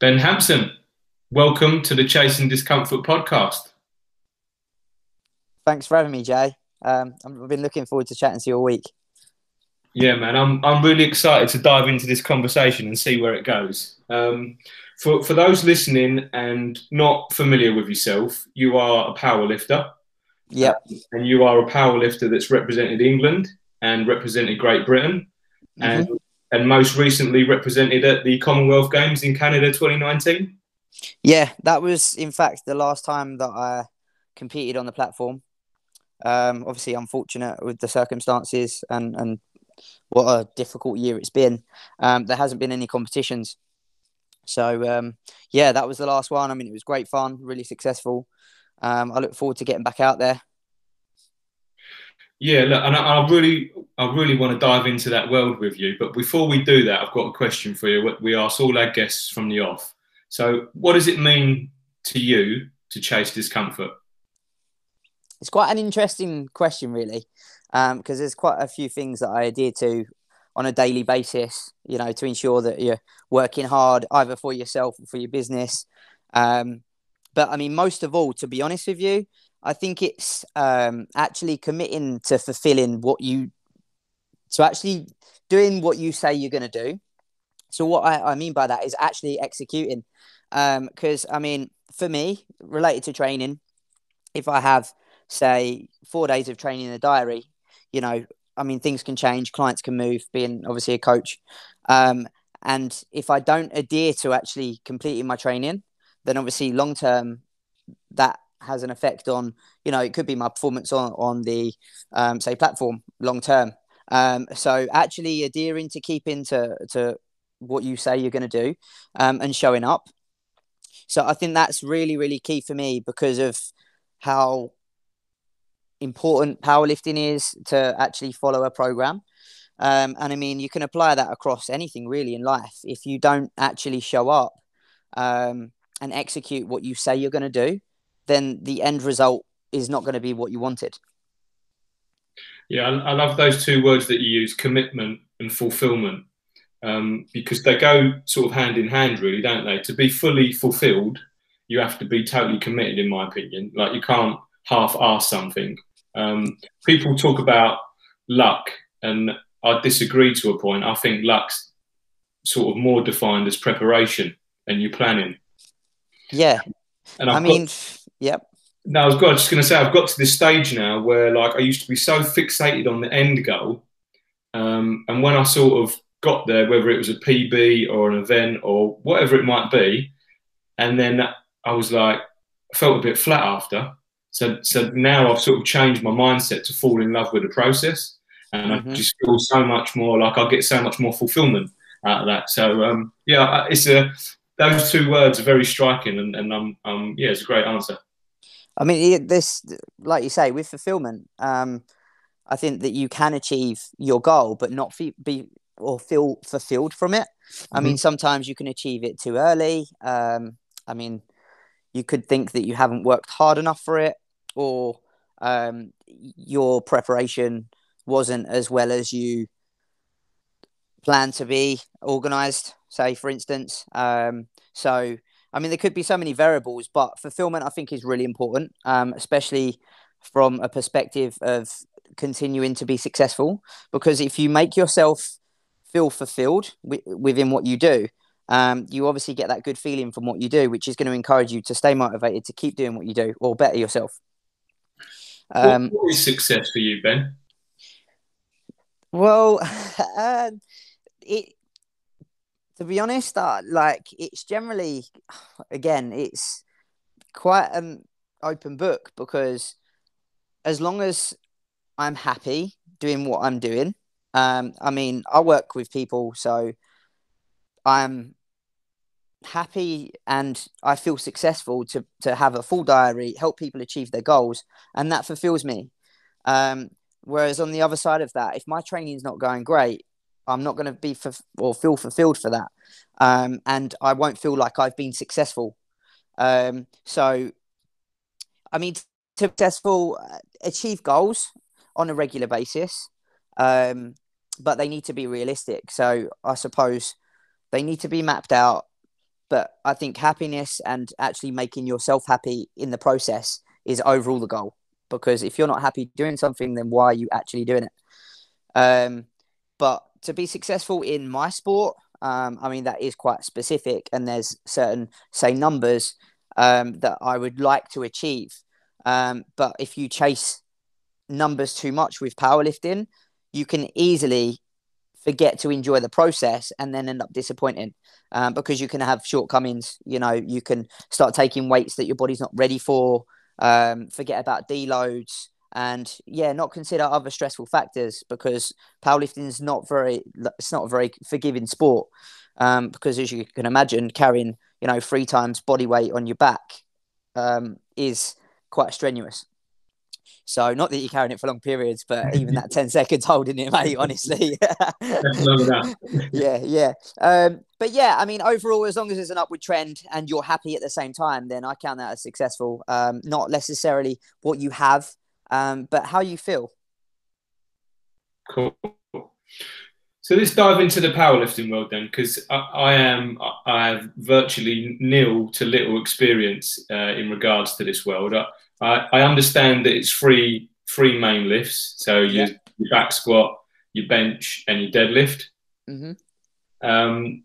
Ben Hampson, welcome to the Chasing Discomfort podcast. Thanks for having me, Jay. Um, I've been looking forward to chatting to you all week. Yeah, man, I'm I'm really excited to dive into this conversation and see where it goes. Um, for for those listening and not familiar with yourself, you are a power lifter. Yep. And you are a power lifter that's represented England and represented Great Britain, mm-hmm. and and most recently represented at the Commonwealth Games in Canada 2019. Yeah, that was in fact the last time that I competed on the platform. Um, obviously, unfortunate with the circumstances and and what a difficult year it's been. Um, there hasn't been any competitions. So, um, yeah, that was the last one. I mean, it was great fun, really successful. Um, I look forward to getting back out there. Yeah, look, and I, I, really, I really want to dive into that world with you. But before we do that, I've got a question for you. We ask all our guests from the off. So, what does it mean to you to chase discomfort? It's quite an interesting question, really because um, there's quite a few things that I adhere to on a daily basis, you know, to ensure that you're working hard either for yourself or for your business. Um, but I mean, most of all, to be honest with you, I think it's um, actually committing to fulfilling what you, to actually doing what you say you're going to do. So what I, I, mean by that is actually executing. Because um, I mean, for me, related to training, if I have say four days of training in a diary, you know, I mean, things can change, clients can move, being obviously a coach. Um, and if I don't adhere to actually completing my training, then obviously long term, that has an effect on, you know, it could be my performance on, on the, um, say, platform long term. Um, so actually adhering to keeping to, to what you say you're going to do um, and showing up. So I think that's really, really key for me because of how important powerlifting is to actually follow a program. Um, and I mean, you can apply that across anything really in life. If you don't actually show up um, and execute what you say you're going to do, then the end result is not going to be what you wanted. Yeah, I, love those two words that you use commitment and fulfillment um, because they go sort of hand in hand, really, don't they? To be fully fulfilled, you have to be totally committed, in my opinion. Like, you can't half ass something. Um, people talk about luck, and I disagree to a point. I think luck's sort of more defined as preparation and you planning. Yeah. And I've i mean, got, yep. No, I was just going to say I've got to this stage now where like I used to be so fixated on the end goal, um, and when I sort of got there, whether it was a PB or an event or whatever it might be, and then I was like, I felt a bit flat after. So, so now I've sort of changed my mindset to fall in love with the process, and mm-hmm. I just feel so much more like I get so much more fulfillment out of that. So, um, yeah, it's a those two words are very striking, and, and um, um, yeah, it's a great answer. I mean, this, like you say, with fulfillment, um, I think that you can achieve your goal, but not fe- be or feel fulfilled from it. Mm-hmm. I mean, sometimes you can achieve it too early. Um, I mean, you could think that you haven't worked hard enough for it or um, your preparation wasn't as well as you planned to be organized say for instance um, so i mean there could be so many variables but fulfillment i think is really important um, especially from a perspective of continuing to be successful because if you make yourself feel fulfilled w- within what you do um, you obviously get that good feeling from what you do, which is going to encourage you to stay motivated to keep doing what you do or better yourself. Um, what, what is success for you, Ben? Well, uh, it to be honest, uh, like it's generally, again, it's quite an open book because as long as I'm happy doing what I'm doing, um, I mean, I work with people, so I'm happy and I feel successful to to have a full diary, help people achieve their goals, and that fulfills me. Um, whereas on the other side of that, if my training is not going great, I'm not going to be for, or feel fulfilled for that, um, and I won't feel like I've been successful. Um, so, I mean, to successful uh, achieve goals on a regular basis, um, but they need to be realistic. So, I suppose they need to be mapped out but I think happiness and actually making yourself happy in the process is overall the goal. Because if you're not happy doing something, then why are you actually doing it? Um, but to be successful in my sport, um, I mean, that is quite specific, and there's certain, say, numbers um, that I would like to achieve. Um, but if you chase numbers too much with powerlifting, you can easily forget to enjoy the process and then end up disappointing um, because you can have shortcomings. You know, you can start taking weights that your body's not ready for, um, forget about deloads, and yeah, not consider other stressful factors because powerlifting is not very, it's not a very forgiving sport. Um, because as you can imagine, carrying you know three times body weight on your back um, is quite strenuous. So not that you're carrying it for long periods, but even that 10 seconds holding it, mate, honestly. yeah, yeah. Um, but yeah, I mean, overall, as long as there's an upward trend and you're happy at the same time, then I count that as successful. Um, not necessarily what you have, um, but how you feel. Cool. So let's dive into the powerlifting world then, because I, I, am I have virtually nil to little experience uh, in regards to this world. I, I, understand that it's three three main lifts. So your, yeah. your back squat, your bench, and your deadlift. Mm-hmm. Um,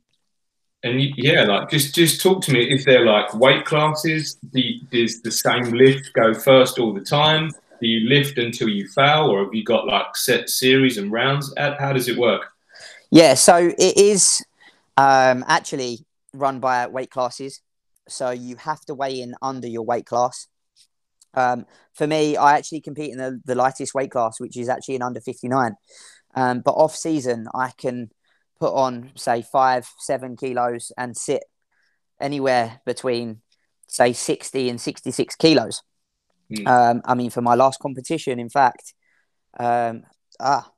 and yeah, like just just talk to me. Is there like weight classes? does the same lift go first all the time? Do you lift until you fail, or have you got like set series and rounds? How, does it work? Yeah, so it is um, actually run by weight classes. So you have to weigh in under your weight class. Um, for me, I actually compete in the, the lightest weight class, which is actually in under 59. Um, but off season, I can put on, say, five, seven kilos and sit anywhere between, say, 60 and 66 kilos. Mm. Um, I mean, for my last competition, in fact, um, ah,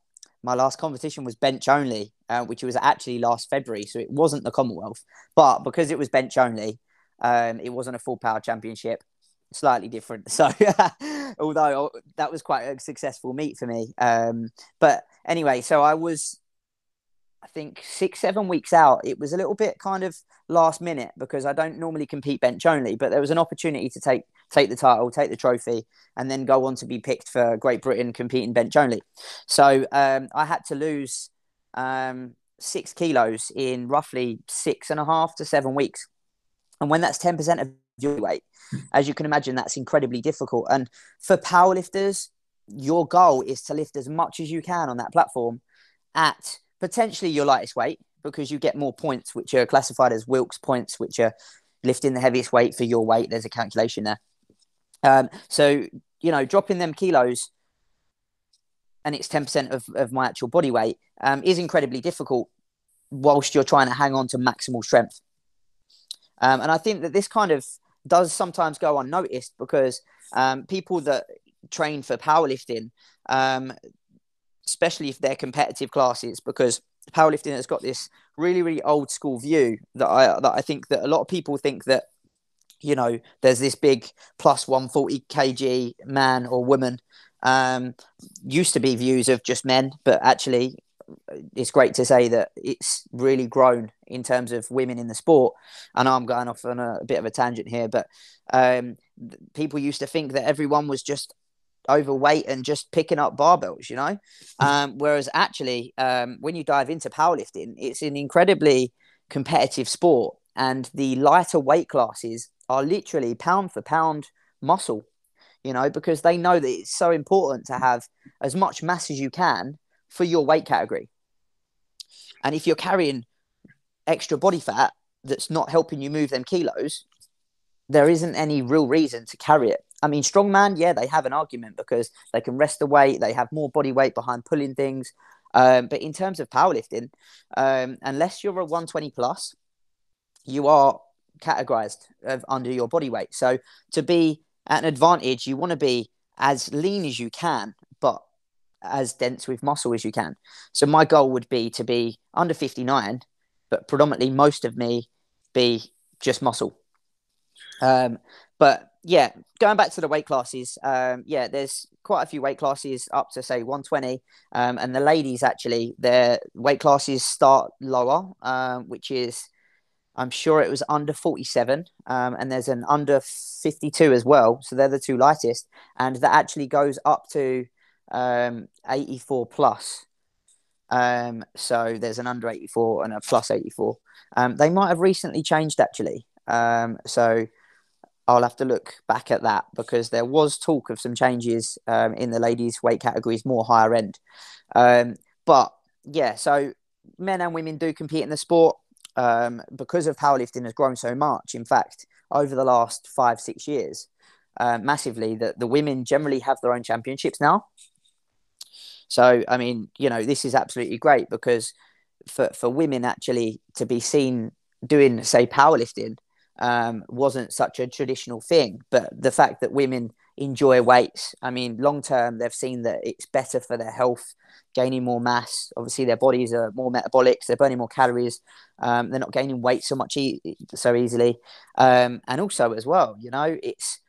my last competition was bench only, uh, which was actually last February. So it wasn't the Commonwealth. But because it was bench only, um, it wasn't a full power championship slightly different. So, although that was quite a successful meet for me. Um, but anyway, so I was, I think six, seven weeks out. It was a little bit kind of last minute because I don't normally compete bench only, but there was an opportunity to take take the title, take the trophy, and then go on to be picked for Great Britain competing bench only. So um, I had to lose um, six kilos in roughly six and a half to seven weeks. And when that's 10% of your weight, as you can imagine, that's incredibly difficult. And for powerlifters, your goal is to lift as much as you can on that platform at potentially your lightest weight because you get more points, which are classified as Wilks points, which are lifting the heaviest weight for your weight. There's a calculation there. Um, so, you know, dropping them kilos and it's 10% of, of my actual body weight um, is incredibly difficult whilst you're trying to hang on to maximal strength. Um, and I think that this kind of does sometimes go unnoticed because um, people that train for powerlifting, um, especially if they're competitive classes, because powerlifting has got this really, really old school view that I that I think that a lot of people think that you know there's this big plus 140 kg man or woman um, used to be views of just men, but actually it's great to say that it's really grown in terms of women in the sport. And I'm going off on a, a bit of a tangent here, but um, people used to think that everyone was just overweight and just picking up barbells, you know. Um, whereas actually, um, when you dive into powerlifting, it's an incredibly competitive sport, and the lighter weight classes are literally pound for pound muscle, you know, because they know that it's so important to have as much mass as you can for your weight category. And if you're carrying extra body fat that's not helping you move them kilos, there isn't any real reason to carry it. I mean, strongman, yeah, they have an argument because they can rest the weight, they have more body weight behind pulling things. Um, but in terms of powerlifting, um, unless you're a 120 plus, you are categorized of under your body weight. So to be at an advantage, you want to be as lean as you can, but as dense with muscle as you can. So my goal would be to be under 59, but predominantly most of me be just muscle. Um, but yeah, going back to the weight classes, um, yeah, there's quite a few weight classes up to say 120, um, and the ladies actually their weight classes start lower, um, which is I'm sure it was under 47, um, and there's an under 52 as well. So they're the two lightest, and that actually goes up to um, 84 plus. Um, so there's an under 84 and a plus 84. Um, they might have recently changed actually. So I'll have to look back at that because there was talk of some changes um, in the ladies' weight categories, more higher end. Um, but yeah, so men and women do compete in the sport um, because of powerlifting has grown so much. In fact, over the last five, six years, uh, massively, that the women generally have their own championships now. So, I mean, you know, this is absolutely great because for, for women actually to be seen doing, say, powerlifting um, wasn't such a traditional thing. But the fact that women enjoy weights, I mean, long term, they've seen that it's better for their health gaining more mass. Obviously, their bodies are more metabolic, they're burning more calories. Um, they're not gaining weight so much e- so easily, um, and also as well, you know, it's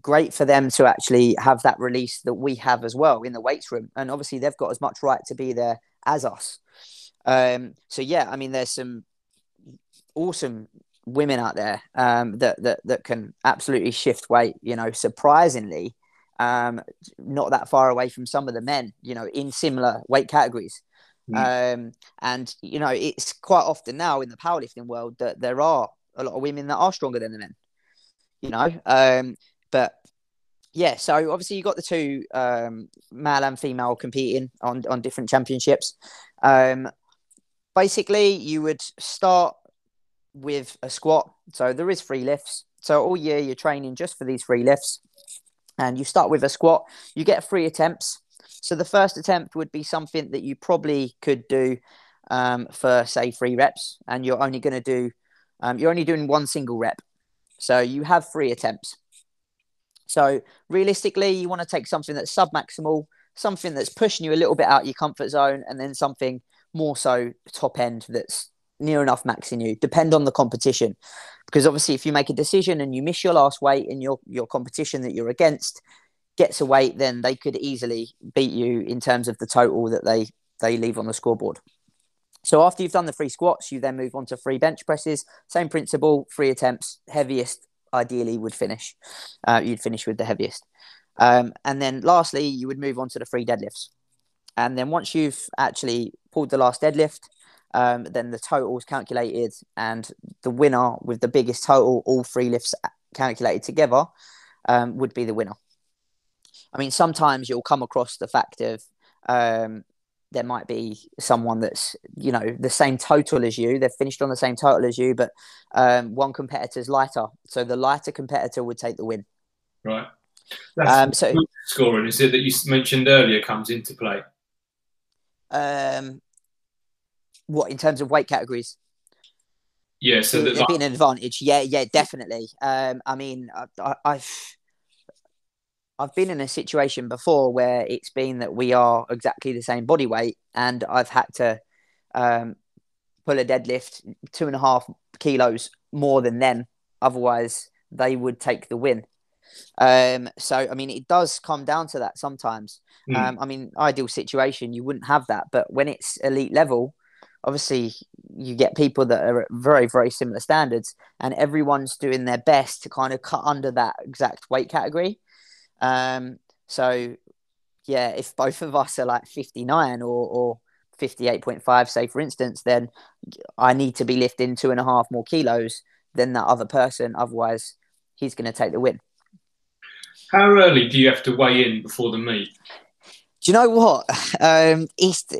great for them to actually have that release that we have as well in the weights room. And obviously, they've got as much right to be there as us. Um, so yeah, I mean, there's some awesome women out there um, that that that can absolutely shift weight. You know, surprisingly, um, not that far away from some of the men, you know, in similar weight categories. Mm. Um, and, you know, it's quite often now in the powerlifting world that there are a lot of women that are stronger than the men, you know. Um, but yeah, so obviously you got the two um, male and female competing on, on different championships. Um, basically, you would start with a squat. So there is free lifts. So all year you're training just for these free lifts and you start with a squat. You get three attempts. So the first attempt would be something that you probably could do um, for say three reps, and you're only going to do um, you're only doing one single rep. So you have three attempts. So realistically, you want to take something that's sub maximal, something that's pushing you a little bit out your comfort zone, and then something more so top end that's near enough maxing you. Depend on the competition. Because obviously if you make a decision and you miss your last weight and your your competition that you're against gets a weight then they could easily beat you in terms of the total that they they leave on the scoreboard. So after you've done the free squats you then move on to free bench presses. Same principle three attempts heaviest ideally would finish. Uh, you'd finish with the heaviest. Um, and then lastly you would move on to the free deadlifts. And then once you've actually pulled the last deadlift um, then the total is calculated, and the winner with the biggest total, all three lifts calculated together, um, would be the winner. I mean, sometimes you'll come across the fact of um, there might be someone that's you know the same total as you they've finished on the same total as you but um, one competitor's lighter. So the lighter competitor would take the win. Right. Um, so scoring is it that you mentioned earlier comes into play? Um what in terms of weight categories? Yeah, so there's been an advantage. Yeah, yeah, definitely. Um, I mean, I, I've I've been in a situation before where it's been that we are exactly the same body weight, and I've had to um, pull a deadlift two and a half kilos more than them. Otherwise, they would take the win. Um, so, I mean, it does come down to that sometimes. Mm. Um, I mean, ideal situation, you wouldn't have that, but when it's elite level, obviously you get people that are at very very similar standards and everyone's doing their best to kind of cut under that exact weight category. Um so yeah if both of us are like 59 or or 58.5 say for instance then i need to be lifting two and a half more kilos than that other person otherwise he's going to take the win. How early do you have to weigh in before the meet do you know what? Um,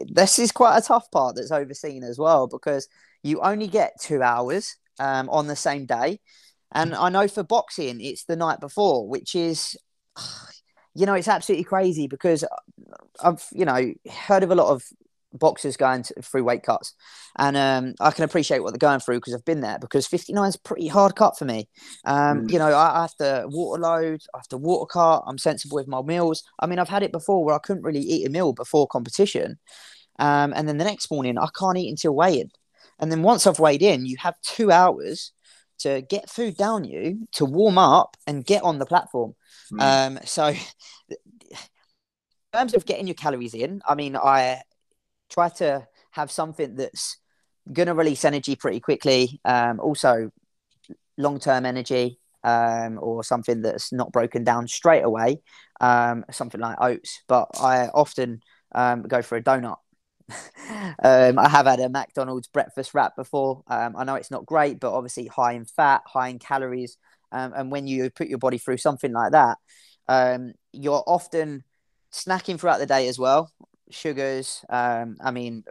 this is quite a tough part that's overseen as well because you only get two hours um, on the same day. And I know for boxing, it's the night before, which is, you know, it's absolutely crazy because I've, you know, heard of a lot of boxers going to, through weight cuts. And um, I can appreciate what they're going through because I've been there because 59 is a pretty hard cut for me. Um, mm. You know, I, I, have to water load, I have to water cut, I'm sensible with my meals. I mean, I've had it before where I couldn't really eat a meal before competition. Um, and then the next morning, I can't eat until weigh in. And then once I've weighed in, you have two hours to get food down you, to warm up and get on the platform. Mm. Um, so, in terms of getting your calories in, I mean, I try to have something that's going to release energy pretty quickly. Um, also, long term energy um, or something that's not broken down straight away, um, something like oats. But I often um, go for a donut. um, I have had a McDonald's breakfast wrap before. Um, I know it's not great, but obviously high in fat, high in calories. And when you put your body through something like that, you're often snacking throughout the day as well. Sugars. Um, I mean,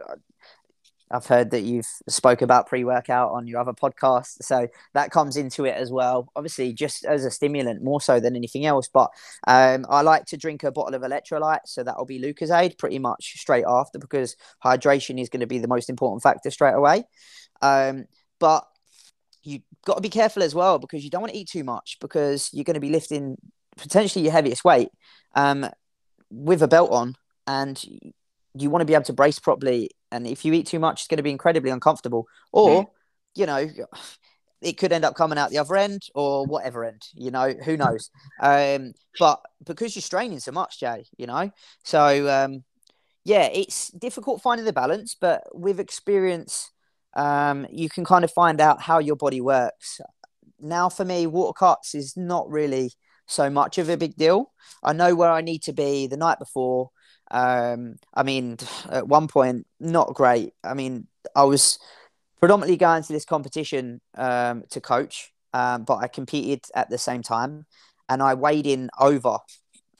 I've heard that you've spoke about pre-workout on your other podcast, so that comes into it as well. Obviously, just as a stimulant more so than anything else. But um, I like to drink a bottle of electrolyte, so that'll be Lucozade pretty much straight after because hydration is going to be the most important factor straight away. Um, but you've got to be careful as well because you don't want to eat too much because you're going to be lifting potentially your heaviest weight um, with a belt on, and you want to be able to brace properly. And if you eat too much, it's going to be incredibly uncomfortable. Or, mm. you know, it could end up coming out the other end or whatever end, you know, who knows? Um, but because you're straining so much, Jay, you know, so um, yeah, it's difficult finding the balance, but with experience, um, you can kind of find out how your body works. Now, for me, water cuts is not really so much of a big deal. I know where I need to be the night before. Um, I mean, at one point, not great. I mean, I was predominantly going to this competition um, to coach, um, but I competed at the same time, and I weighed in over.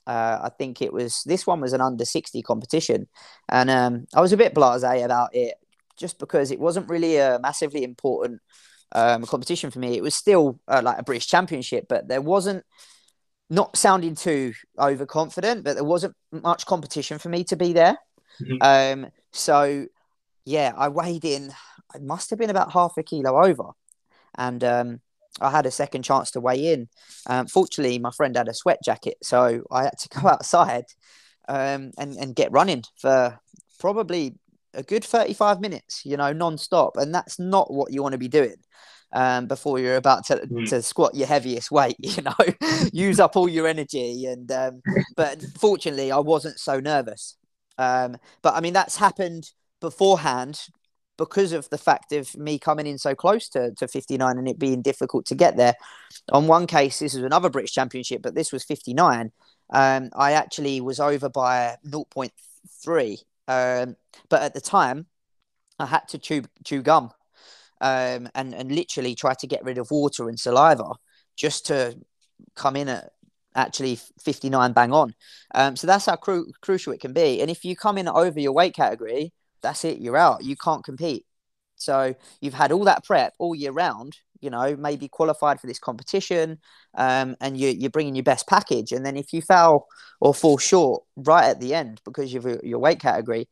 Uh, I think it was this one was an under sixty competition, and um, I was a bit blasé about it, just because it wasn't really a massively important um, competition for me. It was still uh, like a British Championship, but there wasn't not sounding too overconfident, but there wasn't much competition for me to be there. Mm-hmm. Um, so yeah, I weighed in. I must have been about half a kilo over, and um, I had a second chance to weigh in. Um, fortunately, my friend had a sweat jacket, so I had to go outside um, and and get running for probably a good 35 minutes, you know, non-stop. And that's not what you want to be doing um, before you're about to, mm. to squat your heaviest weight, you know, use up all your energy. And um, but fortunately, I wasn't so nervous. Um, but I mean, that's happened beforehand because of the fact of me coming in so close to, to 59 and it being difficult to get there. On one case, this was another British Championship, but this was 59. Um, I actually was over by 0.3. Um, but at the time, I had to chew, chew gum um, and and literally try to get rid of water and saliva just to come in at actually 59 bang on. Um, so that's how cru- crucial it can be. And if you come in over your weight category, that's it. You're out. You can't compete. So you've had all that prep all year round. You know, maybe qualified for this competition, um, and you, you're bringing your best package. And then if you fail or fall short right at the end because of your weight category,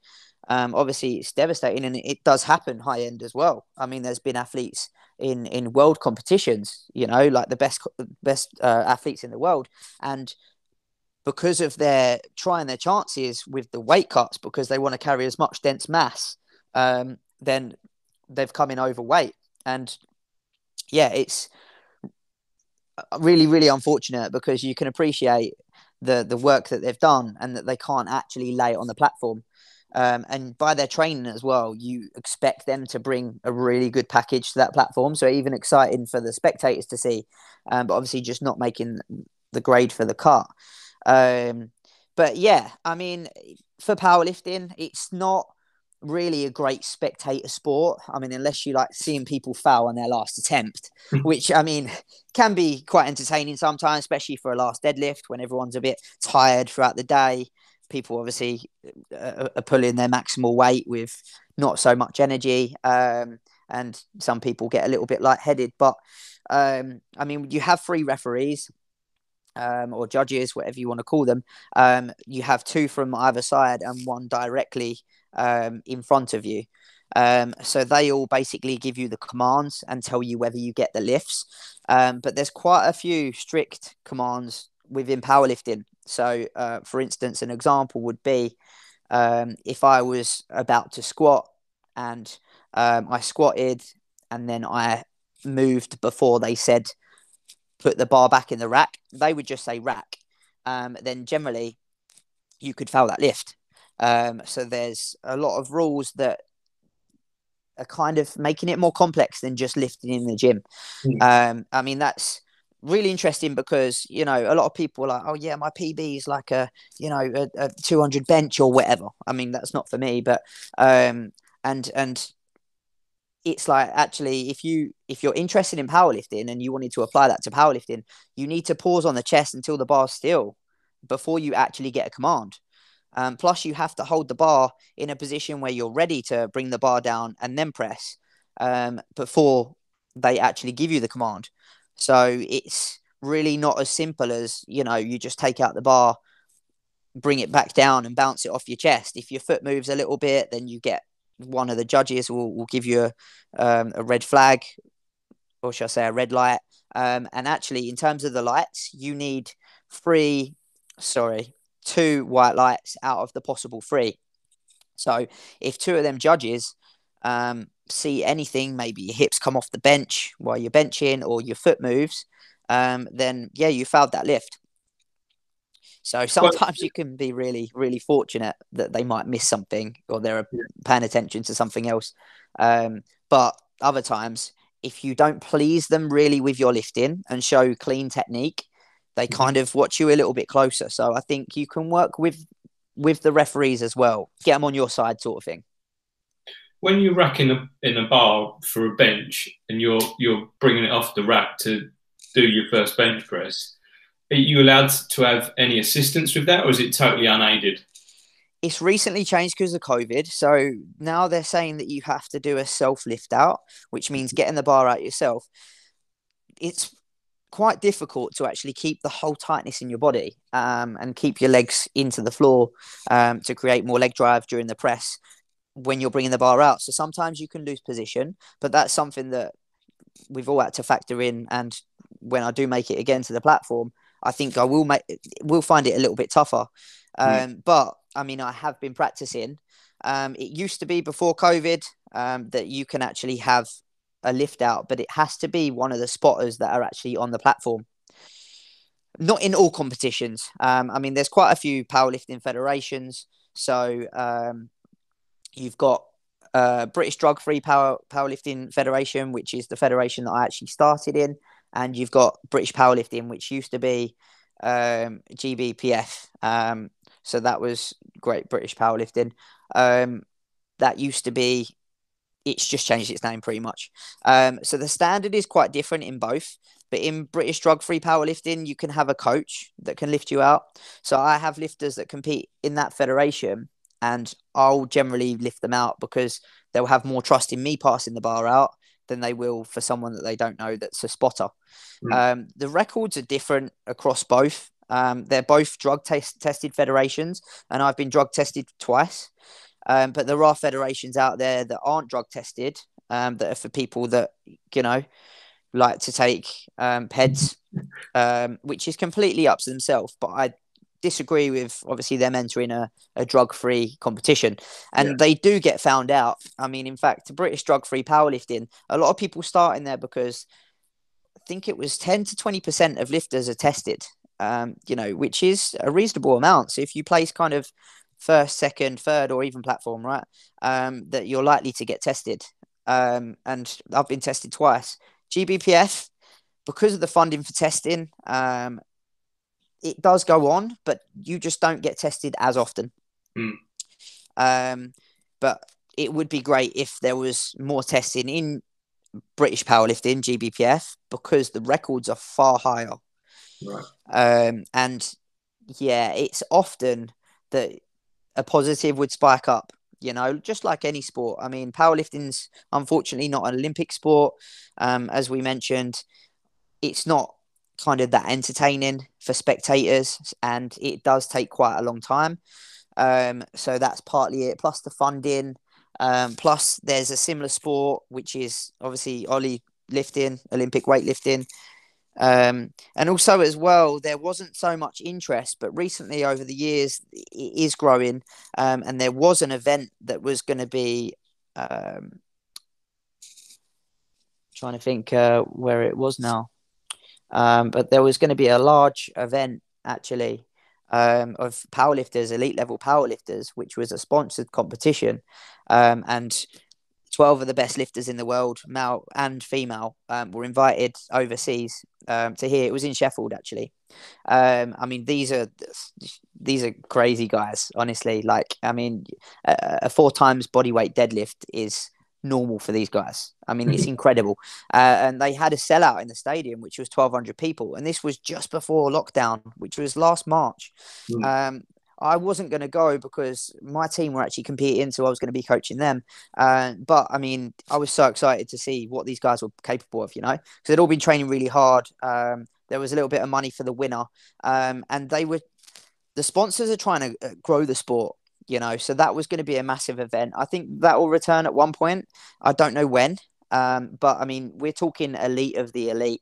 um, obviously it's devastating and it does happen high end as well. I mean, there's been athletes in in world competitions, you know, like the best best uh, athletes in the world, and because of their trying their chances with the weight cuts because they want to carry as much dense mass, um, then they've come in overweight, and yeah, it's really really unfortunate because you can appreciate the the work that they've done and that they can't actually lay it on the platform um, and by their training as well, you expect them to bring a really good package to that platform. So even exciting for the spectators to see, um, but obviously just not making the grade for the car. Um, but yeah, I mean, for powerlifting, it's not really a great spectator sport. I mean, unless you like seeing people foul on their last attempt, which I mean can be quite entertaining sometimes, especially for a last deadlift when everyone's a bit tired throughout the day people obviously uh, are pulling their maximal weight with not so much energy, um, and some people get a little bit lightheaded. But um, I mean, you have three referees. Um, or judges, whatever you want to call them. Um, you have two from either side and one directly um, in front of you. Um, so they all basically give you the commands and tell you whether you get the lifts. Um, but there's quite a few strict commands within powerlifting. So, uh, for instance, an example would be um, if I was about to squat and um, I squatted and then I moved before they said put the bar back in the rack, they would just say rack. Um, then generally you could fail that lift. Um, so there's a lot of rules that are kind of making it more complex than just lifting in the gym. Mm. Um, I mean, that's really interesting because you know a lot of people are like, oh yeah, my PB is like a you know a, a 200 bench or whatever. I mean, that's not for me, but um, and and it's like actually if you if you're interested in powerlifting and you wanted to apply that to powerlifting, you need to pause on the chest until the bar's still before you actually get a command. Um, plus, you have to hold the bar in a position where you're ready to bring the bar down and then press um, before they actually give you the command. So it's really not as simple as you know you just take out the bar, bring it back down, and bounce it off your chest. If your foot moves a little bit, then you get one of the judges will, will give you a, um, a red flag, or shall I say a red light. Um, and actually, in terms of the lights, you need three, sorry, two white lights out of the possible three. So if two of them judges um, see anything, maybe your hips come off the bench while you're benching or your foot moves, um, then yeah, you failed that lift. So sometimes you can be really, really fortunate that they might miss something or they're paying attention to something else. Um, but other times, if you don't please them really with your lifting and show clean technique, they mm-hmm. kind of watch you a little bit closer. So I think you can work with with the referees as well, get them on your side, sort of thing. When you rack in a in a bar for a bench and you're you're bringing it off the rack to do your first bench press, are you allowed to have any assistance with that, or is it totally unaided? It's recently changed because of COVID. So now they're saying that you have to do a self lift out, which means getting the bar out yourself. It's quite difficult to actually keep the whole tightness in your body um, and keep your legs into the floor um, to create more leg drive during the press when you're bringing the bar out. So sometimes you can lose position, but that's something that we've all had to factor in. And when I do make it again to the platform, I think I will make will find it a little bit tougher. Hmm. Um, mm. But I mean, I have been practicing. Um, it used to be before COVID um, that you can actually have a lift out, but it has to be one of the spotters that are actually on the platform. Not in all competitions. Um, I mean, there's quite a few powerlifting federations. So um, you've got uh, British Drug Free Power Powerlifting Federation, which is the federation that I actually started in, and you've got British Powerlifting, which used to be um, GBPF. Um, so that was Great British Powerlifting. Um, that used to be it's just changed its name pretty much. Um, so the standard is quite different in both. But in British drug free powerlifting, you can have a coach that can lift you out. So I have lifters that compete in that federation, and I'll generally lift them out because they'll have more trust in me passing the bar out than they will for someone that they don't know that's a spotter. Mm. Um, the records are different across both. Um, they're both drug test- tested federations, and I've been drug tested twice. Um, but there are federations out there that aren't drug tested, um, that are for people that, you know, like to take um, PEDs, um, which is completely up to themselves. But I disagree with obviously them entering a, a drug free competition. And yeah. they do get found out. I mean, in fact, British drug free powerlifting, a lot of people start in there because I think it was 10 to 20% of lifters are tested. Um, you know, which is a reasonable amount. So if you place kind of first, second, third, or even platform, right? Um, that you're likely to get tested. Um, and I've been tested twice. GBPF, because of the funding for testing, um, it does go on, but you just don't get tested as often. Mm. Um, but it would be great if there was more testing in British powerlifting, GBPF, because the records are far higher. Right. Um, and yeah, it's often that a positive would spike up you know, just like any sport. I mean, powerlifting's unfortunately not an Olympic sport. Um, as we mentioned, it's not kind of that entertaining for spectators, and it does take quite a long time. Um, so that's partly it. Plus the funding. Um, plus, there's a similar sport which is obviously Oly lifting, Olympic weightlifting, um, and also, as well, there wasn't so much interest, but recently over the years, it is growing. Um, and there was an event that was going to be um, trying to think uh, where it was now. Um, but there was going to be a large event actually um, of powerlifters, elite level powerlifters, which was a sponsored competition. Um, and 12 of the best lifters in the world, male and female, um, were invited overseas um, to here. It was in Sheffield, actually. Um, I mean, these are these are crazy guys. Honestly, like, I mean, a, a four times body weight deadlift is normal for these guys. I mean, it's incredible. Uh, and they had a sellout in the stadium, which was 1,200 people. And this was just before lockdown, which was last March. Mm. Um, I wasn't going to go because my team were actually competing, so I was going to be coaching them. Uh, but I mean, I was so excited to see what these guys were capable of, you know, because they'd all been training really hard. Um, there was a little bit of money for the winner, um, and they were the sponsors are trying to uh, grow the sport you know, so that was going to be a massive event. I think that will return at one point. I don't know when, um, but I mean, we're talking elite of the elite.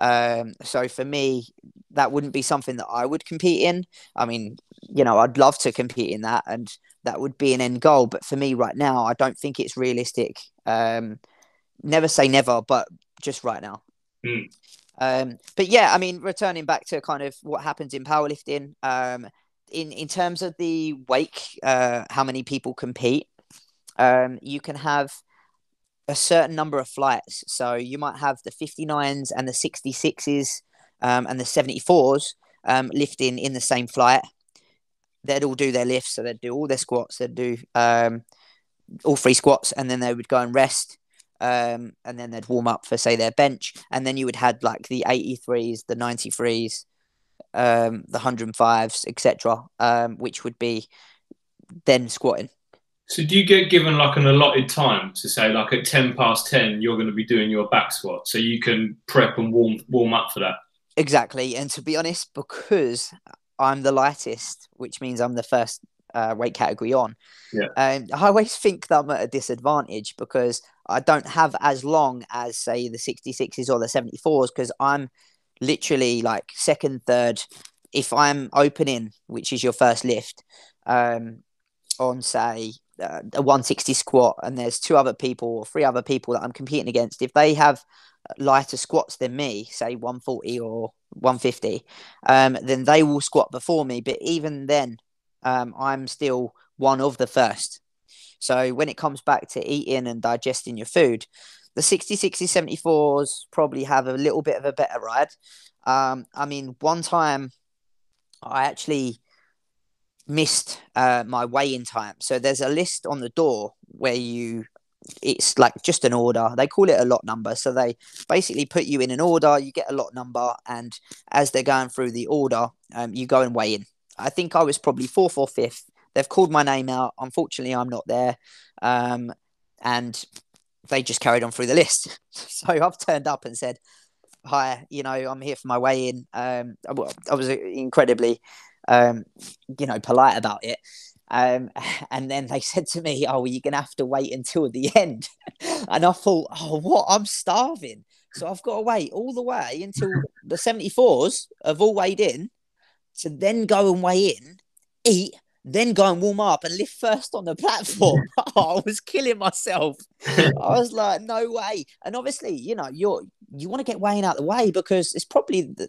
Um, so for me, that wouldn't be something that I would compete in. I mean, you know, I'd love to compete in that, and that would be an end goal. But for me, right now, I don't think it's realistic. Um, never say never, but just right now. Mm. Um, but yeah, I mean, returning back to kind of what happens in powerlifting, um, in in terms of the wake, uh, how many people compete, um, you can have a certain number of flights. So you might have the 59s and the 66s um, and the 74s um, lifting in the same flight. They'd all do their lifts, so they'd do all their squats, they'd do um, all three squats, and then they would go and rest. Um, and then they'd warm up for say their bench, and then you would have like the 83s, the 93s, um, the 105s, etc., um, which would be then squatting. So do you get given like an allotted time to say like at 10 past 10 you're going to be doing your back squat so you can prep and warm warm up for that? Exactly. And to be honest because I'm the lightest, which means I'm the first uh, weight category on. Yeah. Um, I always think that I'm at a disadvantage because I don't have as long as say the 66s or the 74s because I'm literally like second, third. If I'm opening, which is your first lift, um, on say uh, a 160 squat, and there's two other people or three other people that I'm competing against, if they have lighter squats than me, say 140 or 150, um, then they will squat before me. But even then, um, I'm still one of the first. So when it comes back to eating and digesting your food, the 60, 60, 74s probably have a little bit of a better ride. Um, I mean, one time I actually missed uh, my weigh-in time. So there's a list on the door where you it's like just an order. They call it a lot number. So they basically put you in an order, you get a lot number, and as they're going through the order, um, you go and weigh in. I think I was probably fourth or fifth. They've called my name out. Unfortunately, I'm not there. Um, and they just carried on through the list. so I've turned up and said, "Hi, you know, I'm here for my weigh in." Um, I was incredibly, um, you know, polite about it. Um, and then they said to me, "Oh, well, you're gonna have to wait until the end." and I thought, "Oh, what? I'm starving." So I've got to wait all the way until the 74s have all weighed in to then go and weigh in, eat, then go and warm up and lift first on the platform. oh, I was killing myself. I was like, no way. And obviously, you know, you're you want to get weighing out the way because it's probably the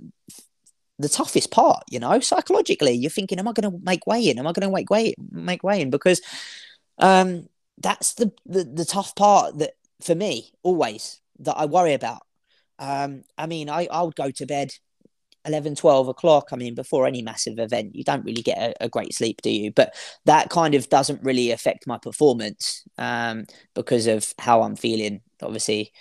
the toughest part, you know, psychologically. You're thinking, am I going to make weigh in? Am I going to make weigh make weigh in? Because um, that's the, the the tough part that for me always that I worry about. Um, I mean, I I would go to bed 11, 12 o'clock, I mean, before any massive event, you don't really get a, a, great sleep, do you? But that kind of doesn't really affect my performance um, because of how I'm feeling. Obviously,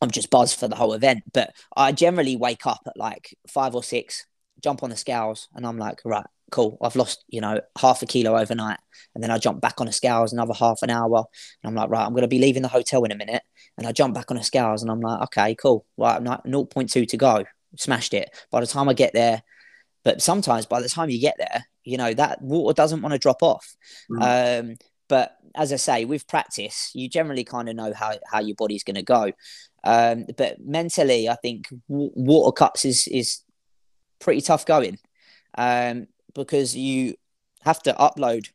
I'm just buzzed for the whole event, but I generally wake up at like five or six, jump on the scales, and I'm like, right, cool. I've lost, you know, half a kilo overnight. And then I jump back on the scales another half an hour. And I'm like, right, I'm going to be leaving the hotel in a minute. And I jump back on the scales and I'm like, okay, cool. Right, 0.2 to go smashed it. By the time I get there, but sometimes by the time you get there, you know that water doesn't want to drop off. Mm. Um, but as I say, with practice, you generally kind of know how, how your body's going to go. Um, but mentally, I think w- water cuts is is pretty tough going um, because you have to upload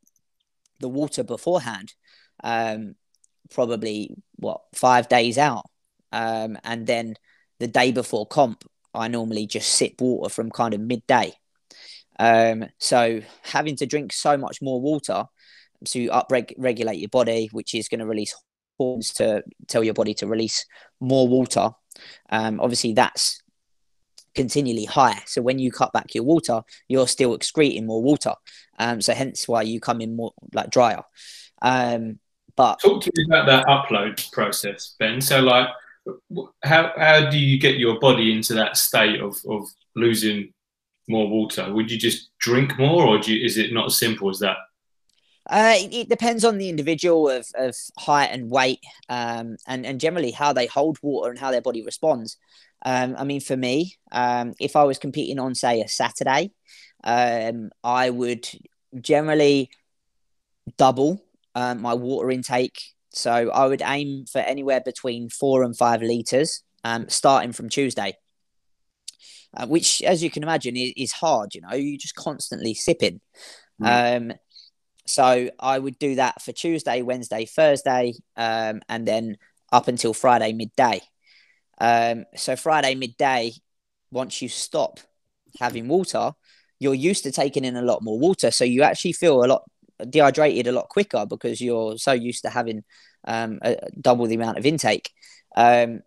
the water beforehand, um, probably what five days out, um, and then the day before comp, I normally just sip water from kind of midday. Um, so having to drink so much more water to upregulate your body, which is going to release hormones to tell your body to release more water. Um, obviously, that's continually high. So when you cut back your water, you're still excreting more water. Um, so hence why you come in more like drier. Um, but talk to me about that upload process, Ben. So like, how how do you get your body into that state of of losing more water? Would you just drink more, or you, is it not as simple as that? Uh, it, it, depends on the individual of, of height and weight, um, and and generally how they hold water and how their body responds. Um, I mean, for me, um, if I was competing on, say, a Saturday, um, I would generally double um, my water intake. So I would aim for anywhere between four and five liters, um, starting from Tuesday. Uh, which, as you can imagine, is, is, hard. You know, you're just constantly sipping. Mm. Um, so I would do that for Tuesday, Wednesday, Thursday, um, and then up until Friday midday. Um, so Friday midday, once you stop having water, you're used to taking in a lot more water. So you actually feel a lot dehydrated a lot quicker because you're so used to having um, a, double the amount of intake. Um,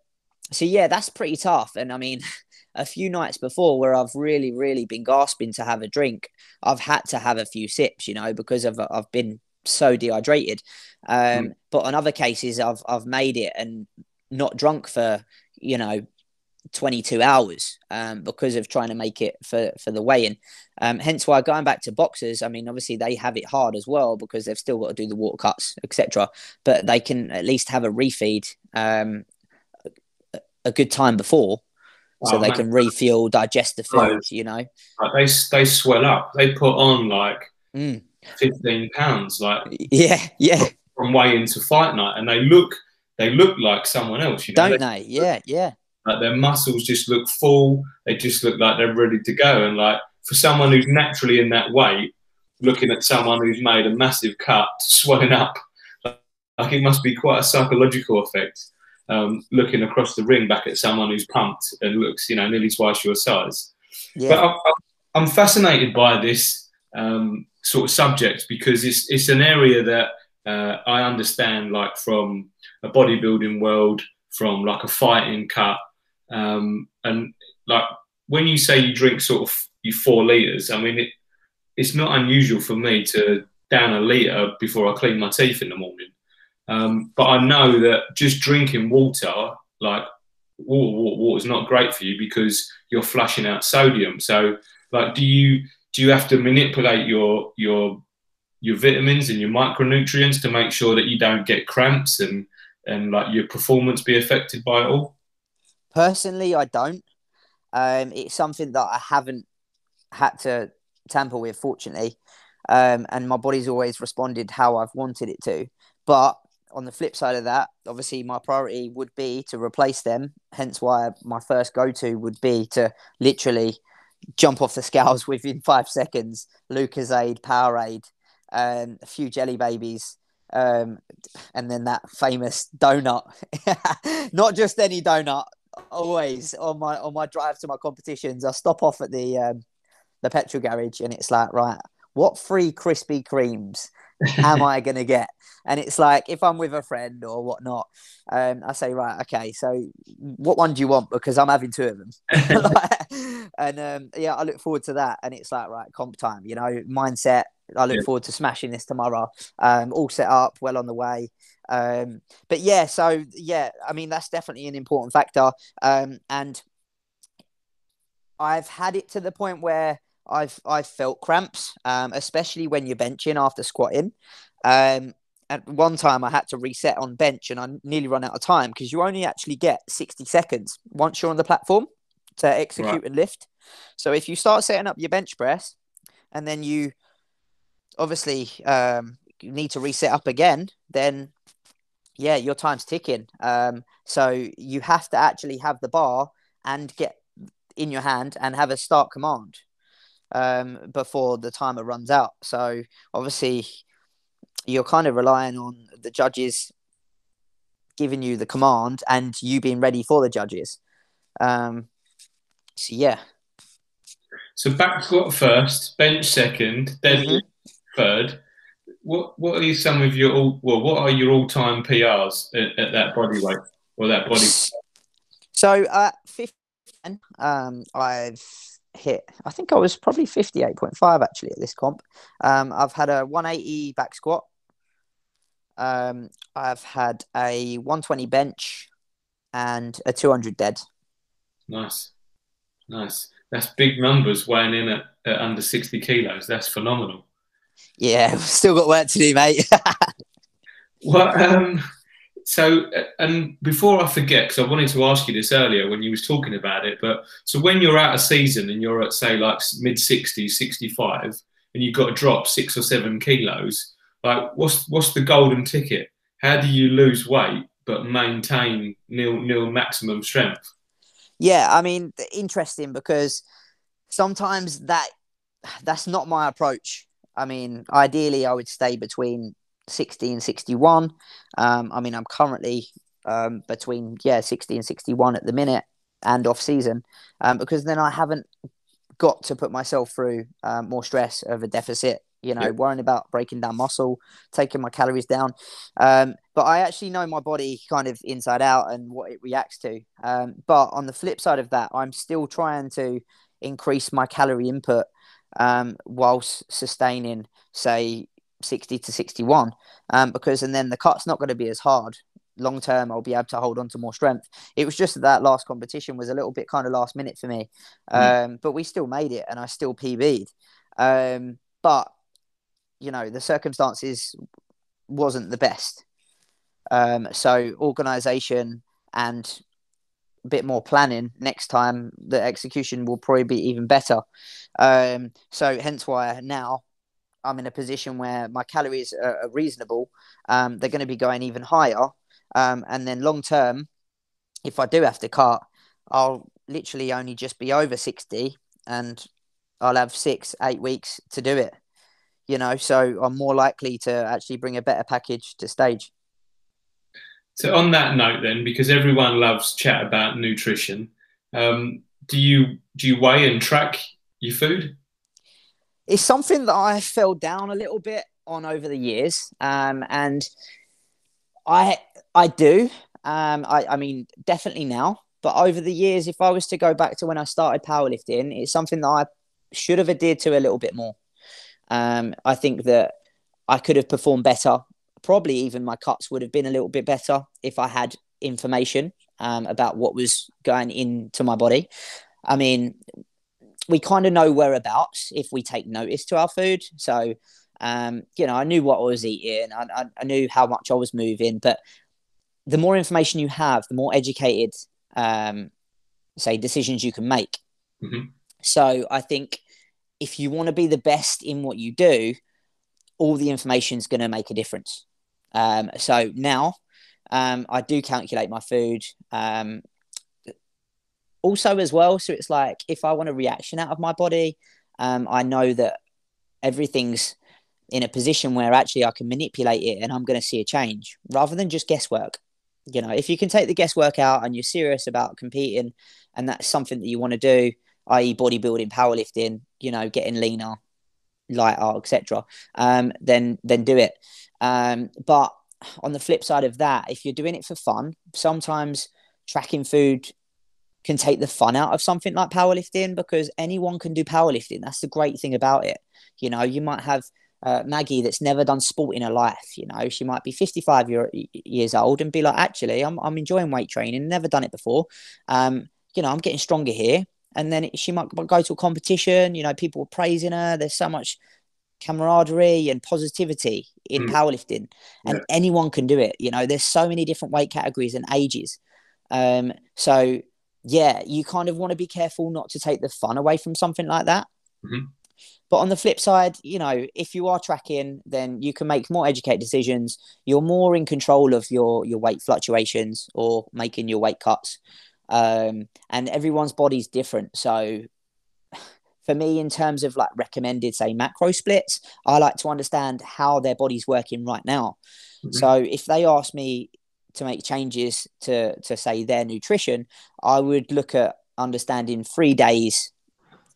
so yeah, that's pretty tough. And I mean, a few nights before where I've really, really been gasping to have a drink, I've had to have a few sips, you know, because of I've been so dehydrated. Um, mm. But on other cases, I've I've made it and not drunk for you know 22 hours um, because of trying to make it for, for the weigh-in. Um, hence why going back to boxers, I mean, obviously they have it hard as well because they've still got to do the water cuts, etc. But they can at least have a refeed um, a good time before, so they man. can refuel, digest the food. Right. You know, like they they swell up. They put on like mm. 15 pounds, like yeah, yeah, from weigh-in to fight night, and they look they look like someone else. You know? Don't they? they? Yeah, yeah. Like their muscles just look full. They just look like they're ready to go. And like for someone who's naturally in that weight, looking at someone who's made a massive cut, swelling up, like it must be quite a psychological effect. Um, looking across the ring back at someone who's pumped and looks, you know, nearly twice your size. Yeah. But I, am fascinated by this um, sort of subject because it's it's an area that uh, I understand, like from a bodybuilding world, from like a fighting cut, um, and like when you say you drink sort of you four liters, I mean it, it's not unusual for me to down a liter before I clean my teeth in the morning. Um, but I know that just drinking water, like water, water, is not great for you because you're flushing out sodium. So, like, do you do you have to manipulate your your your vitamins and your micronutrients to make sure that you don't get cramps and and like your performance be affected by it all? Personally, I don't. Um, it's something that I haven't had to tamper with, fortunately. Um, and my body's always responded how I've wanted it to. But on the flip side of that, obviously my priority would be to replace them. Hence why my first go to would be to literally jump off the scales within five seconds. Lucozade, Powerade, um, a few jelly babies, um, and then that famous donut. Not just any donut. Always on my on my drive to my competitions, I stop off at the um, the petrol garage, and it's like, right, what free Krispy Kremes am I going to get? And it's like, if I'm with a friend or whatnot, um, I say, right, okay, so what one do you want? Because I'm having two of them. and um, yeah, I look forward to that. And it's like, right, comp time, you know, mindset. I look yeah. forward to smashing this tomorrow. Um, all set up, well on the way. Um, but yeah, so yeah, I mean, that's definitely an important factor. Um, and I've had it to the point where I've I've felt cramps, um, especially when you're benching after squatting. Um, at one time, I had to reset on bench, and I nearly run out of time because you only actually get 60 seconds once you're on the platform to execute right. and lift. So if you start setting up your bench press, and then you obviously um, you need to reset up again, then yeah, your time's ticking. Um, so you have to actually have the bar and get in your hand and have a start command um, before the timer runs out. So obviously, you're kind of relying on the judges giving you the command and you being ready for the judges. Um, so yeah. So back squat first, bench second, deadlift mm-hmm. Third. what what are some of your all well? What are your all time PRs at, at, that body weight or that body? So at fifteen, um, I've hit. I think I was probably fifty eight point five actually at this comp. Um, I've had a one eighty back squat. Um, I've had a one twenty bench, and a two hundred dead. Nice, nice. That's big numbers weighing in at, at under sixty kilos. That's phenomenal. Yeah, still got work to do, mate. well, um, so and before I forget, because I wanted to ask you this earlier when you was talking about it, but so when you're out of season and you're at say like mid 60s, 65, and you've got to drop six or seven kilos, like what's what's the golden ticket? How do you lose weight but maintain nil nil maximum strength? Yeah, I mean, interesting because sometimes that that's not my approach. I mean, ideally, I would stay between 60 and 61. Um, I mean, I'm currently um, between, yeah, 60 and 61 at the minute and off season um, because then I haven't got to put myself through um, more stress of a deficit, you know, worrying about breaking down muscle, taking my calories down. Um, but I actually know my body kind of inside out and what it reacts to. Um, but on the flip side of that, I'm still trying to increase my calorie input um, whilst sustaining, say, 60 to 61. Um, because, and then the cut's not going to be as hard. Long term, I'll be able to hold on to more strength. It was just that, that last competition was a little bit kind of last minute for me. Mm. Um, but we still made it and I still PB'd. Um, but, you know, the circumstances wasn't the best. Um, so, organization and a bit more planning next time, the execution will probably be even better. Um, so hence why now I'm in a position where my calories are, reasonable. Um, they're going to be going even higher. Um, and then long term, if I do have to cut, I'll literally only just be over 60 and I'll have six, eight weeks to do it. You know, so I'm more likely to actually bring a better package to stage. So on that note, then, because everyone loves chat about nutrition, um, do you do you weigh and track your food? It's something that I fell down a little bit on over the years, um, and I I do. Um, I, I mean, definitely now. But over the years, if I was to go back to when I started powerlifting, it's something that I should have adhered to a little bit more. Um, I think that I could have performed better. Probably even my cuts would have been a little bit better if I had information um, about what was going into my body. I mean, we kind of know whereabouts if we take notice to our food. So, um, you know, I knew what I was eating, I, I, I, knew how much I was moving, but the more information you have, the more educated, um, say, decisions you can make. Mm-hmm. So, I think if you want to be the best in what you do, all the information is going to make a difference. Um, so now um, I do calculate my food. Um, also as well. So it's like if I want a reaction out of my body, um, I know that everything's in a position where actually I can manipulate it and I'm going to see a change rather than just guesswork. You know, if you can take the guesswork out and you're serious about competing and that's something that you want to do, i.e., bodybuilding, powerlifting, you know, getting leaner, lighter, etc., um, then then do it. Um, but on the flip side of that, if you're doing it for fun, sometimes tracking food can take the fun out of something like powerlifting because anyone can do powerlifting. That's the great thing about it. You know, you might have uh, Maggie that's never done sport in her life. You know, she might be 55 year, years old and be like, actually, I'm, I'm enjoying weight training, never done it before. Um, you know, I'm getting stronger here. And then she might go to a competition, you know, people are praising her. There's so much camaraderie and positivity in mm. powerlifting, and yeah. anyone can do it. You know, there's so many different weight categories and ages. Um, so yeah, you kind of want to be careful not to take the fun away from something like that. Mm-hmm. But on the flip side, you know, if you are tracking, then you can make more educated decisions. You're more in control of your your weight fluctuations or making your weight cuts. Um, and everyone's body's different. So for me, in terms of like recommended, say macro splits, I like to understand how their body's working right now. Mm-hmm. So if they ask me, to make changes to to say their nutrition, I would look at understanding three days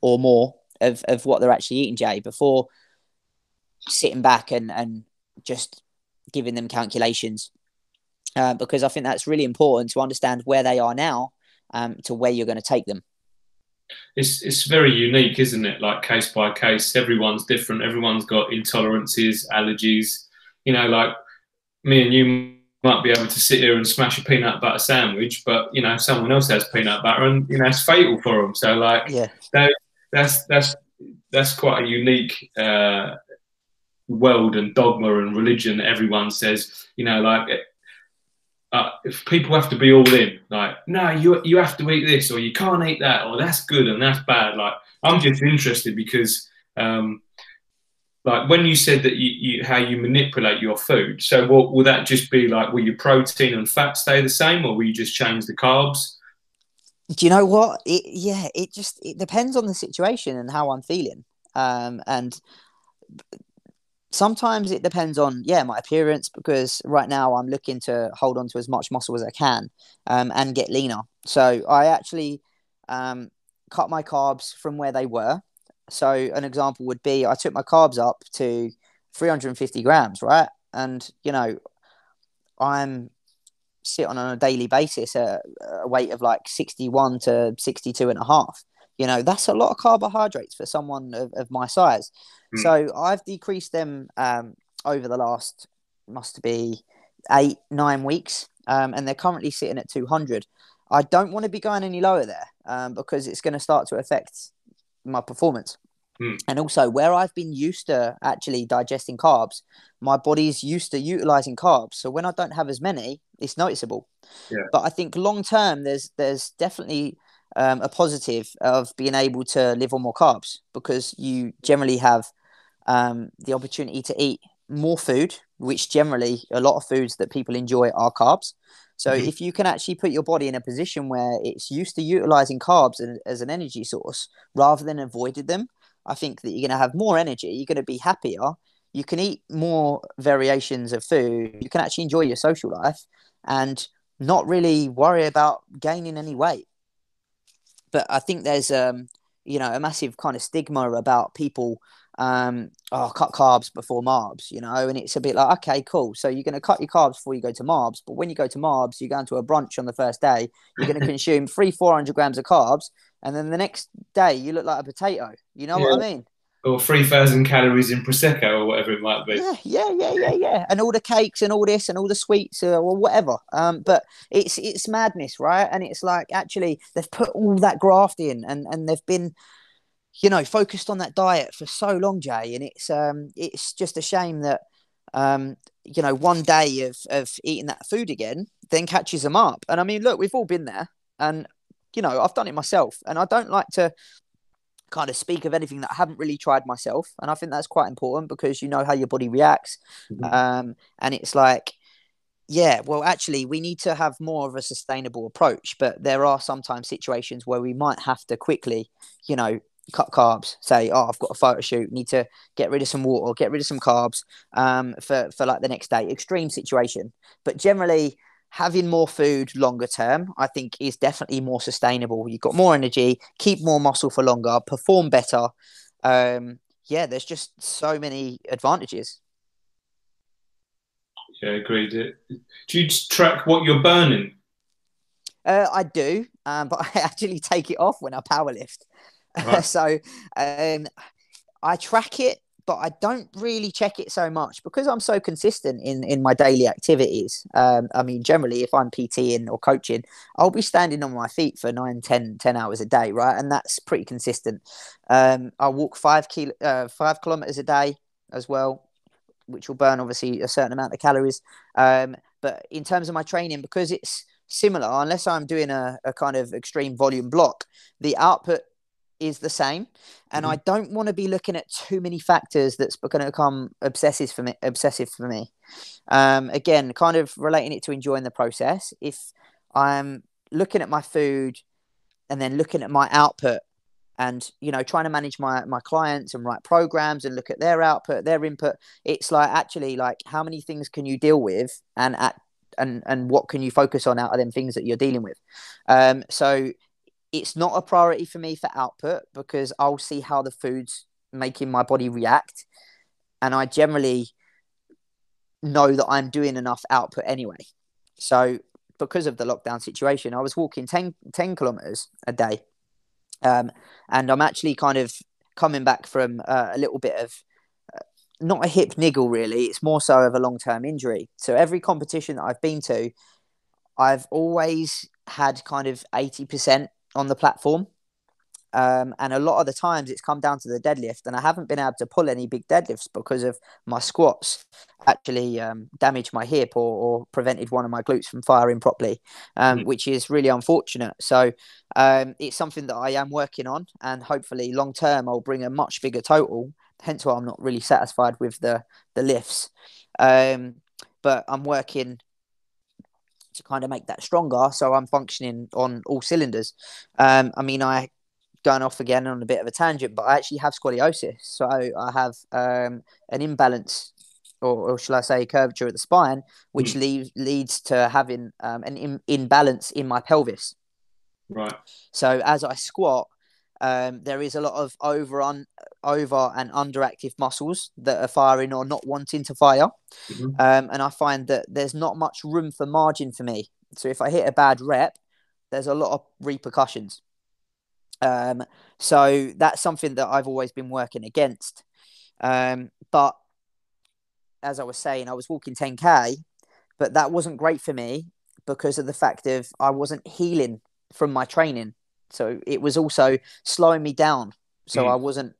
or more of, of what they're actually eating, Jay, before sitting back and, and just giving them calculations uh, because I think that's really important to understand where they are now um, to where you're going to take them. It's it's very unique, isn't it? Like case by case, everyone's different. Everyone's got intolerances, allergies. You know, like me and you might be able to sit here and smash a peanut butter sandwich, but you know, someone else has peanut butter, and you know, it's fatal for them. So, like, yeah, that's that's that's quite a unique uh, world and dogma and religion. Everyone says, you know, like uh, if people have to be all in, like, no, you you have to eat this or you can't eat that or that's good and that's bad. Like, I'm just interested because, um, like, when you said that you, you how you manipulate your food, so what will that just be like? Will your protein and fat stay the same, or will you just change the carbs? Do you know what? It, yeah, it just it depends on the situation and how I'm feeling. Um, and sometimes it depends on yeah my appearance because right now i'm looking to hold on to as much muscle as i can um, and get leaner. So i actually um, cut my carbs from where they were. So an example would be i took my carbs up to 350 grams right? And you know i'm sitting on a daily basis at a weight of like 61 to 62 and a half you know that's a lot of carbohydrates for someone of, of my size Mm. So I've decreased them um, over the last must be eight nine weeks, um, and they're currently sitting at 200. I don't want to be going any lower there um, because it's going to start to affect my performance. Mm. And also, where I've been used to actually digesting carbs, my body's used to utilizing carbs. So when I don't have as many, it's noticeable. Yeah. But I think long term, there's there's definitely um, a positive of being able to live on more carbs because you generally have um, the opportunity to eat more food, which generally a lot of foods that people enjoy are carbs. So mm-hmm. if you can actually put your body in a position where it's used to utilizing carbs as an energy source rather than avoided them, I think that you're going to have more energy. You're going to be happier. You can eat more variations of food. You can actually enjoy your social life and not really worry about gaining any weight. But I think there's um, you know, a massive kind of stigma about people um, oh, cut carbs before marbs, you know, and it's a bit like, okay, cool. So you're going to cut your carbs before you go to marbs, but when you go to marbs, you're going to a brunch on the first day, you're going to consume three, 400 grams of carbs, and then the next day you look like a potato. You know yeah. what I mean? Or 3,000 calories in Prosecco or whatever it might be. Yeah, yeah, yeah, yeah, yeah. And all the cakes and all this and all the sweets uh, or whatever. Um, but it's it's madness, right? And it's like, actually, they've put all that graft in and, and they've been you know, focused on that diet for so long, Jay, and it's um, it's just a shame that um, you know, one day of of eating that food again then catches them up. And I mean, look, we've all been there, and you know, I've done it myself, and I don't like to kind of speak of anything that I haven't really tried myself, and I think that's quite important because you know how your body reacts, mm-hmm. um, and it's like. Yeah, well, actually, we need to have more of a sustainable approach, but there are sometimes situations where we might have to quickly, you know, cut carbs say oh i've got a photo shoot need to get rid of some water get rid of some carbs um, for, for like the next day extreme situation but generally having more food longer term i think is definitely more sustainable. You've got more energy keep more muscle for longer perform better. Um, yeah there's just so many advantages. Yeah agreed. Do you track what you're burning? Uh, I do, um, but I actually take it off when I power lift. Right. so um, I track it, but I don't really check it so much because I'm so consistent in in my daily activities. Um, I mean, generally, if I'm PTing or coaching, I'll be standing on my feet for 9, 10, 10 hours a day, right? And that's pretty consistent. Um, I walk five kilo, uh, five kilometers a day as well, which will burn obviously a certain amount of calories. Um, but in terms of my training, because it's similar, unless I'm doing a, a kind of extreme volume block, the output is the same. And mm-hmm. i don't want to be looking at too many factors that's going to become obsessive for me obsessive for me. Um, again kind of relating it to enjoying the process. If i'm looking at my food and then looking at my output and you know trying to manage my my clients and write programs and look at their output their input it's like actually like how many things can you deal with and at and and what can you focus on out of them things that you're dealing with? Um so it's not a priority for me for output because I'll see how the food's making my body react. And I generally know that I'm doing enough output anyway. So because of the lockdown situation, I was walking 10, 10 kilometers a day. Um, and I'm actually kind of coming back from uh, a little bit of uh, not a hip niggle, really. It's more so of a long term injury. So every competition that I've been to, I've always had kind of 80% on the platform. Um, and a lot of the times it's come down to the deadlift, and I haven't been able to pull any big deadlifts because of my squats actually um, damaged my hip or, or, prevented one of my glutes from firing properly, um, mm. which is really unfortunate. So um, it's something that I am working on, and hopefully long term I'll bring a much bigger total. Hence why I'm not really satisfied with the the lifts, um, but I'm working to kind of make that stronger. So I'm functioning on all cylinders. Um, I mean, I going off again on a bit of a tangent, but I actually have scoliosis. So I have um, an imbalance, or, or shall I say, curvature of the spine, which mm. leads leads to having um, an in, imbalance in my pelvis. Right. So as I squat, um, there is a lot of over on over and underactive muscles that are firing or not wanting to fire, mm-hmm. um, and I find that there's not much room for margin for me. So if I hit a bad rep, there's a lot of repercussions. Um, so that's something that I've always been working against. Um, but as I was saying, I was walking 10k, but that wasn't great for me because of the fact of I wasn't healing from my training. So it was also slowing me down. So mm. I wasn't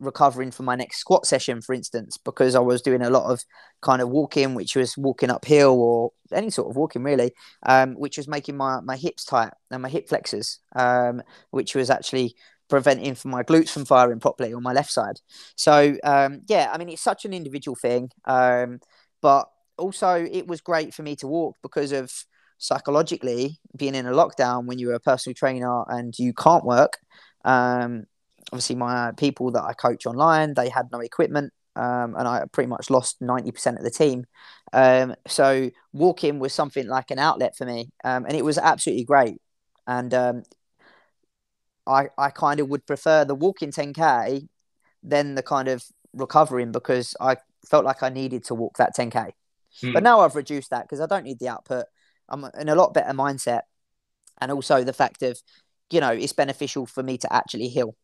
recovering for my next squat session, for instance, because I was doing a lot of kind of walking, which was walking uphill or any sort of walking really, um, which was making my, my hips tight and my hip flexors, um, which was actually preventing for my glutes from firing properly on my left side. So um, yeah, I mean it's such an individual thing, um, but also it was great for me to walk because of psychologically being in a lockdown when you're a personal trainer and you can't work. Um, obviously my people that I coach online, they had no equipment. Um, and I pretty much lost 90% of the team. Um, so walking was something like an outlet for me. Um, and it was absolutely great. And um, I, I kind of would prefer the walking 10K than the kind of recovering because I felt like I needed to walk that 10K. Hmm. But now I've reduced that because I don't need the output. I'm in a lot better mindset. And also the fact of, you know, it's beneficial for me to actually heal.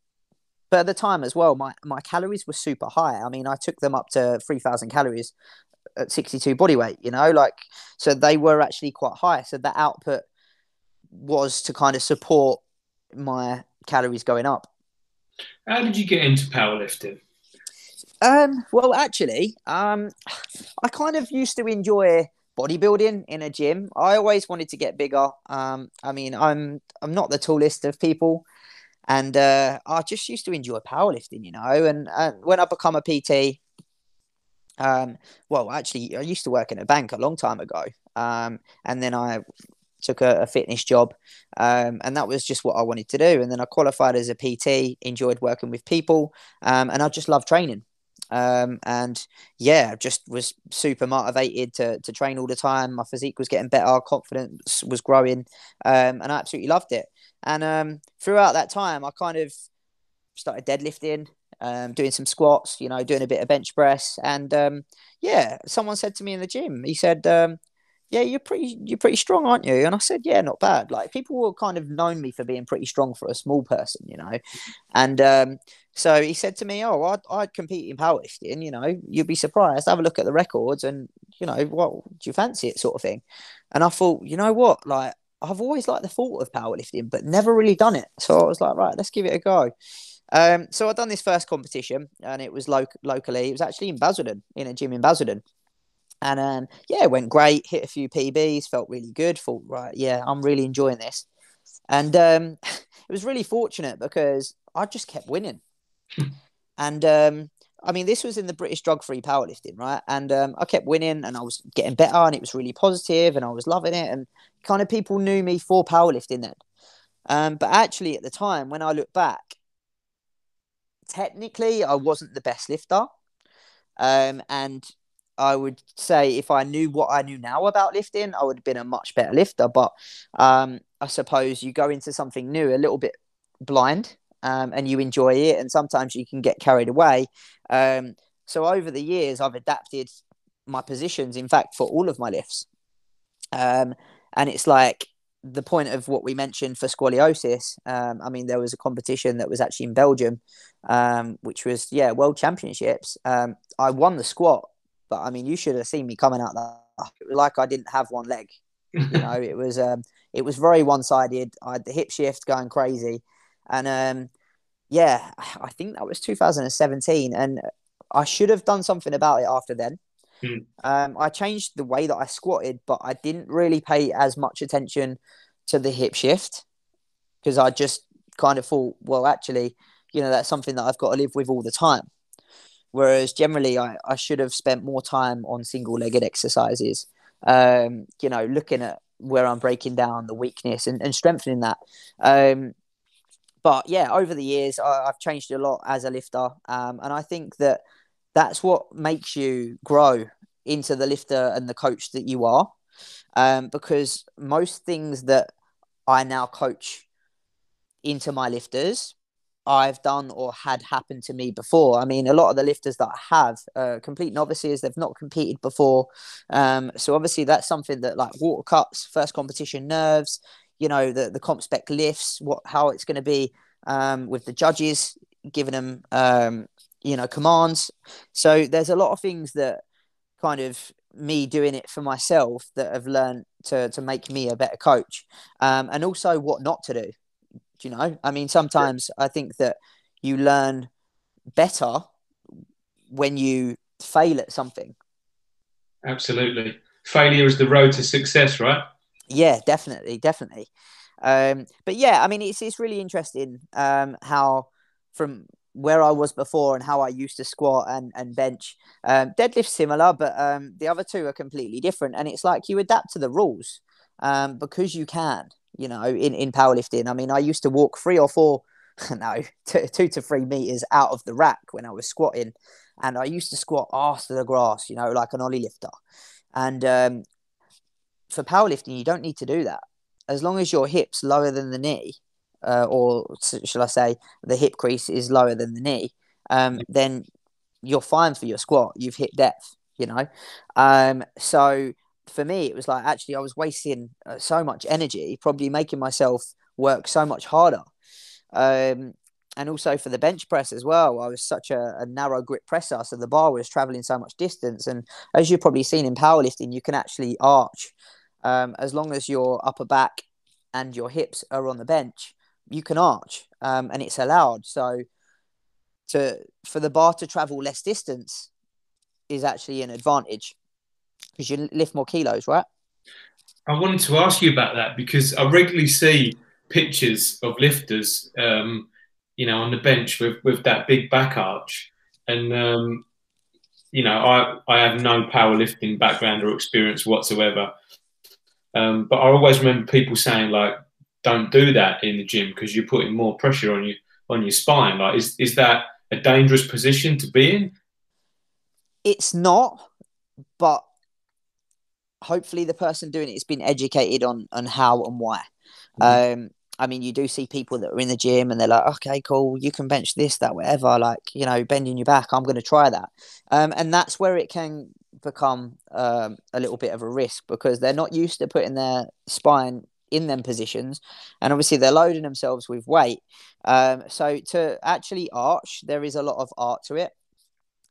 But at the time as well, my, my calories were super high. I mean, I took them up to 3,000 calories at 62 body weight, you know, like, so they were actually quite high. So the output was to kind of support my calories going up. How did you get into powerlifting? Um, well, actually, um, I kind of used to enjoy bodybuilding in a gym. I always wanted to get bigger. Um, I mean, I'm I'm not the tallest of people, and uh, I just used to enjoy powerlifting, you know. And, and when I become a PT, um, well, actually, I used to work in a bank a long time ago, um, and then I took a, a fitness job, um, and that was just what I wanted to do. And then I qualified as a PT, enjoyed working with people, um, and I just love training. Um, and yeah, just was super motivated to, to train all the time. My physique was getting better, confidence was growing, um, and I absolutely loved it. And um, throughout that time, I kind of started deadlifting, um, doing some squats, you know, doing a bit of bench press. And um, yeah, someone said to me in the gym, he said, um, yeah, you're pretty, you're pretty strong, aren't you? And I said, yeah, not bad. Like people were kind of known me for being pretty strong for a small person, you know. And um, so he said to me, oh, I'd, I'd compete in powerlifting, you know, you'd be surprised. Have a look at the records and, you know, what do you fancy it sort of thing? And I thought, you know what, like I've always liked the thought of powerlifting, but never really done it. So I was like, right, let's give it a go. Um, so I'd done this first competition, and it was lo- locally. It was actually in Basildon, in a gym in Basildon. And um, yeah, it went great. Hit a few PBs, felt really good. Thought, right, yeah, I'm really enjoying this. And um, it was really fortunate because I just kept winning. and um, I mean, this was in the British drug free powerlifting, right? And um, I kept winning and I was getting better and it was really positive and I was loving it. And kind of people knew me for powerlifting then. Um, but actually, at the time, when I look back, technically, I wasn't the best lifter. Um, and I would say if I knew what I knew now about lifting, I would have been a much better lifter. But um, I suppose you go into something new a little bit blind um, and you enjoy it. And sometimes you can get carried away. Um, so over the years, I've adapted my positions. In fact, for all of my lifts, um, and it's like the point of what we mentioned for scoliosis. Um, I mean, there was a competition that was actually in Belgium, um, which was yeah World Championships. I won the squat, but I mean, you should have seen me coming out there like I didn't have one leg. You know, it was um, it was very one sided. I had the hip shift going crazy, and um, yeah, I think that was 2017, and I should have done something about it after then. Mm. Um, I changed the way that I squatted, but I didn't really pay as much attention to the hip shift because I just kind of thought, well, actually, you know, that's something that I've got to live with all the time. Whereas generally, I, I should have spent more time on single legged exercises, um, you know, looking at where I'm breaking down the weakness and, and strengthening that. Um, but yeah, over the years, I, have changed a lot as a lifter. Um, and I think that that's what makes you grow into the lifter and the coach that you are. Um, because most things that I now coach into my lifters I've done or had happen to me before. I mean, a lot of the lifters that I have, uh, complete novices, they've not competed before. Um, so obviously that's something that like water cuts, first competition nerves, you know, the, the comp spec lifts, what, how it's going to be um, with the judges giving them, um, you know, commands. So there's a lot of things that kind of me doing it for myself that have learned to, to make me a better coach um, and also what not to do you know, I mean, sometimes I think that you learn better when you fail at something. Absolutely. Failure is the road to success, right? Yeah, definitely, definitely. Um, but yeah, I mean, it's it's really interesting um, how from where I was before and how I used to squat and, and bench. Um, deadlift similar, but um, the other two are completely different. And it's like you adapt to the rules um, because you can you know, in, in powerlifting. I mean, I used to walk three or four, no, two, two to three meters out of the rack when I was squatting. And I used to squat after the grass, you know, like an Oly lifter. And um, for powerlifting, you don't need to do that. As long as your hips lower than the knee, uh, or shall I say, the hip crease is lower than the knee, um, then you're fine for your squat. You've hit depth, you know. Um, so for me, it was like actually I was wasting uh, so much energy, probably making myself work so much harder. Um, and also for the bench press as well, I was such a, a, narrow grip presser, so the bar was traveling so much distance. And as you've probably seen in powerlifting, you can actually arch um, as long as your upper back and your hips are on the bench. You can arch, um, and it's allowed. So to for the bar to travel less distance is actually an advantage because you lift more kilos, right? I wanted to ask you about that because I regularly see pictures of lifters, um, you know, on the bench with, with that big back arch. And, um, you know, I, I have no powerlifting background or experience whatsoever. Um, but I always remember people saying, like, don't do that in the gym because you're putting more pressure on you on your spine. Like, is, is that a dangerous position to be in? It's not, but hopefully the person doing it has been educated on on how and why. Mm-hmm. Um, I mean, you do see people that are in the gym and they're like, okay, cool, you can bench this, that, whatever, like, you know, bending your back, I'm going to try that. Um, and that's where it can become um, a little bit of a risk because they're not used to putting their spine in them positions. And obviously, they're loading themselves with weight. Um, so, to actually arch, there is a lot of art to it.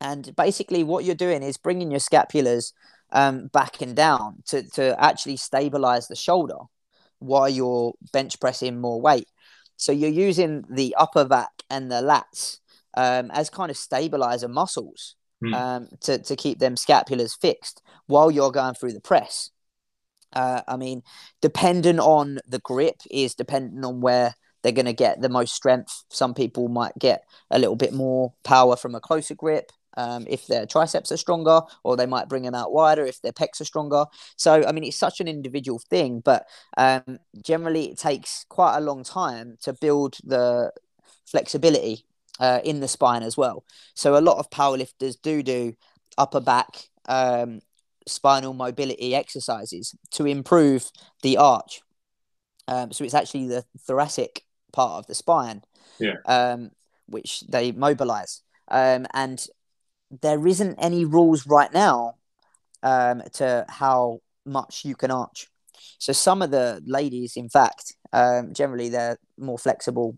And basically, what you're doing is bringing your scapulars um, back and down to, to actually stabilize the shoulder while you're bench pressing more weight. So you're using the upper back and the lats um, as kind of stabilizer muscles mm. um, to, to keep them scapulars fixed while you're going through the press. Uh, I mean, depending on the grip is dependent on where they're going to get the most strength. Some people might get a little bit more power from a closer grip um, if their triceps are stronger, or they might bring them out wider if their pecs are stronger. So, I mean, it's such an individual thing, but um, generally it takes quite a long time to build the flexibility uh, in the spine as well. So, a lot of powerlifters do do upper back um, spinal mobility exercises to improve the arch. Um, so, it's actually the thoracic part of the spine, yeah. Um, which they mobilize. Um, and there isn't any rules right now um, to how much you can arch. So some of the ladies, in fact, um, generally they're more flexible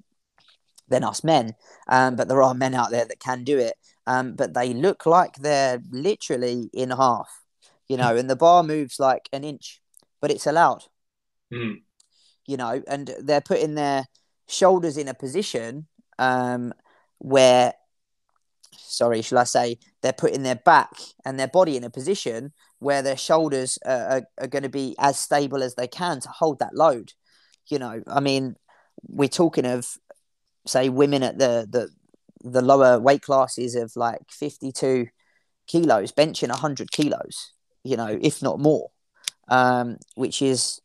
than us men, um, but there are men out there that can do it. Um, but they look like they're literally in half, you know, and the bar moves like an inch, but it's allowed. Mm. You know, and they're putting their shoulders in a position um, where sorry, shall I say, they're putting their back and their body in a position where their shoulders are, are, going to be as stable as they can to hold that load. You know, I mean, we're talking of, say, women at the, the, the lower weight classes of like 52 kilos, benching 100 kilos, you know, if not more, um, which is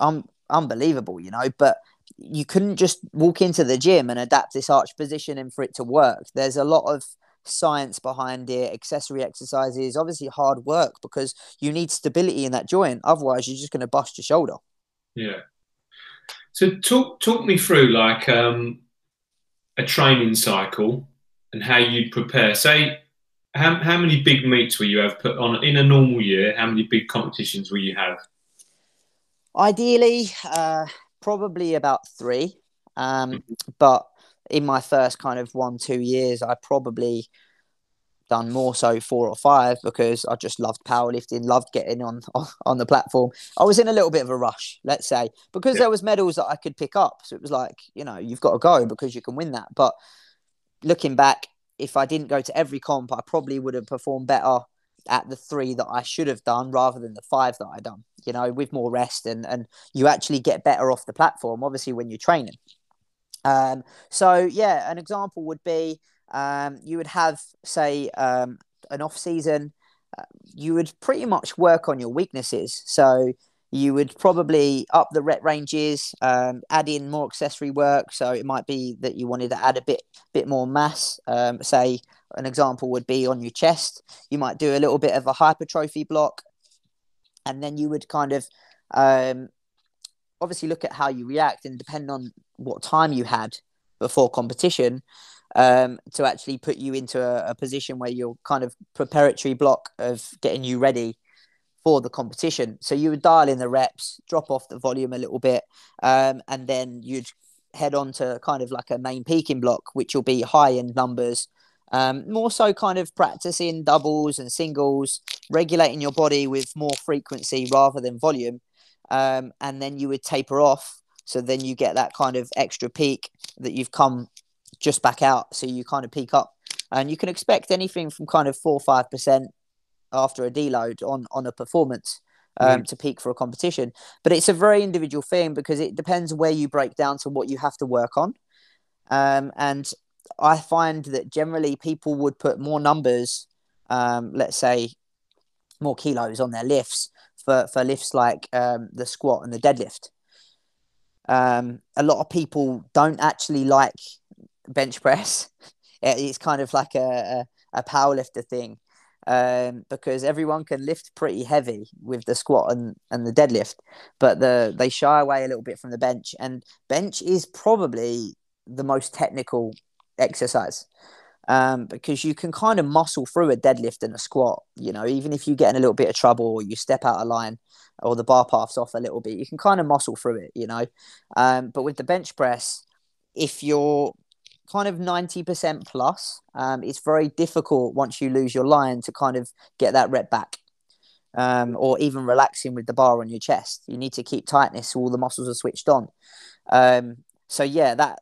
um, unbelievable, you know. But you couldn't just walk into the gym and adapt this arch position and for it to work. There's a lot of science behind it, accessory exercises, obviously hard work because you need stability in that joint. Otherwise, you're just going to bust your shoulder. Yeah. So talk talk me through like um, a training cycle and how you'd prepare. Say, how, how many big meets will you have put on in a normal year? How many big competitions will you have? Ideally, uh, probably about three. Um, mm-hmm. But in my first kind of one two years, I probably done more so four or five because I just loved powerlifting, loved getting on on the platform. I was in a little bit of a rush, let's say, because yeah. there was medals that I could pick up. So it was like, you know, you've got to go because you can win that. But looking back, if I didn't go to every comp, I probably would have performed better at the three that I should have done rather than the five that I done. You know, with more rest and and you actually get better off the platform. Obviously, when you're training. Um, so yeah, an example would be um, you would have say um, an off season. Uh, you would pretty much work on your weaknesses. So you would probably up the rep ranges, um, add in more accessory work. So it might be that you wanted to add a bit bit more mass. Um, say an example would be on your chest. You might do a little bit of a hypertrophy block, and then you would kind of um, obviously look at how you react and depend on what time you had before competition um, to actually put you into a, a, position where you're kind of preparatory block of getting you ready for the competition. So you would dial in the reps, drop off the volume a little bit, um, and then you'd head on to kind of like a main peaking block, which will be high end numbers. Um, more so, kind of practicing doubles and singles, regulating your body with more frequency rather than volume. Um, and then you would taper off so then you get that kind of extra peak that you've come just back out. So you kind of peak up. And you can expect anything from kind of four or five percent after a deload on on a performance um, mm. to peak for a competition. But it's a very individual thing because it depends where you break down to what you have to work on. Um, and I find that generally people would put more numbers, um, let's say more kilos on their lifts for, for lifts like um, the squat and the deadlift. Um, a lot of people don't actually like bench press. It's kind of like a, a, a powerlifter thing um, because everyone can lift pretty heavy with the squat and, and the deadlift, but the they shy away a little bit from the bench. And bench is probably the most technical exercise um, because you can kind of muscle through a deadlift and a squat. You know, even if you get in a little bit of trouble or you step out of line, or the bar path's off a little bit, you can kind of muscle through it, you know. Um, but with the bench press, if you're kind of 90% plus, um, it's very difficult once you lose your line to kind of get that rep back. Um, or even relaxing with the bar on your chest. You need to keep tightness so all the muscles are switched on. Um, so yeah, that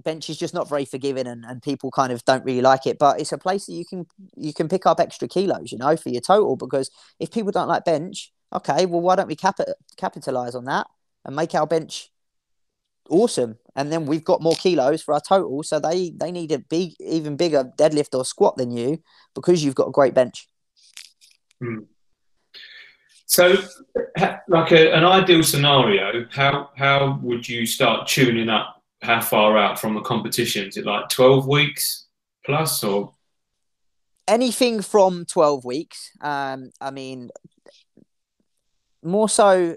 bench is just not very forgiving and, and people kind of don't really like it. But it's a place that you can you can pick up extra kilos, you know, for your total. Because if people don't like bench, okay, well, why don't we cap- capitalize on that and make our bench awesome? And then we've got more kilos for our total, so they they need a big, even bigger deadlift or squat than you because you've got a great bench. Hmm. So, like a, an ideal scenario, how how would you start tuning up? How far out from a competition? Is it like twelve weeks plus, or? Anything from 12 weeks. Um, i mean more so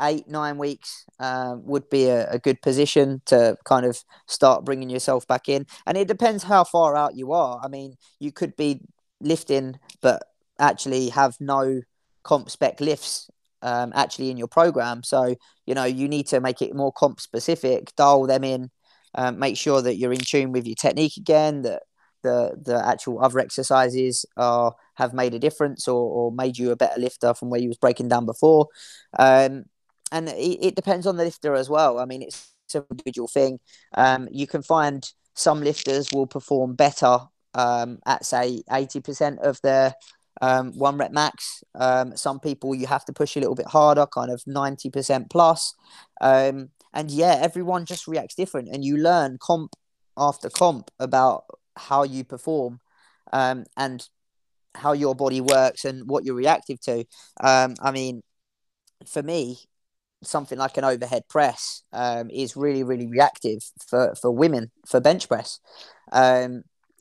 eight nine weeks uh, would be a, a, good position to kind of start bringing yourself back in. And it depends how far out you are. I mean you could be lifting but actually have no comp spec lifts um, actually in your program. So, you know, you need to make it more comp specific, dial them in, um, make sure that you're in tune with your technique again, that the the actual other exercises are have made a difference or, or made you a better lifter from where you was breaking down before. Um, and it, it depends on the lifter as well. I mean, it's an individual thing. Um, you can find some lifters will perform better um, at say 80% of their um, one rep max. Um, some people you have to push a little bit harder, kind of 90% plus. Um, and yeah, everyone just reacts different, and you learn comp after comp about how you perform um, and how your body works and what you're reactive to. Um, I mean, for me, something like an overhead press um, is really, really reactive for, for women for bench press.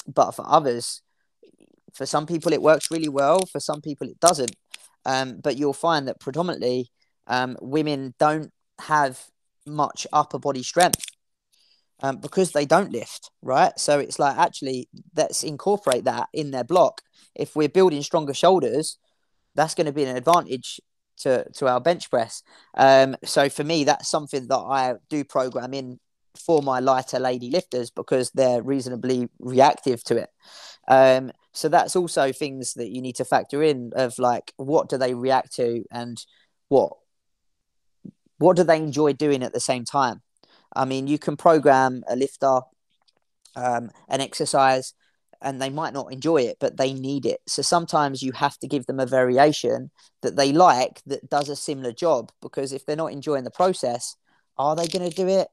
But for others, for some people, it works really well. For some people, it doesn't. Um, but you'll find that predominantly um, women don't have much upper body strength um, because they don't lift, right? So it's like actually let's incorporate that in their block. If we're building stronger shoulders, that's going to be an advantage to to our bench press. Um, so for me, that's something that I do program in for my lighter lady lifters because they're reasonably reactive to it. Um, so that's also things that you need to factor in of like what do they react to and what what do they enjoy doing at the same time. I mean, you can program a lifter, um, an exercise, and they might not enjoy it, but they need it. So sometimes you have to give them a variation that they like that does a similar job because if they're not enjoying the process, are they going to do it?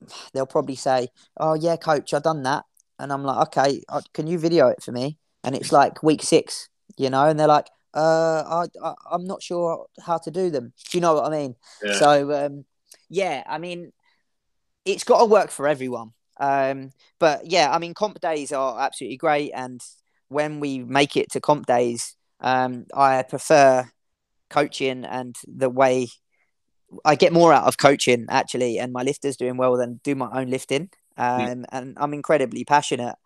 They'll probably say, "Oh yeah, coach, I've done that," and I'm like, "Okay, uh, can you video it for me?" And it's like week six, you know, and they're like, "Uh, I, I I'm not sure how to do them." Do you know what I mean? Yeah. So, um, yeah, I mean, it's got to work for everyone. Um, but yeah, I mean, comp days are absolutely great, and when we make it to comp days, um, I prefer coaching and the way I get more out of coaching actually, and my lifters doing well than do my own lifting. Um, yeah. and I'm incredibly passionate.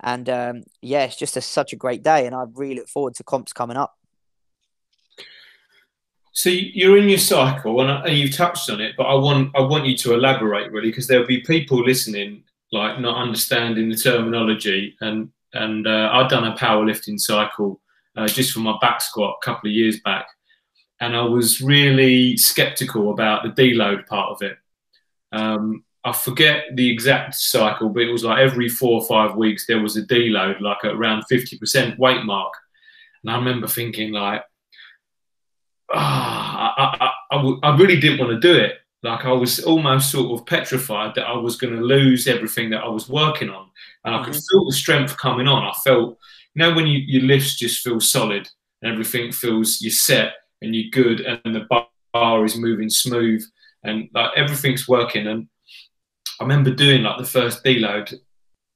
And um, yeah, it's just a, such a great day, and I really look forward to comps coming up. So you're in your cycle, and, and you've touched on it, but I want I want you to elaborate really, because there'll be people listening like not understanding the terminology. And and uh, I'd done a powerlifting cycle uh, just for my back squat a couple of years back, and I was really skeptical about the deload part of it. Um, I forget the exact cycle, but it was like every four or five weeks there was a deload, like at around fifty percent weight mark. And I remember thinking like, oh, I, I, I, I really didn't want to do it. Like I was almost sort of petrified that I was going to lose everything that I was working on, and. I could mm-hmm. feel the strength coming on. I felt, you know, when you, your lifts just feel solid and everything feels you're set and you're good, and the bar is moving smooth and like everything's working. And I remember doing like the first deload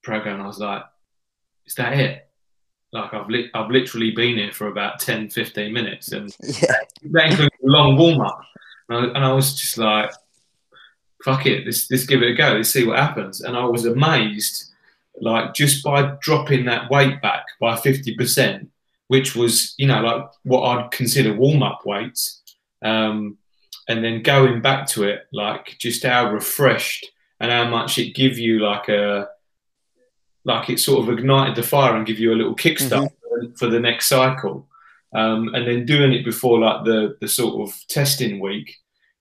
program. I was like, "Is that it?" Like I've li- I've literally been here for about 10, 15 minutes, and yeah. that includes a long warm up. And I, and I was just like, fuck it, let's, let's give it a go, let's see what happens. And I was amazed, like just by dropping that weight back by 50%, which was, you know, like what I'd consider warm up weights. Um, and then going back to it, like just how refreshed and how much it give you like a, like it sort of ignited the fire and give you a little kickstart mm-hmm. for the next cycle. Um, and then doing it before like the the sort of testing week,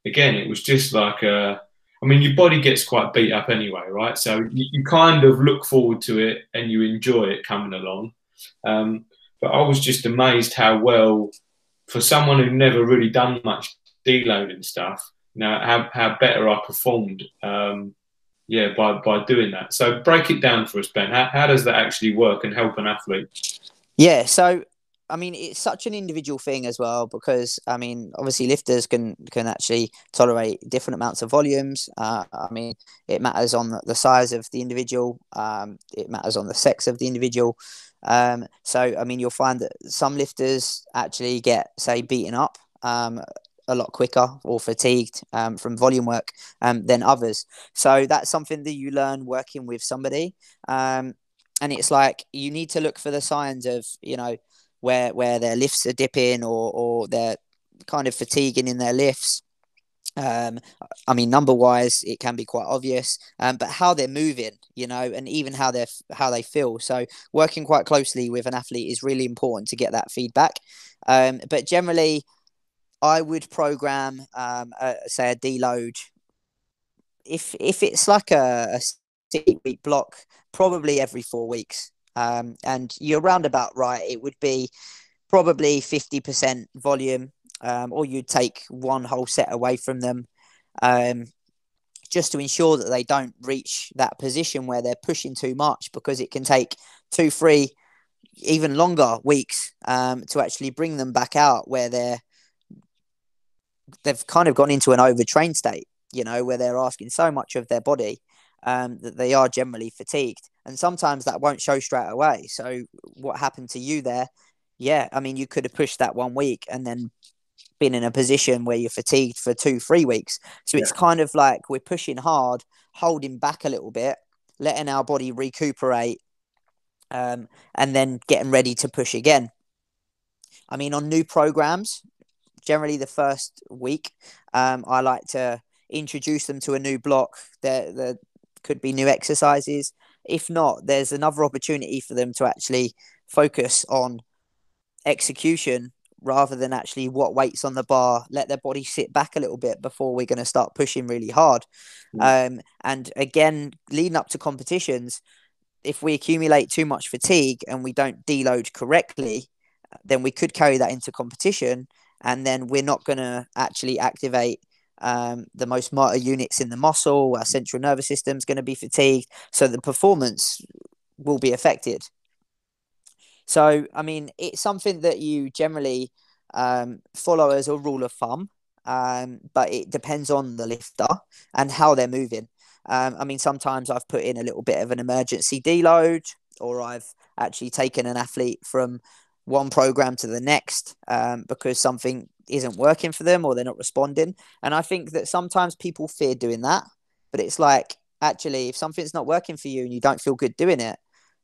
again, it was just like a. I mean, your body gets quite beat up anyway, right? So you, you kind of look forward to it and you enjoy it coming along. Um, but I was just amazed how well, for someone who'd never really done much deloading stuff, you know, how, how better I performed. Um, yeah, by, by doing that. So break it down for us, Ben. How, how does that actually work and help an athlete? Yeah, so I mean, it's such an individual thing as well because I mean, obviously, lifters can can actually tolerate different amounts of volumes. Uh, I mean, it matters on the size of the individual. Um, it matters on the sex of the individual. Um, so, I mean, you'll find that some lifters actually get, say, beaten up um, a lot quicker or fatigued um, from volume work um, than others. So that's something that you learn working with somebody. Um, and it's like you need to look for the signs of, you know, where where their lifts are dipping or or they're kind of fatiguing in their lifts. Um, I mean, number wise, it can be quite obvious, um, but how they're moving, you know, and even how they're how they feel. So, working quite closely with an athlete is really important to get that feedback. Um, but generally, I would program, um, a, say, a deload. If if it's like a, a six week block, probably every four weeks, um, and you're roundabout right. It would be probably fifty percent volume, um, or you'd take one whole set away from them, um, just to ensure that they don't reach that position where they're pushing too much, because it can take two, three, even longer weeks um, to actually bring them back out where they're they've kind of gone into an overtrained state. You know, where they're asking so much of their body um, that they are generally fatigued, and sometimes that won't show straight away. So, what happened to you there? Yeah, I mean, you could have pushed that one week and then been in a position where you're fatigued for two, three weeks. So yeah. it's kind of like we're pushing hard, holding back a little bit, letting our body recuperate, um, and then getting ready to push again. I mean, on new programs, generally the first week, um, I like to introduce them to a new block. There, there could be new exercises. If not, there's another opportunity for them to actually focus on execution rather than actually what weights on the bar, let their body sit back a little bit before we're going to start pushing really hard. Mm. Um, and again, leading up to competitions, if we accumulate too much fatigue and we don't deload correctly, then we could carry that into competition. And then we're not going to actually activate um, the most motor units in the muscle. Our central nervous system is going to be fatigued. So the performance will be affected. So, I mean, it's something that you generally um, follow as a rule of thumb, um, but it depends on the lifter and how they're moving. Um, I mean, sometimes I've put in a little bit of an emergency deload, or I've actually taken an athlete from one program to the next um, because something isn't working for them or they're not responding. And I think that sometimes people fear doing that, but it's like actually, if something's not working for you and you don't feel good doing it,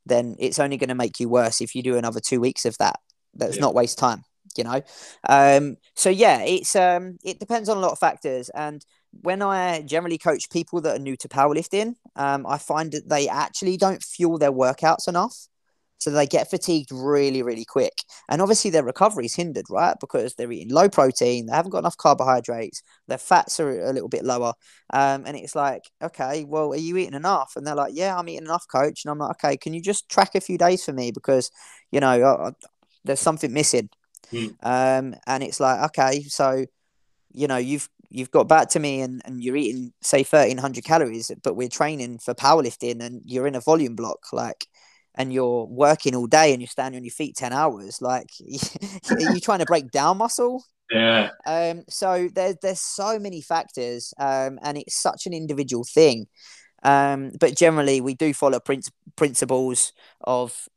then it's only going to make you worse if you do another two weeks of that. That's yeah. not waste time, you know. Um, so yeah, it's um, it depends on a lot of factors. And when I generally coach people that are new to powerlifting, um, I find that they actually don't fuel their workouts enough. So they get fatigued really, really quick. And obviously their recovery is hindered, right? Because they're eating low protein, they haven't got enough carbohydrates, their fats are a little bit lower. Um, and it's like, okay, well, are you eating enough? And they're like, yeah, I'm eating enough, coach. And I'm like, okay, can you just track a few days for me? Because, you know, uh, there's something missing. Mm. Um, and it's like, okay, so, you know, you've you've got back to me and, and you're eating say 1300 calories but we're training for powerlifting and you're in a volume block like and you're working all day and you're standing on your feet 10 hours like are you trying to break down muscle? Yeah. Um so there's there's so many factors um and it's such an individual thing. Um but generally we do follow princ- principles of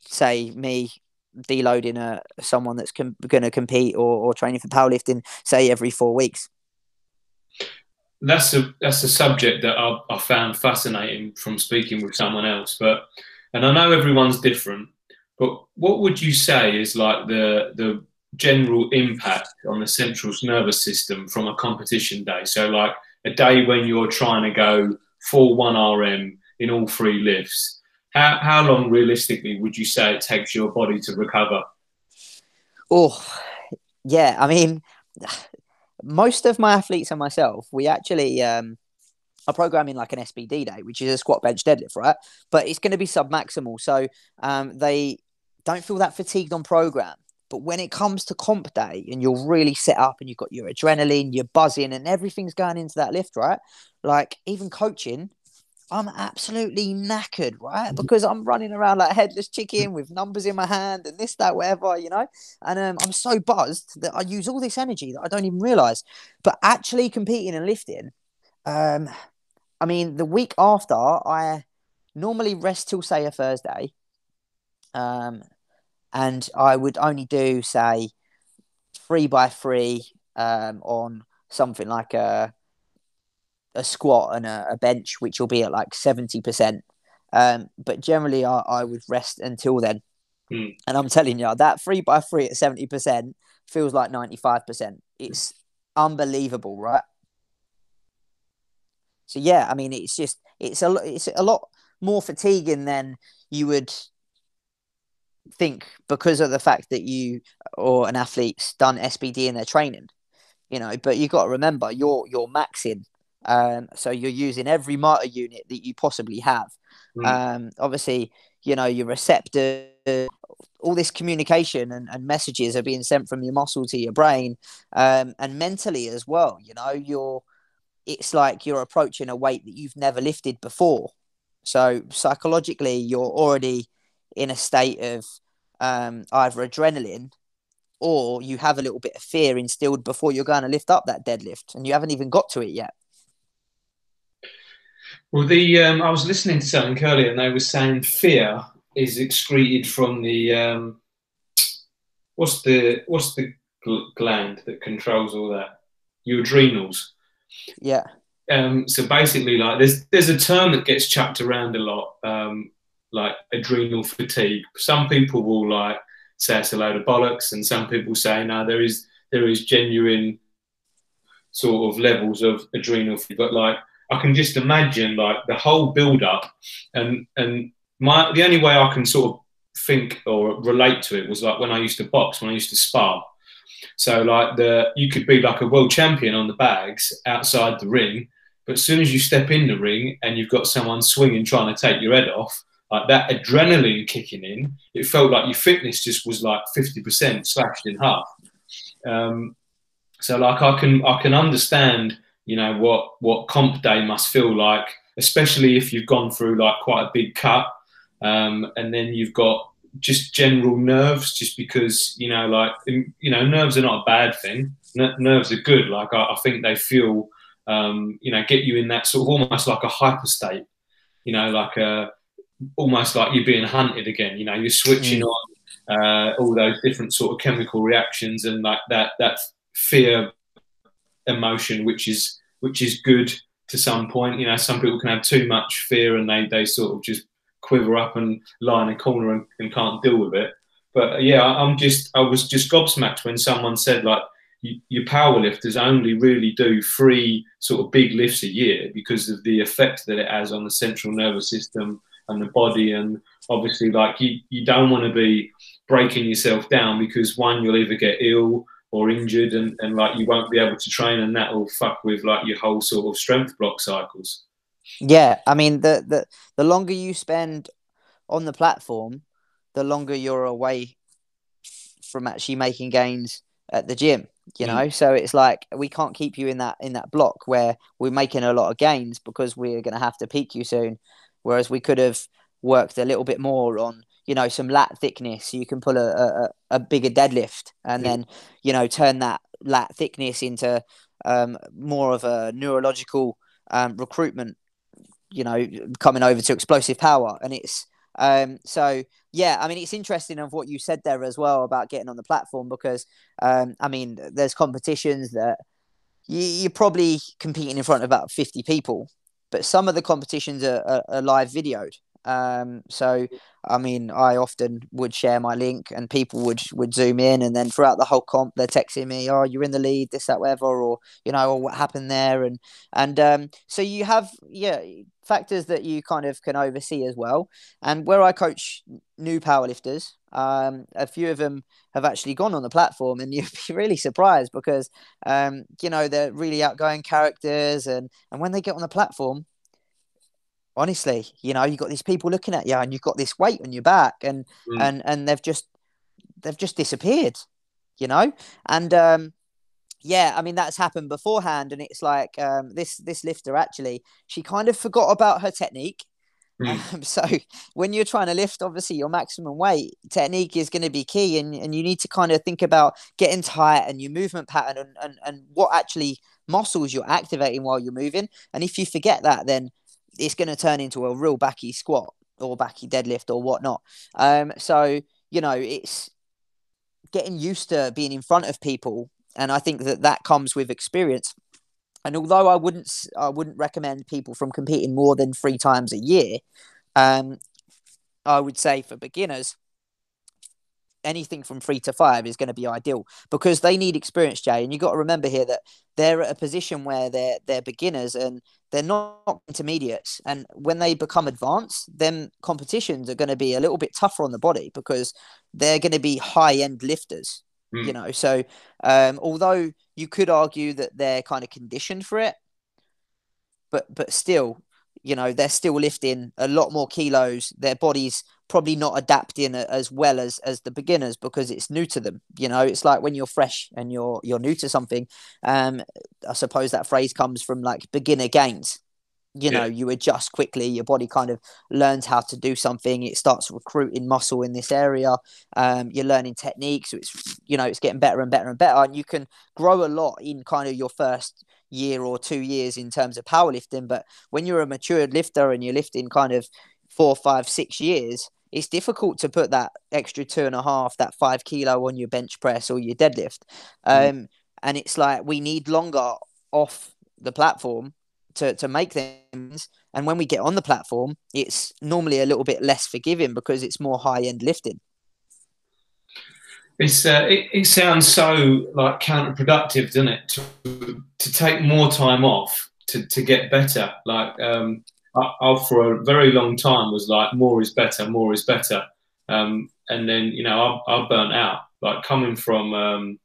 say me deloading a someone that's com- going to compete or, or training for powerlifting say every four weeks. That's a that's a subject that I, I found fascinating from speaking with someone else but and I know everyone's different, but what would you say is like the the general impact on the central nervous system from a competition day? So like a day when you're trying to go full one RM in all three lifts. How how long realistically would you say it takes your body to recover? Oh, yeah. I mean, most of my athletes and myself, we actually um, are programming like an SBD day, which is a squat bench deadlift, right? But it's going to be sub maximal. So um, they don't feel that fatigued on program. But when it comes to comp day and you're really set up and you've got your adrenaline, you're buzzing and everything's going into that lift, right? Like even coaching, I'm absolutely knackered, right? Mm-hmm. Because I'm running around like headless chicken with numbers in my hand and this, that, whatever, you know? And um, I'm so buzzed that I use all this energy that I don't even realize. But actually competing and lifting, um, I mean, the week after, I normally rest till say a Thursday, um, and I would only do say three by three um, on something like a a squat and a, a bench, which will be at like seventy percent. Um, but generally, I, I would rest until then. Mm. And I'm telling you, that three by three at seventy percent feels like ninety five percent. It's unbelievable, right? So yeah, I mean, it's just it's a it's a lot more fatiguing than you would think because of the fact that you or an athlete's done SBD in their training, you know. But you got to remember, you're you're maxing, um, so you're using every motor unit that you possibly have. Mm. Um, obviously, you know your receptor, all this communication and, and messages are being sent from your muscle to your brain, um, and mentally as well. You know, you're it's like you're approaching a weight that you've never lifted before. So psychologically, you're already in a state of um, either adrenaline or you have a little bit of fear instilled before you're going to lift up that deadlift and you haven't even got to it yet. Well, the um, I was listening to something earlier and they were saying fear is excreted from the um, what's the what's the gland that controls all that? Your adrenals. Yeah. Um, so basically, like there's there's a term that gets chucked around a lot, um, like adrenal fatigue. Some people will like say it's a load of bollocks, and some people say no, there is there is genuine sort of levels of adrenal fatigue. But like I can just imagine like the whole build up, and and my the only way I can sort of think or relate to it was like when I used to box, when I used to spar. So like the you could be like a world champion on the bags outside the ring, but as soon as you step in the ring and you've got someone swinging trying to take your head off, like that adrenaline kicking in, it felt like your fitness just was like fifty percent slashed in half. Um, so like I can I can understand you know what what comp day must feel like, especially if you've gone through like quite a big cut, um, and then you've got just general nerves, just because you know, like you know, nerves are not a bad thing. N- nerves are good. Like I, I think they feel, um, you know, get you in that sort of almost like a hyper state. You know, like a almost like you're being hunted again. You know, you're switching mm. on uh, all those different sort of chemical reactions and like that that fear emotion, which is which is good to some point. You know, some people can have too much fear and they they sort of just quiver up and lie in a corner and, and can't deal with it. But uh, yeah, I'm just I was just gobsmacked when someone said like your power lifters only really do three sort of big lifts a year because of the effect that it has on the central nervous system and the body and obviously like you, you don't want to be breaking yourself down because one you'll either get ill or injured and, and like you won't be able to train and that will fuck with like your whole sort of strength block cycles yeah, I mean the the the longer you spend on the platform, the longer you're away from actually making gains at the gym. You know, mm. so it's like we can't keep you in that in that block where we're making a lot of gains because we're going to have to peak you soon. Whereas we could have worked a little bit more on you know some lat thickness you can pull a, a, a bigger deadlift and mm. then you know turn that lat thickness into um, more of a neurological um, recruitment you know, coming over to explosive power. And it's um, so yeah, I mean, it's interesting of what you said there as well about getting on the platform because um, I mean, there's competitions that you, you're probably competing in front of about 50 people, but some of the competitions are, are, are live videoed. Um, so, I mean, I often would share my link, and people would would zoom in, and then throughout the whole comp, they're texting me, "Oh, you're in the lead, this, that, whatever," or you know, or what happened there, and and um, so you have yeah factors that you kind of can oversee as well. And where I coach new powerlifters, um, a few of them have actually gone on the platform, and you'd be really surprised because um, you know they're really outgoing characters, and and when they get on the platform, honestly, you know, you've got these people looking at you and you've got this weight on your back and mm. and and they've just they've just disappeared, you know? And um yeah, I mean that's happened beforehand and it's like um this this lifter actually, she kind of forgot about her technique. Mm. Um, so when you're trying to lift obviously your maximum weight, technique is going to be key and, and you need to kind of think about getting tight and your movement pattern and, and, and what actually muscles you're activating while you're moving. And if you forget that, then it's going to turn into a real backy squat or backy deadlift or whatnot. Um, so you know, it's getting used to being in front of people, and I think that that comes with experience. And although I wouldn't, I wouldn't recommend people from competing more than three times a year. Um, I would say for beginners, anything from three to five is going to be ideal because they need experience, Jay. And you've got to remember here that they're at a position where they're they're beginners and they're not intermediates. And when they become advanced, then competitions are going to be a little bit tougher on the body because they're going to be high end lifters. Mm. You know, so um, although you could argue that they're kind of conditioned for it, but but still, you know, they're still lifting a lot more kilos. Their bodies probably not adapting as well as as the beginners because it's new to them you know it's like when you're fresh and you're you're new to something um i suppose that phrase comes from like beginner gains you know yeah. you adjust quickly your body kind of learns how to do something it starts recruiting muscle in this area um, you're learning techniques so it's you know it's getting better and better and better and you can grow a lot in kind of your first year or two years in terms of powerlifting but when you're a matured lifter and you're lifting kind of four five six years it's difficult to put that extra two and a half, that five kilo on your bench press or your deadlift. Mm. Um. And it's like we need longer off the platform to, to make things. And when we get on the platform, it's normally a little bit less forgiving because it's more high end lifting. It's uh, it, it sounds so like counterproductive, doesn't it? To, to take more time off to, to get better. Like um, I, for a very long time was like more is better, more is better, um, and then you know I, I burnt out. Like coming from um,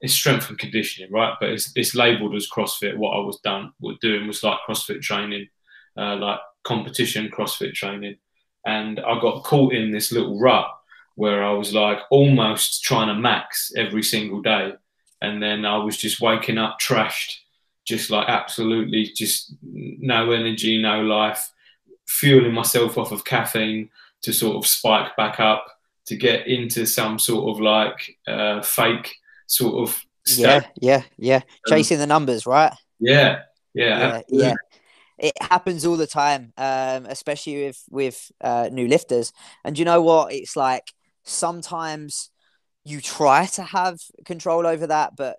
it's strength and conditioning, right? But it's, it's labelled as CrossFit. What I was done, was doing was like CrossFit training, uh, like competition CrossFit training, and I got caught in this little rut where I was like almost trying to max every single day, and then I was just waking up trashed just like absolutely just no energy, no life, fueling myself off of caffeine to sort of spike back up to get into some sort of like uh, fake sort of yeah yeah yeah. Chasing um, the numbers right? Yeah yeah yeah, yeah. it happens all the time um, especially with with uh, new lifters. And you know what? It's like sometimes you try to have control over that but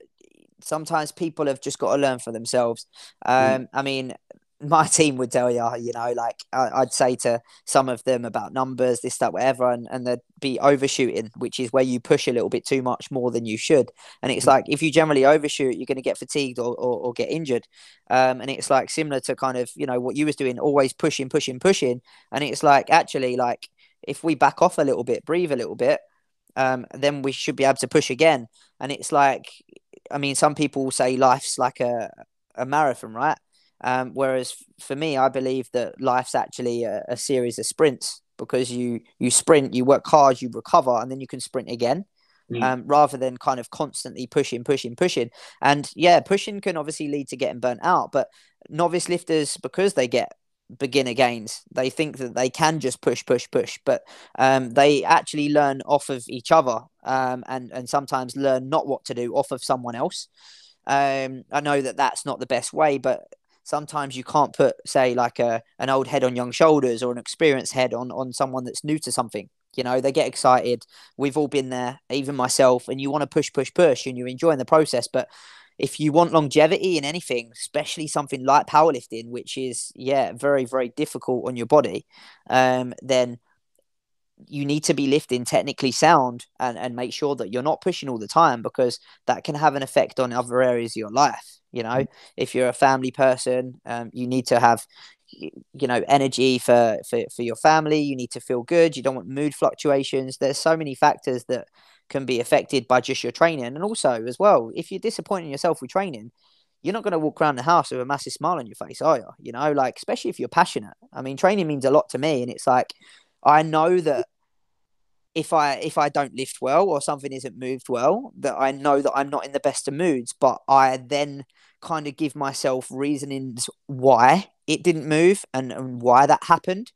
sometimes people have just got to learn for themselves. Hmm. Um, mm. I mean, my team would tell you, you know, like I, would say to some of them about numbers, this, that, whatever, and, and they'd be overshooting, which is where you push a little bit too much more than you should. And it's mm. like if you generally overshoot, you're going to get fatigued or, or, or get injured. Um, and it's like similar to kind of, you know, what you was doing, always pushing, pushing, pushing. And it's like actually, like if we back off a little bit, breathe a little bit, um, then we should be able to push again. And it's like I mean, some people say life's like a, a marathon, right? Um, whereas for me, I believe that life's actually a, a, series of sprints because you you sprint, you work hard, you recover, and then you can sprint again. Mm. Um, rather than kind of constantly pushing, pushing, pushing. And yeah, pushing can obviously lead to getting burnt out. But novice lifters, because they get beginner gains. They think that they can just push, push, push, but um, they actually learn off of each other um, and and sometimes learn not what to do off of someone else. Um, I know that that's not the best way, but sometimes you can't put, say, like a an old head on young shoulders or an experienced head on on someone that's new to something. You know, they get excited. We've all been there, even myself, and you want to push, push, push, and you're enjoying the process, but if you want longevity in anything, especially something like powerlifting, which is yeah very very difficult on your body, um, then you need to be lifting technically sound and, and make sure that you're not pushing all the time because that can have an effect on other areas of your life. You know, mm-hmm. if you're a family person, um, you need to have you know energy for, for for your family you need to feel good you don't want mood fluctuations there's so many factors that can be affected by just your training. And also, as well, if you're disappointing yourself with training, you're not going to walk around the house with a massive smile on your face, are you? You know, like, especially if you're passionate. I mean, training means a lot to me. And it's like, I know that if I if I don't lift well or something isn't moved well, that I know that I'm not in the best of moods, but I then kind of give myself reasonings why it didn't move and, and why that happened.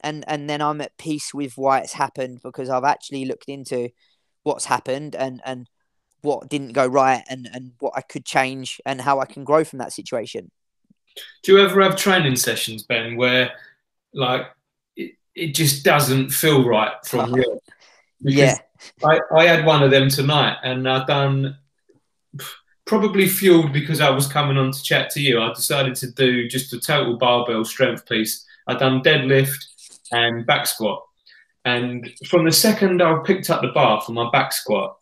And and then I'm at peace with why it's happened because I've actually looked into what's happened and and what didn't go right and and what I could change and how I can grow from that situation. Do you ever have training sessions, Ben, where like it, it just doesn't feel right from uh-huh. you? yeah. I, I had one of them tonight and I've done probably fueled because I was coming on to chat to you. I decided to do just a total barbell strength piece. I done deadlift and back squat And from the second I picked up the bar for my back squat,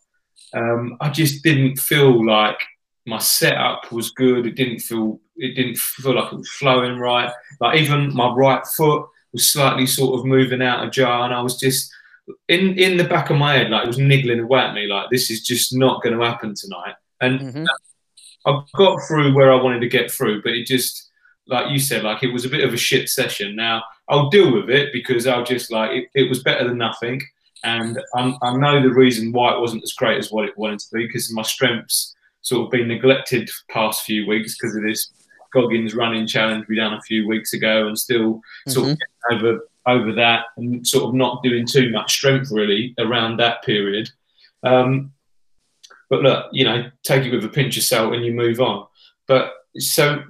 um, I just didn't feel like my setup was good. It didn't feel it didn't feel like it was flowing right. Like even my right foot was slightly sort of moving out of jar, and I was just in in the back of my head, like it was niggling away at me, like this is just not going to happen tonight. And mm-hmm. I got through where I wanted to get through, but it just like you said, like it was a bit of a shit session. Now I'll deal with it because I'll just like it, it was better than nothing. And I, I know the reason why it wasn't as great as what it wanted to be because my strengths sort of been neglected past few weeks because of this Goggins running challenge we done a few weeks ago, and still sort mm-hmm. of over over that and sort of not doing too much strength really around that period. Um, but look, you know, take it with a pinch of salt and you move on. But so,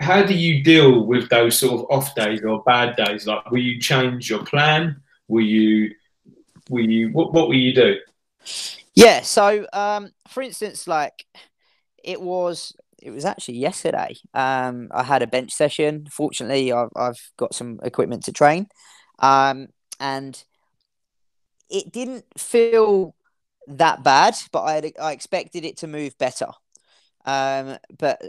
how do you deal with those sort of off days or bad days? Like, will you change your plan? Will you, will you, what, what will you do? Yeah. So, um, for instance, like it was it was actually yesterday. Um, I had a bench session. Fortunately, I've, I've got some equipment to train, um, and it didn't feel that bad, but I I expected it to move better. Um, but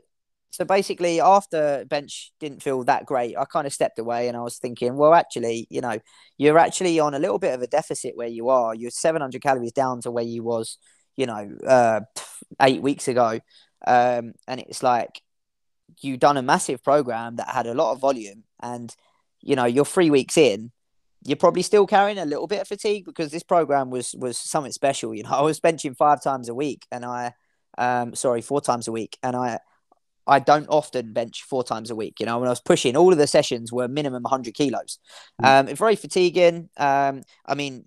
so basically, after bench didn't feel that great, I kind of stepped away and I was thinking, well, actually, you know, you're actually on a little bit of a deficit where you are. You're 700 calories down to where you was, you know, uh, eight weeks ago. Um, and it's like you've done a massive program that had a lot of volume, and you know you're three weeks in. You're probably still carrying a little bit of fatigue because this program was was something special. You know, I was benching five times a week, and I, um, sorry, four times a week, and I, I don't often bench four times a week. You know, when I was pushing, all of the sessions were minimum 100 kilos. Mm. Um, it's very fatiguing. Um, I mean,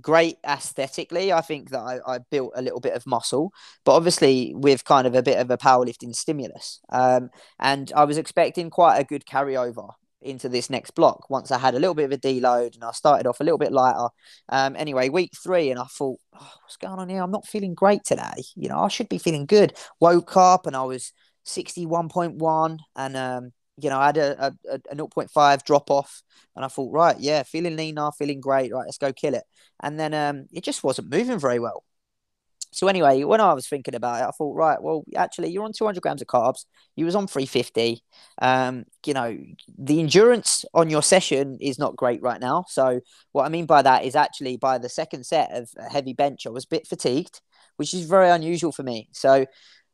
great aesthetically. I think that I, I, built a little bit of muscle, but obviously with kind of a bit of a powerlifting stimulus. Um, and I was expecting quite a good carryover into this next block once I had a little bit of a deload and I started off a little bit lighter. Um, anyway, week three, and I thought, oh, what's going on here? I'm not feeling great today. You know, I should be feeling good. Woke up and I was 61.1 and um, you know, I had a, a, a 0.5 drop off and I thought, right, yeah, feeling leaner, feeling great. Right, let's go kill it. And then um, it just wasn't moving very well. So anyway, when I was thinking about it, I thought, right, well, actually, you're on 200 grams of carbs. You was on 350. Um, you know, the endurance on your session is not great right now. So what I mean by that is actually by the second set of heavy bench, I was a bit fatigued, which is very unusual for me. So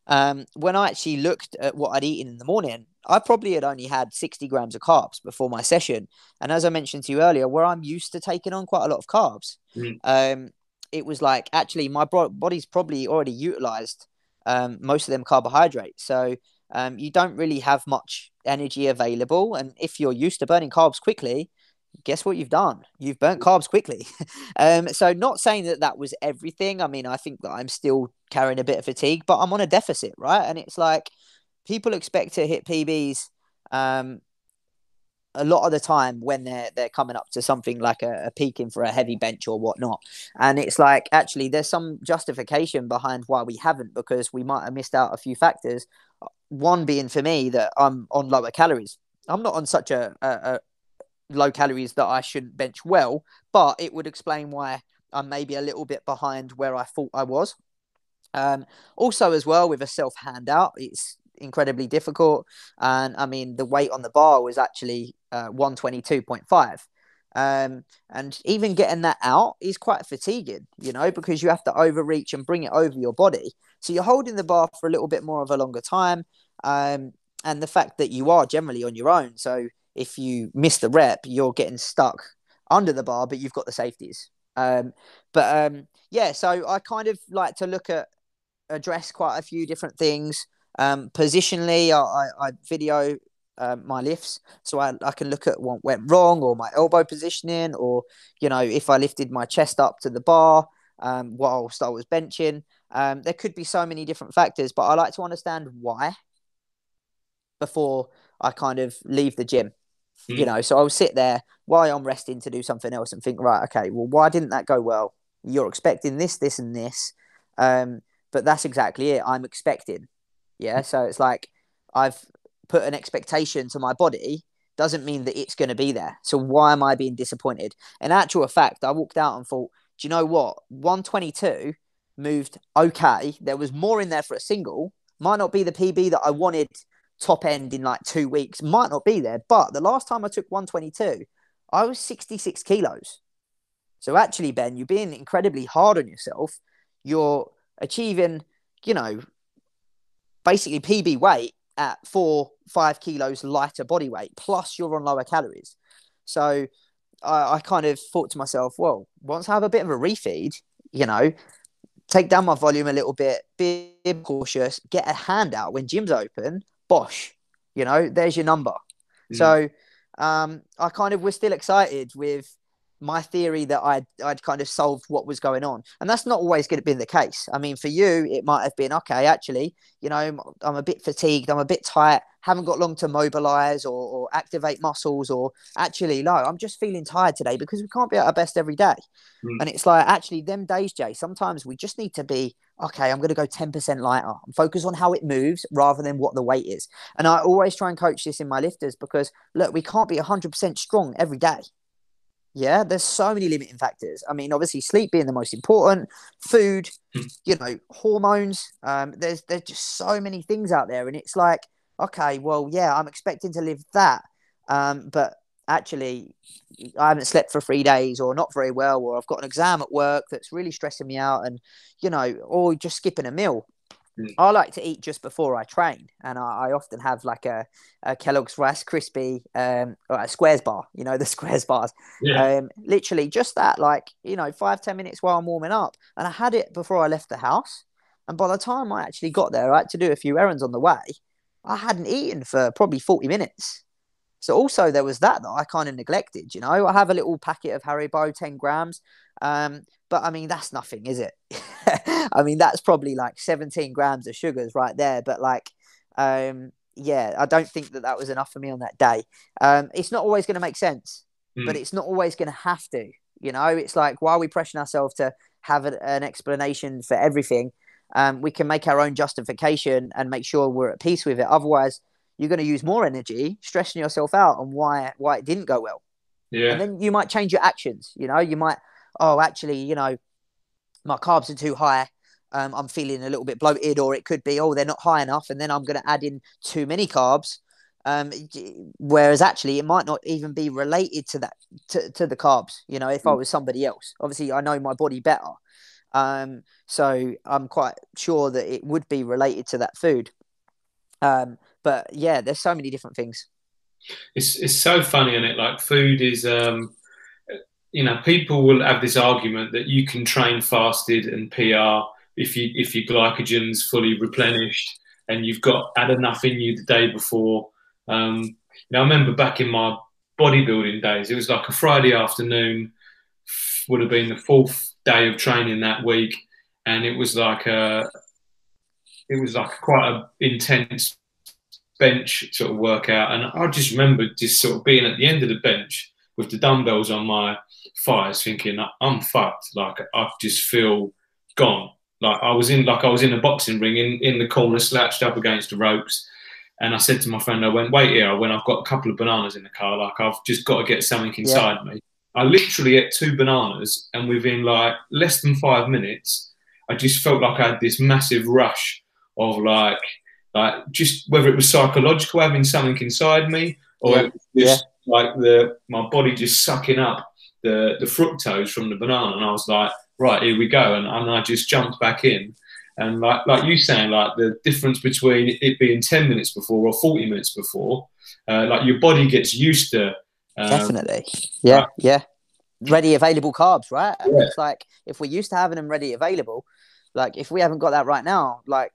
um, when I actually looked at what I'd eaten in the morning, I probably had only had 60 grams of carbs before my session. And as I mentioned to you earlier, where I'm used to taking on quite a lot of carbs, mm. um, it was like actually my body's probably already utilized um, most of them carbohydrates. So um, you don't really have much energy available. And if you're used to burning carbs quickly, guess what you've done? You've burnt carbs quickly. um, so not saying that that was everything. I mean, I think that I'm still carrying a bit of fatigue, but I'm on a deficit, right? And it's like people expect to hit PBs um, a lot of the time when they're they're coming up to something like a, a peaking for a heavy bench or whatnot. And it's like actually there's some justification behind why we haven't because we might have missed out a few factors. One being for me that I'm on lower calories. I'm not on such a, a, a low calories that I shouldn't bench well, but it would explain why I'm maybe a little bit behind where I thought I was. Um, also, as well, with a self handout, it's incredibly difficult. And I mean, the weight on the bar was actually uh, 122.5. Um, and even getting that out is quite fatiguing, you know, because you have to overreach and bring it over your body. So you're holding the bar for a little bit more of a longer time. Um, and the fact that you are generally on your own. So if you miss the rep, you're getting stuck under the bar, but you've got the safeties. Um, but um, yeah, so I kind of like to look at address quite a few different things. Um, positionally, I, I, I video uh, my lifts so I, I can look at what went wrong or my elbow positioning or you know if I lifted my chest up to the bar um, whilst I was benching. Um, there could be so many different factors, but I like to understand why before I kind of leave the gym. Mm. You know, so I'll sit there while I'm resting to do something else and think, right, okay, well, why didn't that go well? You're expecting this, this, and this. Um, but that's exactly it. I'm expecting. Yeah. So it's like I've put an expectation to my body doesn't mean that it's going to be there. So why am I being disappointed? In actual fact, I walked out and thought, do you know what? 122 moved okay. There was more in there for a single. Might not be the PB that I wanted top end in like two weeks. Might not be there. But the last time I took 122, I was 66 kilos. So actually, Ben, you're being incredibly hard on yourself. You're achieving, you know, basically PB weight at four, five kilos lighter body weight, plus you're on lower calories. So I, I kind of thought to myself, well, once I have a bit of a refeed, you know, take down my volume a little bit, be cautious, get a handout when gym's open, bosh, you know, there's your number. Mm. So um, I kind of was still excited with my theory that I'd, I'd kind of solved what was going on. And that's not always going to be the case. I mean, for you, it might have been okay, actually, you know, I'm a bit fatigued, I'm a bit tight, haven't got long to mobilize or, or activate muscles, or actually, no, I'm just feeling tired today because we can't be at our best every day. Mm. And it's like, actually, them days, Jay, sometimes we just need to be okay, I'm going to go 10% lighter. I'm focus on how it moves rather than what the weight is. And I always try and coach this in my lifters because, look, we can't be 100% strong every day. Yeah, there's so many limiting factors. I mean, obviously, sleep being the most important, food, hmm. you know, hormones. Um, there's there's just so many things out there, and it's like, okay, well, yeah, I'm expecting to live that, um, but actually, I haven't slept for three days, or not very well, or I've got an exam at work that's really stressing me out, and you know, or just skipping a meal. Mm. I like to eat just before I train, and I, I often have like a, a, Kellogg's Rice Krispie, um, or a Squares bar. You know the Squares bars. Yeah. Um, literally just that, like you know, five ten minutes while I'm warming up, and I had it before I left the house. And by the time I actually got there, I had to do a few errands on the way. I hadn't eaten for probably forty minutes. So also there was that that I kind of neglected. You know, I have a little packet of Haribo, ten grams. Um, but I mean, that's nothing, is it? I mean, that's probably like 17 grams of sugars right there. But like, um, yeah, I don't think that that was enough for me on that day. Um, it's not always going to make sense, mm. but it's not always going to have to. You know, it's like while we pressure ourselves to have a, an explanation for everything, um, we can make our own justification and make sure we're at peace with it. Otherwise, you're going to use more energy stressing yourself out on why why it didn't go well. Yeah. And then you might change your actions. You know, you might oh, actually, you know, my carbs are too high. Um, I'm feeling a little bit bloated, or it could be, oh, they're not high enough, and then I'm going to add in too many carbs. Um, whereas actually, it might not even be related to that to, to the carbs. You know, if mm. I was somebody else, obviously, I know my body better, um, so I'm quite sure that it would be related to that food. Um, but yeah, there's so many different things. It's it's so funny, and it like food is um you know, people will have this argument that you can train fasted and PR if you if your glycogen's fully replenished and you've got had enough in you the day before. Um, I remember back in my bodybuilding days, it was like a Friday afternoon, would have been the fourth day of training that week, and it was like a, it was like quite an intense bench sort of workout, and I just remember just sort of being at the end of the bench with the dumbbells on my thighs, thinking I'm fucked. Like I just feel gone. Like I was in like I was in a boxing ring in, in the corner, slouched up against the ropes. And I said to my friend, I went, wait here, when I've got a couple of bananas in the car, like I've just got to get something inside yeah. me. I literally ate two bananas, and within like less than five minutes, I just felt like I had this massive rush of like, like just whether it was psychological having something inside me, or yeah. just yeah. like the my body just sucking up the the fructose from the banana, and I was like, right, here we go, and, and I just jumped back in. And like like you saying, like the difference between it being ten minutes before or forty minutes before, uh, like your body gets used to. Um, Definitely, yeah, right. yeah. Ready available carbs, right? Yeah. It's like if we're used to having them ready available, like if we haven't got that right now, like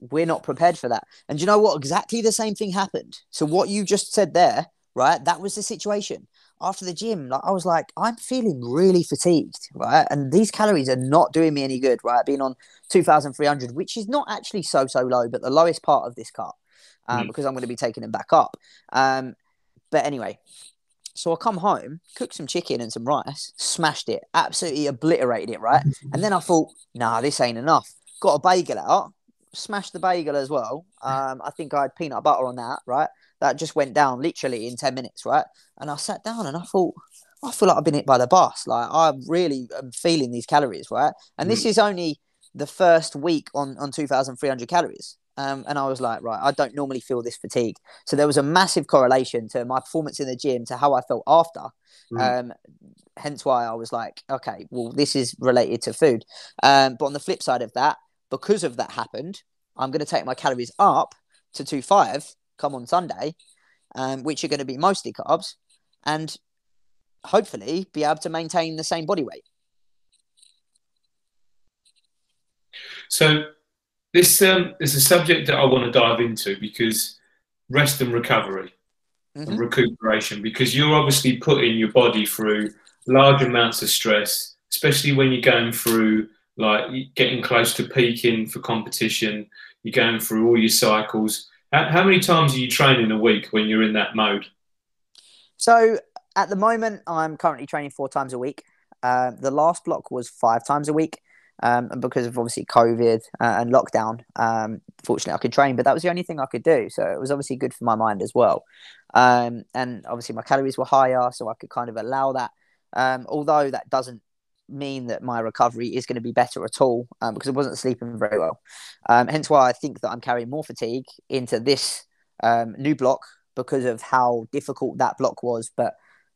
we're not prepared for that. And you know what? Exactly the same thing happened. So what you just said there, right? That was the situation after the gym, like I was like, I'm feeling really fatigued, right? And these calories are not doing me any good, right? Being on 2,300, which is not actually so, so low, but the lowest part of this cut um, mm. because I'm going to be taking them back up. Um, but anyway, so I come home, cooked some chicken and some rice, smashed it, absolutely obliterated it, right? And then I thought, nah, this ain't enough. Got a bagel out, smashed the bagel as well. Um, I think I had peanut butter on that, right? that just went down literally in 10 minutes, right? And I sat down and I thought, I feel like I've been hit by the bus. Like I really am feeling these calories, right? And this mm. is only the first week on on 2,300 calories. Um, and I was like, right, I don't normally feel this fatigue. So there was a massive correlation to my performance in the gym to how I felt after. Mm. Um, hence why I was like, okay, well, this is related to food. Um, but on the flip side of that, because of that happened, I'm going to take my calories up to two five come on Sunday, um, which are going to be mostly carbs, and hopefully be able to maintain the same body weight. So this um, is a subject that I want to dive into because rest and recovery mm-hmm. and recuperation, because you're obviously putting your body through large amounts of stress, especially when you're going through like getting close to peaking for competition. You're going through all your cycles. How, how many times are you training a week when you're in that mode? So at the moment, I'm currently training four times a week. Uh, the last block was five times a week. Um, and because of obviously COVID uh, and lockdown, um, fortunately I could train, but that was the only thing I could do. So it was obviously good for my mind as well. Um, and obviously my calories were higher, so I could kind of allow that. Um, although that doesn't mean that my recovery is going to be better at all um, because I wasn't sleeping very well. Um, hence why I think that I'm carrying more fatigue into this new block because of how difficult that block was. But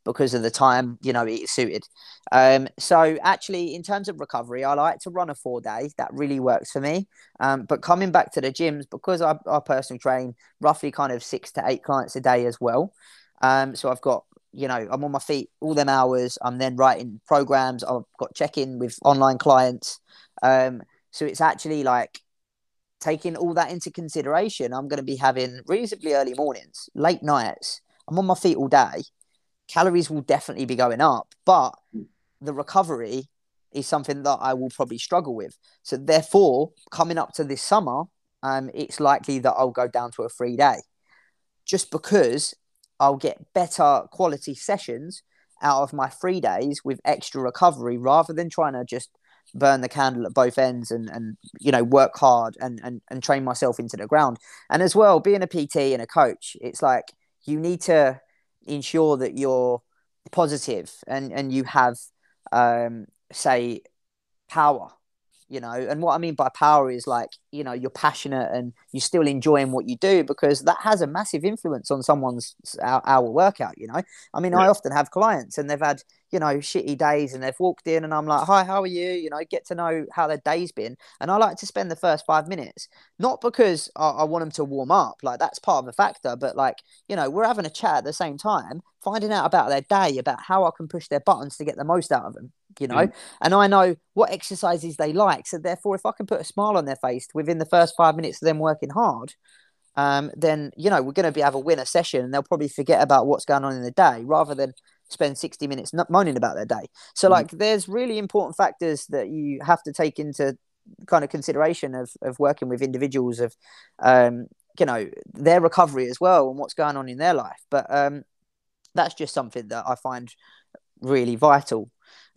because of the time you know it suited. Um, so actually, in terms of recovery, I like to run a four day. That really works for me. Um, but coming back to the gyms, because I, I personally train roughly kind of six to eight clients a day as well. Um, so I've got you know I'm on my feet all them hours. I'm then writing programs. I've got check in with online clients. Um, so it's actually like taking all that into consideration. I'm going to be having reasonably early mornings, late nights. I'm on my feet all day calories will definitely be going up, but the recovery is something that I will probably struggle with. So therefore, coming up to this summer, um, it's likely that I'll go down to a free day, just because I'll get better quality sessions out of my free days with extra recovery rather than trying to just burn the candle at both ends and and you know work hard and and, and train myself into the ground. And as well being a pt and a coach it's like you need to ensure that you're positive and and you have um say power you know and what i mean by power is like you know you're passionate and you're still enjoying what you do because that has a massive influence on someone's our, our workout you know? I mean yeah. i often have clients and they've had you know shitty days and they've walked in and i'm like hi how are you? You know get to know how their day's been. And i like to spend the first five minutes not because I, I want them to warm up like that's part of the factor but like you know we're having a chat at the same time finding out about their day about how i can push their buttons to get the most out of them you know, mm. and I know what exercises they like. So therefore, if I can put a smile on their face within the first five minutes of them working hard, um, then you know we're going to be win a session, and they'll probably forget about what's going on in the day rather than spend 60 minutes not moaning about their day. So mm. like, there's really important factors that you have to take into kind of consideration of of working with individuals of um, you know their recovery as well and what's going on in their life. But um, that's just something that I find really vital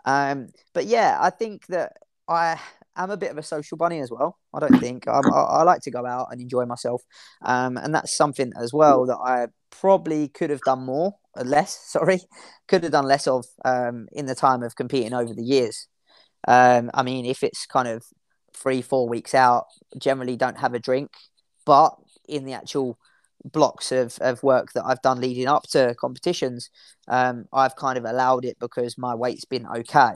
um, but yeah, I think that I am a bit of a social bunny as well. I don't think I, I like to go out and enjoy myself, um, and that's something as well that I probably could have done more, uh, less. Sorry, could have done less of um, in the time of competing over the years. Um, I mean, if it's kind of three, four weeks out, generally don't have a drink, but in the actual blocks of, of work that I've done leading up to competitions, um, I've kind of allowed it because my weight's been okay.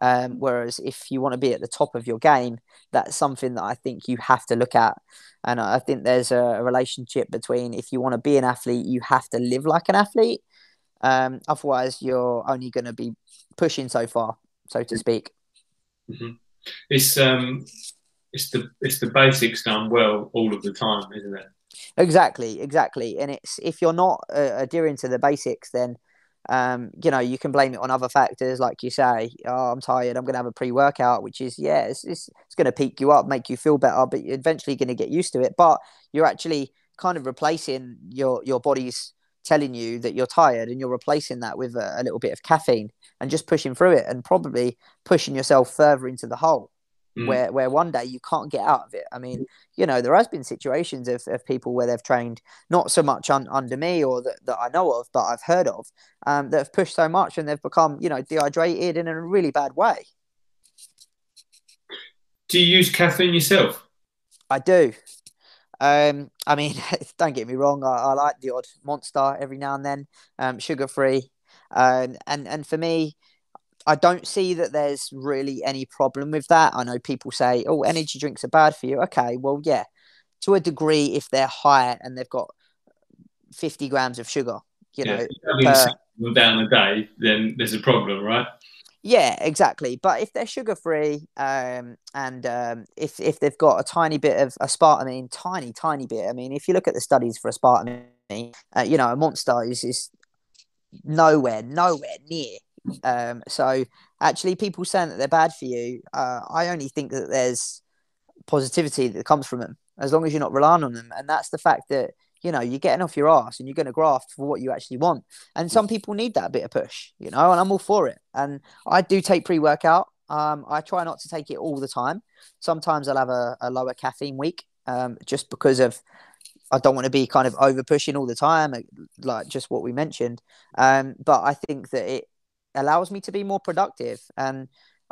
Um, whereas if you want to be at the top of your game, that's something that I think you have to look at. And I think there's a, relationship between if you want to be an athlete, you have to live like an athlete. Um, otherwise, you're only going to be pushing so far, so to speak. Mm-hmm. It's um, it's the it's the basics done well all of the time, isn't it? Exactly, exactly. And it's if you're not uh, adhering to the basics, then um, you know you can blame it on other factors, like you say. Oh, I'm tired. I'm going to have a pre-workout, which is yeah, it's it's, it's going to peak you up, make you feel better, but you're eventually going to get used to it. But you're actually kind of replacing your your body's telling you that you're tired, and you're replacing that with a, a little bit of caffeine and just pushing through it, and probably pushing yourself further into the hole. Mm. where where one day you can't get out of it. I mean, you know, there has been situations of, of people where they've trained not so much un, under me or that, that I know of, but I've heard of, um, that have pushed so much and they've become, you know, dehydrated in a really bad way. Do you use caffeine yourself? I do. Um, I mean, don't get me wrong. I, I, like the odd monster every now and then, um, sugar free, um, and and for me, I don't see that there's really any problem with that. I know people say, "Oh, energy drinks are bad for you." Okay, well, yeah, to a degree, if they're high and they've got fifty grams of sugar, you yeah, know, per... down a day, then there's a problem, right? Yeah, exactly. But if they're sugar free, um, and um, if if they've got a tiny bit of aspartame, tiny tiny bit. I mean, if you look at the studies for aspartame, uh, you know, a monster is is nowhere nowhere near. Um, so actually, people saying that they're bad for you, uh, I only think that there's positivity that comes from them as long as you're not relying on them, and that's the fact that you know you're getting off your ass and you're going to graft for what you actually want. And some people need that bit of push you know and i'm all for it. And i do take pre-workout. Um, i try not to take it all the time. Sometimes i'll have a, a lower caffeine week um, just because of i don't want to be kind of over pushing all the time like just what we mentioned. Um, but i think that it allows me to be more productive and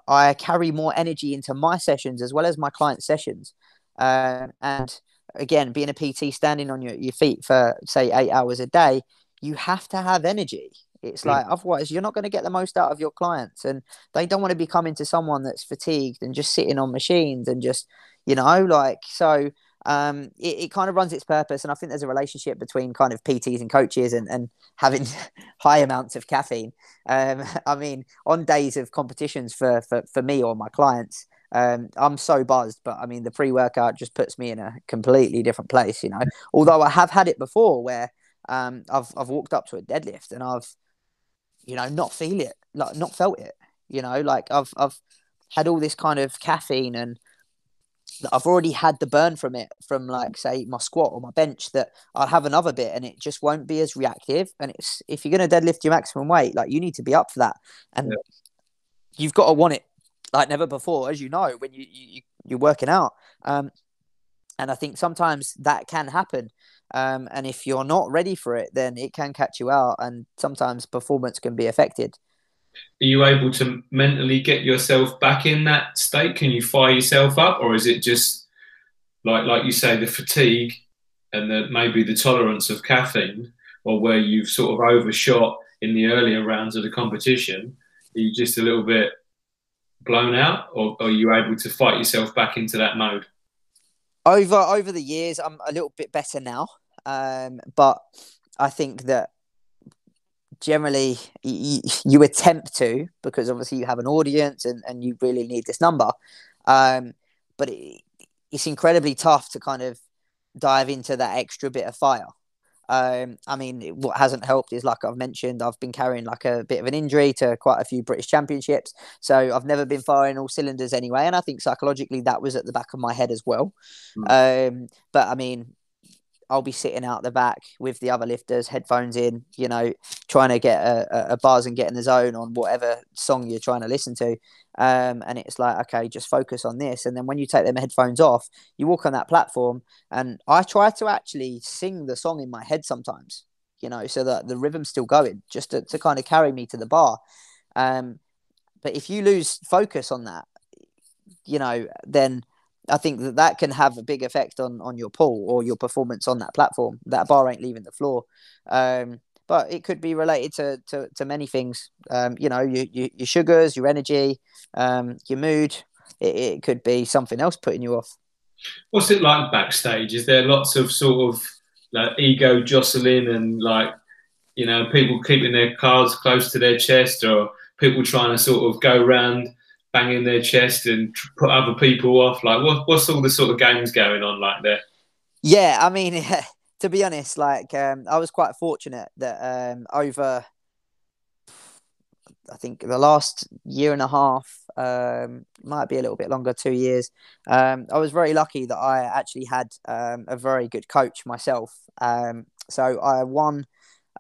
i carry more energy into my sessions as well as my client sessions uh, and again, being a PT, standing on your, your feet for say eight hours a day, you have to have energy. It's mm. like otherwise you're not going to get the most out of your clients, and they don't want to be coming to someone that's fatigued and just sitting on machines and just you know like so. Um, it, it kind of runs its purpose, and I think there's a relationship between kind of PTs and coaches and, and having high amounts of caffeine. Um, I mean, on days of competitions for, for, for me or my clients, um, I'm so buzzed, but I mean, the pre workout just puts me in a completely different place, you know. Although I have had it before where um, I've I've walked up to a deadlift and I've, you know, not feel it, like not felt it, you know, like I've I've had all this kind of caffeine and I've already had the burn from it from like say my squat or my bench that I'll have another bit and it just won't be as reactive. And it's if you're gonna deadlift your maximum weight, like you need to be up for that, and yeah. you've got to want it like never before, as you know, when you, you you're working out. Um, and I think sometimes that can happen. Um, and if you're not ready for it, then it can catch you out, and sometimes performance can be affected. Are you able to mentally get yourself back in that state? Can you fire yourself up, or is it just like like you say, the fatigue and the maybe the tolerance of caffeine, or where you've sort of overshot in the earlier rounds of the competition? Are you just a little bit blown out, or, or are you able to fight yourself back into that mode? Over over the years, I'm a little bit better now, um, but I think that generally you, you, attempt to because obviously you have an audience and, and you really need this number, um, but it, it's incredibly tough to kind of dive into that extra bit of fire. Um, I mean, what hasn't helped is like I've mentioned, I've been carrying like a bit of an injury to quite a few British championships, so I've never been firing all cylinders anyway. And I think psychologically that was at the back of my head as well. Mm. Um, but I mean, I'll be sitting out the back with the other lifters, headphones in, you know, trying to get a, a buzz and get in the zone on whatever song you're trying to listen to. Um, and it's like, okay, just focus on this. And then when you take them headphones off, you walk on that platform. And I try to actually sing the song in my head sometimes, you know, so that the rhythm's still going, just to, to kind of carry me to the bar. Um, but if you lose focus on that, you know, then I think that that can have a big effect on on your pull or your performance on that platform. That bar ain't leaving the floor. Um, but it could be related to to, to many things. Um, you know, you, you, your sugars, your energy, um, your mood. It, it could be something else putting you off. What's it like backstage? Is there lots of sort of like ego jostling and like you know people keeping their cards close to their chest or people trying to sort of go around banging their chest and put other people off? Like, what, what's all the sort of games going on like there? Yeah, I mean, to be honest, like um, I was quite fortunate that um, over, I think the last year and a half, um, might be a little bit longer, two years. Um, I was very lucky that I actually had um, a very good coach myself. Um, so I won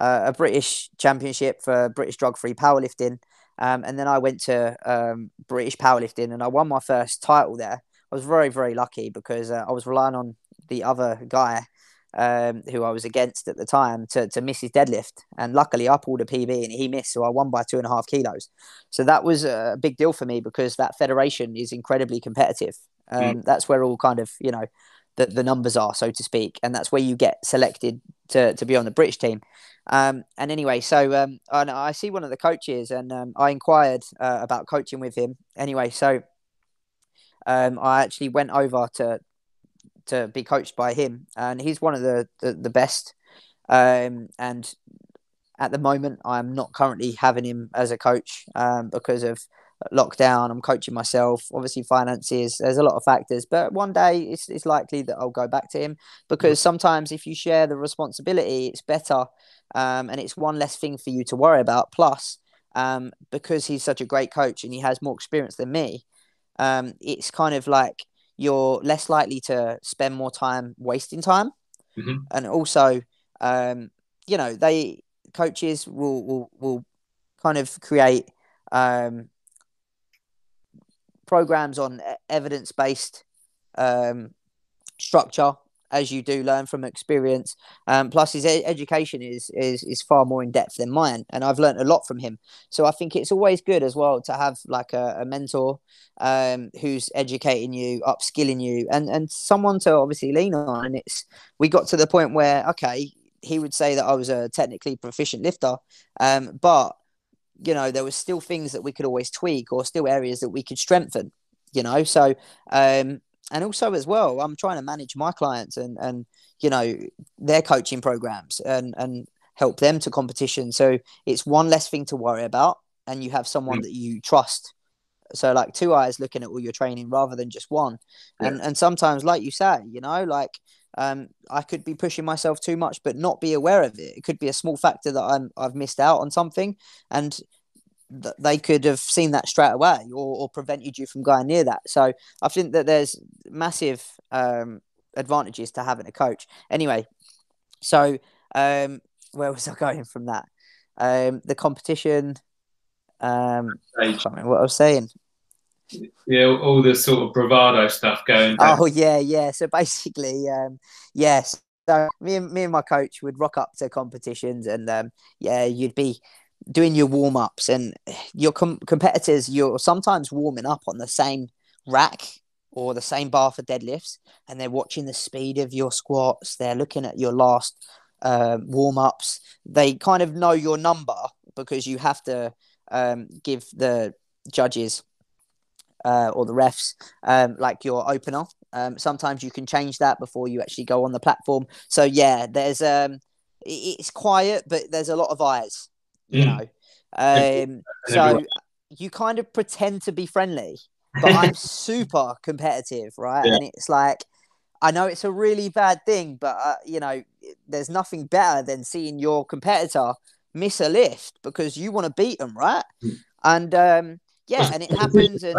uh, a British championship for British drug free powerlifting Um, and then I went to um, British powerlifting and I won my first title there. I was very, very lucky because uh, I was relying on the other guy um, who I was against at the time to, to miss his deadlift. And luckily, I pulled a PB and he missed. So I won by two and a half kilos. So that was a big deal for me because that federation is incredibly competitive. Um, mm. That's where all kind of, you know, the, the numbers are, so to speak. And that's where you get selected to, to be on the British team. Um, and anyway, so um, I, I, see one of the coaches and um, I inquired uh, about coaching with him. Anyway, so um, I actually went over to to be coached by him, and he's one of the the, the best. Um, and at the moment, I'm not currently having him as a coach um, because of lockdown. I'm coaching myself. Obviously, finances. There's a lot of factors, but one day it's, it's likely that I'll go back to him because sometimes if you share the responsibility, it's better, um, and it's one less thing for you to worry about. Plus, um, because he's such a great coach and he has more experience than me, um, it's kind of like you're less likely to spend more time wasting time, mm-hmm. and also, um, you know, they coaches will will will kind of create um, programs on evidence based um, structure as you do learn from experience. Um, plus, his education is, is is far more in depth than mine, and I've learned a lot from him. So I think it's always good as well to have like a, a mentor um, who's educating you, upskilling you, and and someone to obviously lean on. And it's we got to the point where okay, he would say that I was a technically proficient lifter, um, but you know there were still things that we could always tweak or still areas that we could strengthen you know so um and also as well i'm trying to manage my clients and and you know their coaching programs and and help them to competition so it's one less thing to worry about and you have someone mm. that you trust so like two eyes looking at all your training rather than just one yeah. and and sometimes like you say you know like um, I could be pushing myself too much, but not be aware of it. It could be a small factor that I'm I've missed out on something, and they could have seen that straight away or, or, prevented you from going near that. So I think that there's massive um, advantages to having a coach. Anyway, so um, where was I going from that? Um, the competition. Um, I can't remember what I was saying. Yeah, all the sort of bravado stuff going. Back. Oh yeah, yeah. So basically, um, yes. So me and me and my coach would rock up to competitions, and um, yeah, you'd be doing your warm ups and your com- competitors, you're sometimes warming up on the same rack or the same bar for deadlifts, and they're watching the speed of your squats. They're looking at your last uh, um, warm ups. They kind of know your number because you have to um, give the judges uh, or the refs um, like your opener. Um, sometimes you can change that before you actually go on the platform. So yeah, there's um, it's quiet, but there's a lot of eyes you mm. know. Um, so you kind of pretend to be friendly, but I'm super competitive, right? Yeah. And it's like, I know it's a really bad thing, but uh, you know, there's nothing better than seeing your competitor miss a lift because you want to beat them, right? Mm. And um, yeah, and it happens. And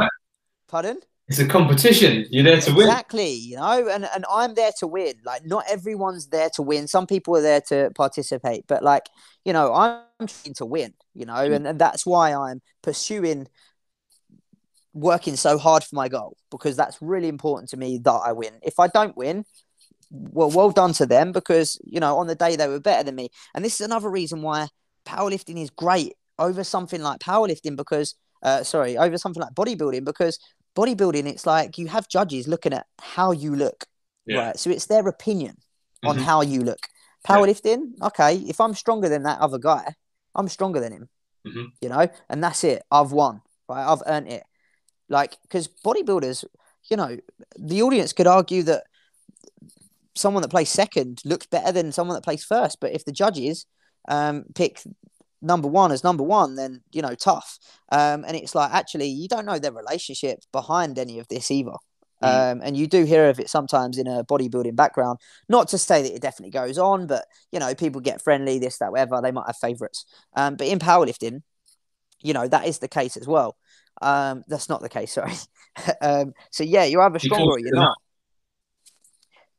pardon? It's a competition. You're there to exactly, win. Exactly. You know, and, and I'm there to win. Like, not everyone's there to win. Some people are there to participate, but like, you know, I'm trying to win, you know, mm. and, and that's why I'm pursuing working so hard for my goal because that's really important to me that I win. If I don't win, well, well done to them because, you know, on the day they were better than me. And this is another reason why powerlifting is great over something like powerlifting because, uh, sorry, over something like bodybuilding because bodybuilding, it's like you have judges looking at how you look, yeah. right? So it's their opinion on mm-hmm. how you look. Powerlifting, yeah. okay, if I'm stronger than that other guy, I'm stronger than him, mm-hmm. you know, and that's it. I've won, right? I've earned it. Like, because bodybuilders, you know, the audience could argue that someone that plays second looks better than someone that plays first, but if the judges um, pick number one as number one, then you know, tough. Um, and it's like actually you don't know their relationship behind any of this either. Mm. Um, and you do hear of it sometimes in a bodybuilding background. Not to say that it definitely goes on, but you know, people get friendly, this, that, whatever. They might have favorites. Um, but in powerlifting, you know, that is the case as well. Um, that's not the case, sorry. um, so yeah, you're either stronger or you're not.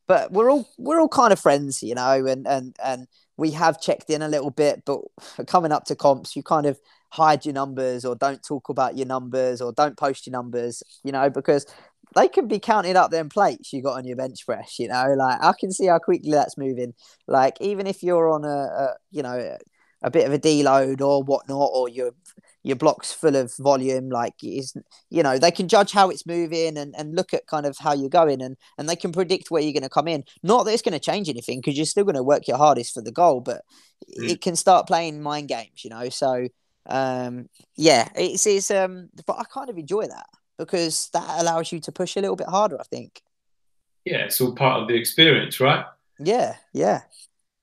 But we're all we're all kind of friends, you know, and and and we have checked in a little bit, but coming up to comps, you kind of hide your numbers or don't talk about your numbers or don't post your numbers, you know, because they can be counted up them plates you got on your bench press, you know, like I can see how quickly that's moving. Like even if you're on a, a you know, a bit of a deload or whatnot, or your your blocks full of volume, like is you know, they can judge how it's moving and, and look at kind of how you're going and and they can predict where you're gonna come in. Not that it's gonna change anything because you're still gonna work your hardest for the goal, but mm. it can start playing mind games, you know. So um yeah, it's it's um but I kind of enjoy that because that allows you to push a little bit harder, I think. Yeah, it's all part of the experience, right? Yeah, yeah.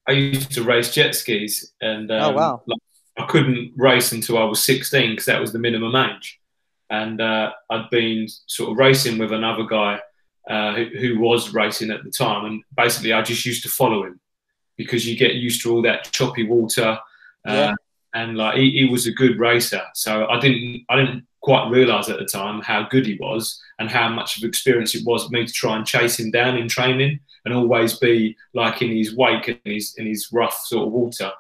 I used to race jet skis, and oh, um, oh wow, like, I couldn't race until I was 16 because that was the minimum age. And uh, I'd been sort of racing with another guy uh, who, who, was racing at the time, and basically I just used to follow him because you get used to all that choppy water. Uh, yeah. And like he, he was a good racer, so I didn't I didn't quite realise at the time how good he was and how much of experience it was for me to try and chase him down in training and always be like in his wake and his in his rough sort of water.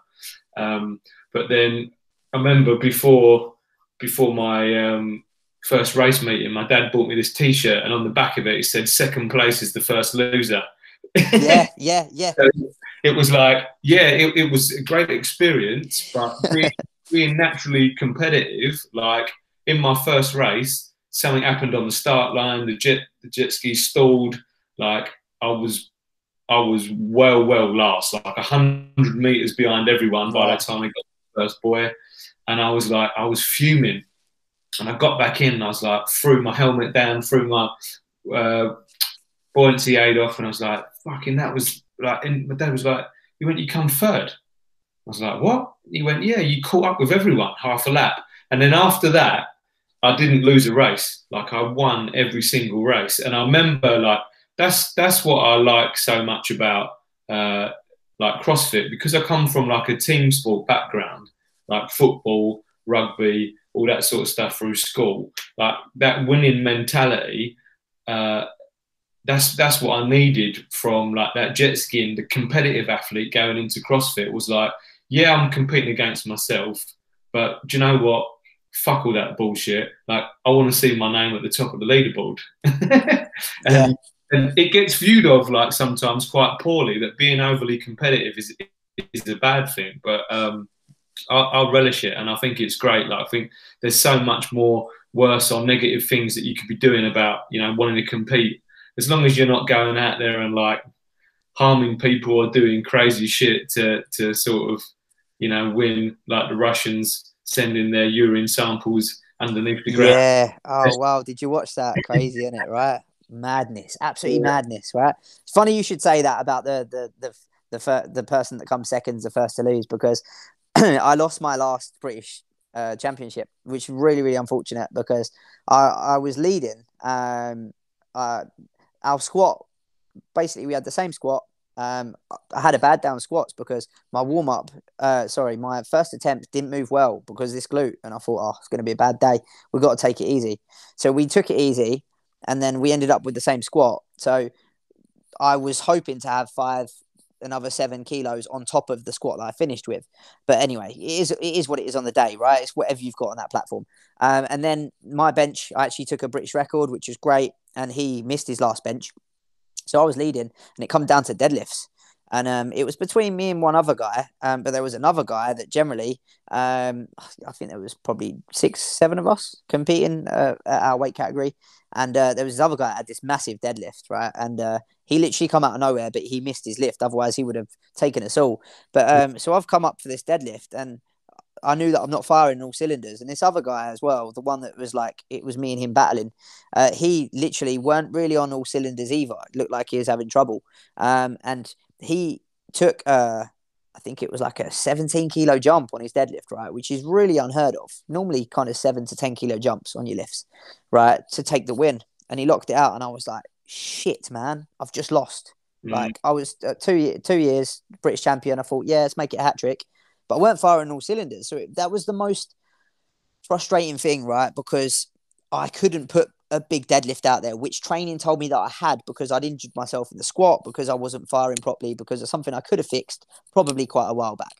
Um, but then I remember before before my um, first race meeting, my dad bought me this T-shirt, and on the back of it, it said "Second place is the first loser." yeah, yeah, yeah. so it was like, yeah, it, it was a great experience, but being, being naturally competitive, like in my first race, something happened on the start line. The jet the jet ski stalled. Like I was I was well well last, like hundred meters behind everyone by the time I got first buoy, and I was like I was fuming. And I got back in and I was like threw my helmet down, threw my uh, buoyancy aid off, and I was like, fucking that was like. And my dad was like, "You went, you come third. I was like, "What?" He went, "Yeah, you caught up with everyone half a lap." And then after that, I didn't lose a race. Like I won every single race. And I remember like that's that's what I like so much about uh, like CrossFit because I come from like a team sport background, like football, rugby, all that sort of stuff through school. Like that winning mentality. Uh, that's that's what I needed from like that jet skiing. The competitive athlete going into CrossFit was like, yeah, I'm competing against myself, but do you know what? fuck all that bullshit. Like, I want to see my name at the top of the leaderboard. and, yeah. And, it gets viewed of like sometimes quite poorly that being overly competitive is is a bad thing. But um, I, I'll relish it, and I think it's great. Like, I think there's so much more worse or negative things that you could be doing about you know wanting to compete. As long as you're not going out there and like harming people or doing crazy shit to to sort of you know win like the Russians sending their urine samples underneath the ground. Yeah. Oh wow! Did you watch that? Crazy, isn't it? Right? Madness. Absolutely yeah. madness. Right? It's funny you should say that about the the the the, fir- the person that comes second is the first to lose because I lost my last British uh, championship, which is really really unfortunate because I I was leading. Um, uh, our squat basically we had the same squat um, I had a bad down squats because my warm up, uh, sorry, my first attempt didn't move well because this glute, and I thought, oh, it's going to be a bad day. We've got to take it easy. So we took it easy, and then we ended up with the same squat. So I was hoping to have five, another seven kilos on top of the squat that I finished with. But anyway, it is it is what it is on the day, right? It's whatever you've got on that platform. Um, and then my bench, I actually took a British record, which was great, and he missed his last bench. So I was leading, and it come down to deadlifts. And um, it was between me and one other guy, um, but there was another guy that generally, um, I think there was probably six, seven of us competing uh, at our weight category, and uh, there was this other guy that had this massive deadlift, right? And uh, he literally come out of nowhere, but he missed his lift. Otherwise, he would have taken us all. But um, so I've come up for this deadlift, and I knew that I'm not firing all cylinders. And this other guy as well, the one that was like, it was me and him battling, uh, he literally weren't really on all cylinders either. It looked like he was having trouble. Um, and he took, uh, I think it was like a 17 kilo jump on his deadlift, right? Which is really unheard of. Normally, kind of seven to 10 kilo jumps on your lifts, right? To take the win. And he locked it out. And I was like, shit, man, I've just lost. Mm. Like I was uh, two two years British champion. I thought, yeah, let's make it a hat trick but I weren't firing all cylinders. So it, that was the most frustrating thing, right? Because I couldn't put a big deadlift out there, which training told me that I had because I'd injured myself in the squat, because I wasn't firing properly, because of something I could have fixed probably quite a while back.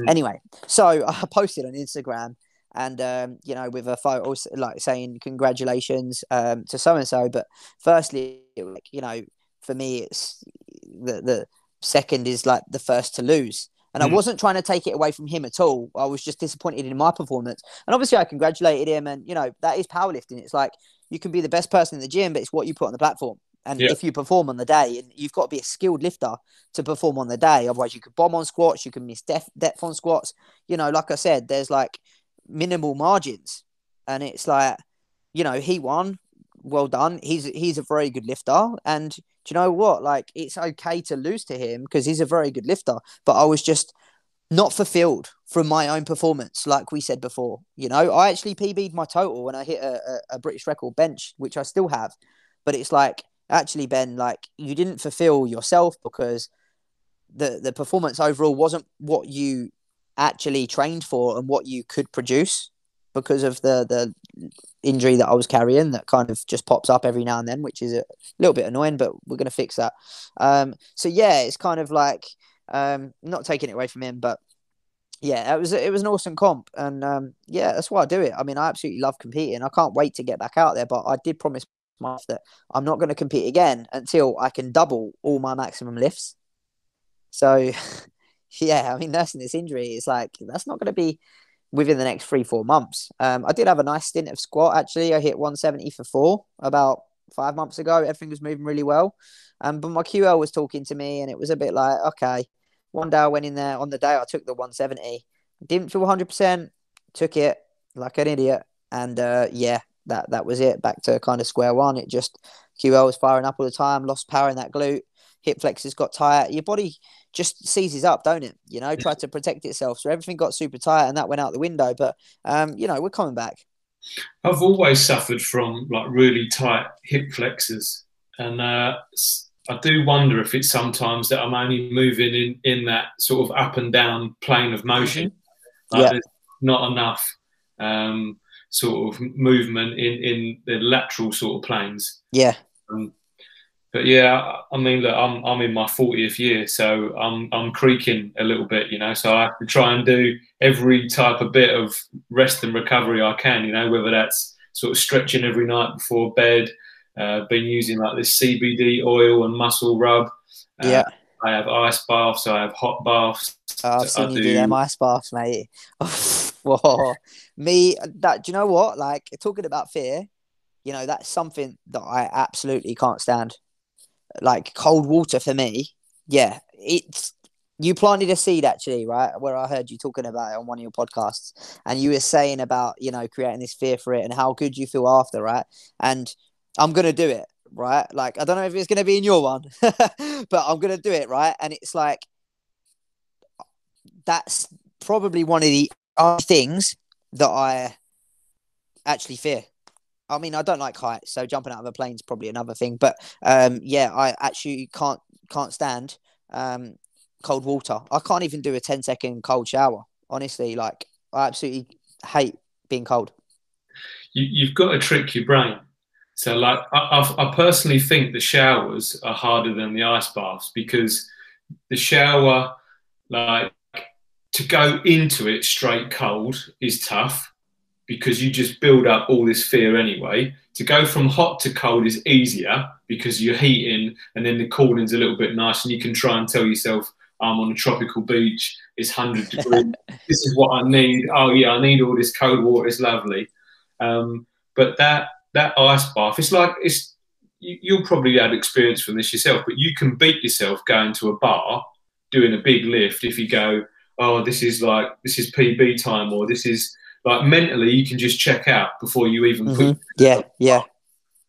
Mm. Anyway, so I posted on Instagram and um, you know with a photo like saying congratulations um, to so and so. But firstly, like you know, for me, it's the the second is like the first to lose. And mm. I hmm. wasn't trying to take it away from him at all. I was just disappointed in my performance. And obviously, I congratulated him. And, you know, that is powerlifting. It's like you can be the best person in the gym, but it's what you put on the platform. And yeah. if you perform on the day, and you've got to be a skilled lifter to perform on the day. Otherwise, you could bomb on squats, you can miss depth, depth on squats. You know, like I said, there's like minimal margins. And it's like, you know, he won. Well done. He's he's a very good lifter. And do you know what? Like, it's okay to lose to him because he's a very good lifter. But I was just not fulfilled from my own performance, like we said before. You know, I actually PB'd my total when I hit a, a, a British record bench, which I still have. But it's like, actually, Ben, like you didn't fulfill yourself because the the performance overall wasn't what you actually trained for and what you could produce because of the the injury that I was carrying that kind of just pops up every now and then, which is a little bit annoying, but we're gonna fix that. Um, so yeah, it's kind of like um, not taking it away from him, but yeah, it was it was an awesome comp, and um, yeah, that's why I do it. I mean, I absolutely love competing. I can't wait to get back out there, but I did promise myself that I'm not going to compete again until I can double all my maximum lifts. So, yeah, I mean, nursing this injury is like that's not going to be within the next three four months. Um, I did have a nice stint of squat actually. I hit 170 for four about five months ago. Everything was moving really well. Um, but my QL was talking to me, and it was a bit like, okay. One day I went in there on the day I took the 170, didn't feel 100%, took it like an idiot, and uh, yeah, that that was it. Back to kind of square one. It just QL was firing up all the time, lost power in that glute, hip flexors got tight. Your body just seizes up, don't it? You know, try to protect itself. So everything got super tight, and that went out the window. But um, you know, we're coming back. I've always suffered from like really tight hip flexors, and uh, I do wonder if it's sometimes that I'm only moving in in that sort of up and down plane of motion. Mm-hmm. Like yeah. There's not enough um, sort of movement in in the lateral sort of planes. Yeah. Um, but yeah, I mean, look, I'm I'm in my 40th year, so I'm I'm creaking a little bit, you know. So I have to try and do every type of bit of rest and recovery I can, you know, whether that's sort of stretching every night before bed, uh, been using like this CBD oil and muscle rub. Uh, yeah. I have ice baths. I have hot baths. Oh, I've seen I you do... do them ice baths, mate. Whoa. Me, that. Do you know what? Like talking about fear, you know that's something that I absolutely can't stand. Like cold water for me, yeah, it's you planted a seed actually, right? Where I heard you talking about it on one of your podcasts, and you were saying about you know creating this fear for it and how good you feel after, right? And I'm gonna do it, right? Like I don't know if it's gonna be in your one, but I'm gonna do it, right? And it's like that's probably one of the things that I actually fear. I mean, I don't like heights, so jumping out of a plane is probably another thing. But um, yeah, I actually can't can't stand um, cold water. I can't even do a 10 second cold shower. Honestly, like I absolutely hate being cold. You, you've got to trick your brain. So, like, I, I, personally think the showers are harder than the ice baths because the shower, like, to go into it straight cold is tough because you just build up all this fear anyway. To go from hot to cold is easier because you're heating and then the cooling's a little bit nice and you can try and tell yourself, I'm on a tropical beach, it's 100 degrees, this is what I need. Oh, yeah, I need all this cold water, it's lovely. Um, but that that ice bath, it's like it's you, you'll probably have experience from this yourself, but you can beat yourself going to a bar doing a big lift if you go, oh, this is like this is PB time or this is like mentally you can just check out before you even mm-hmm. put yeah yeah.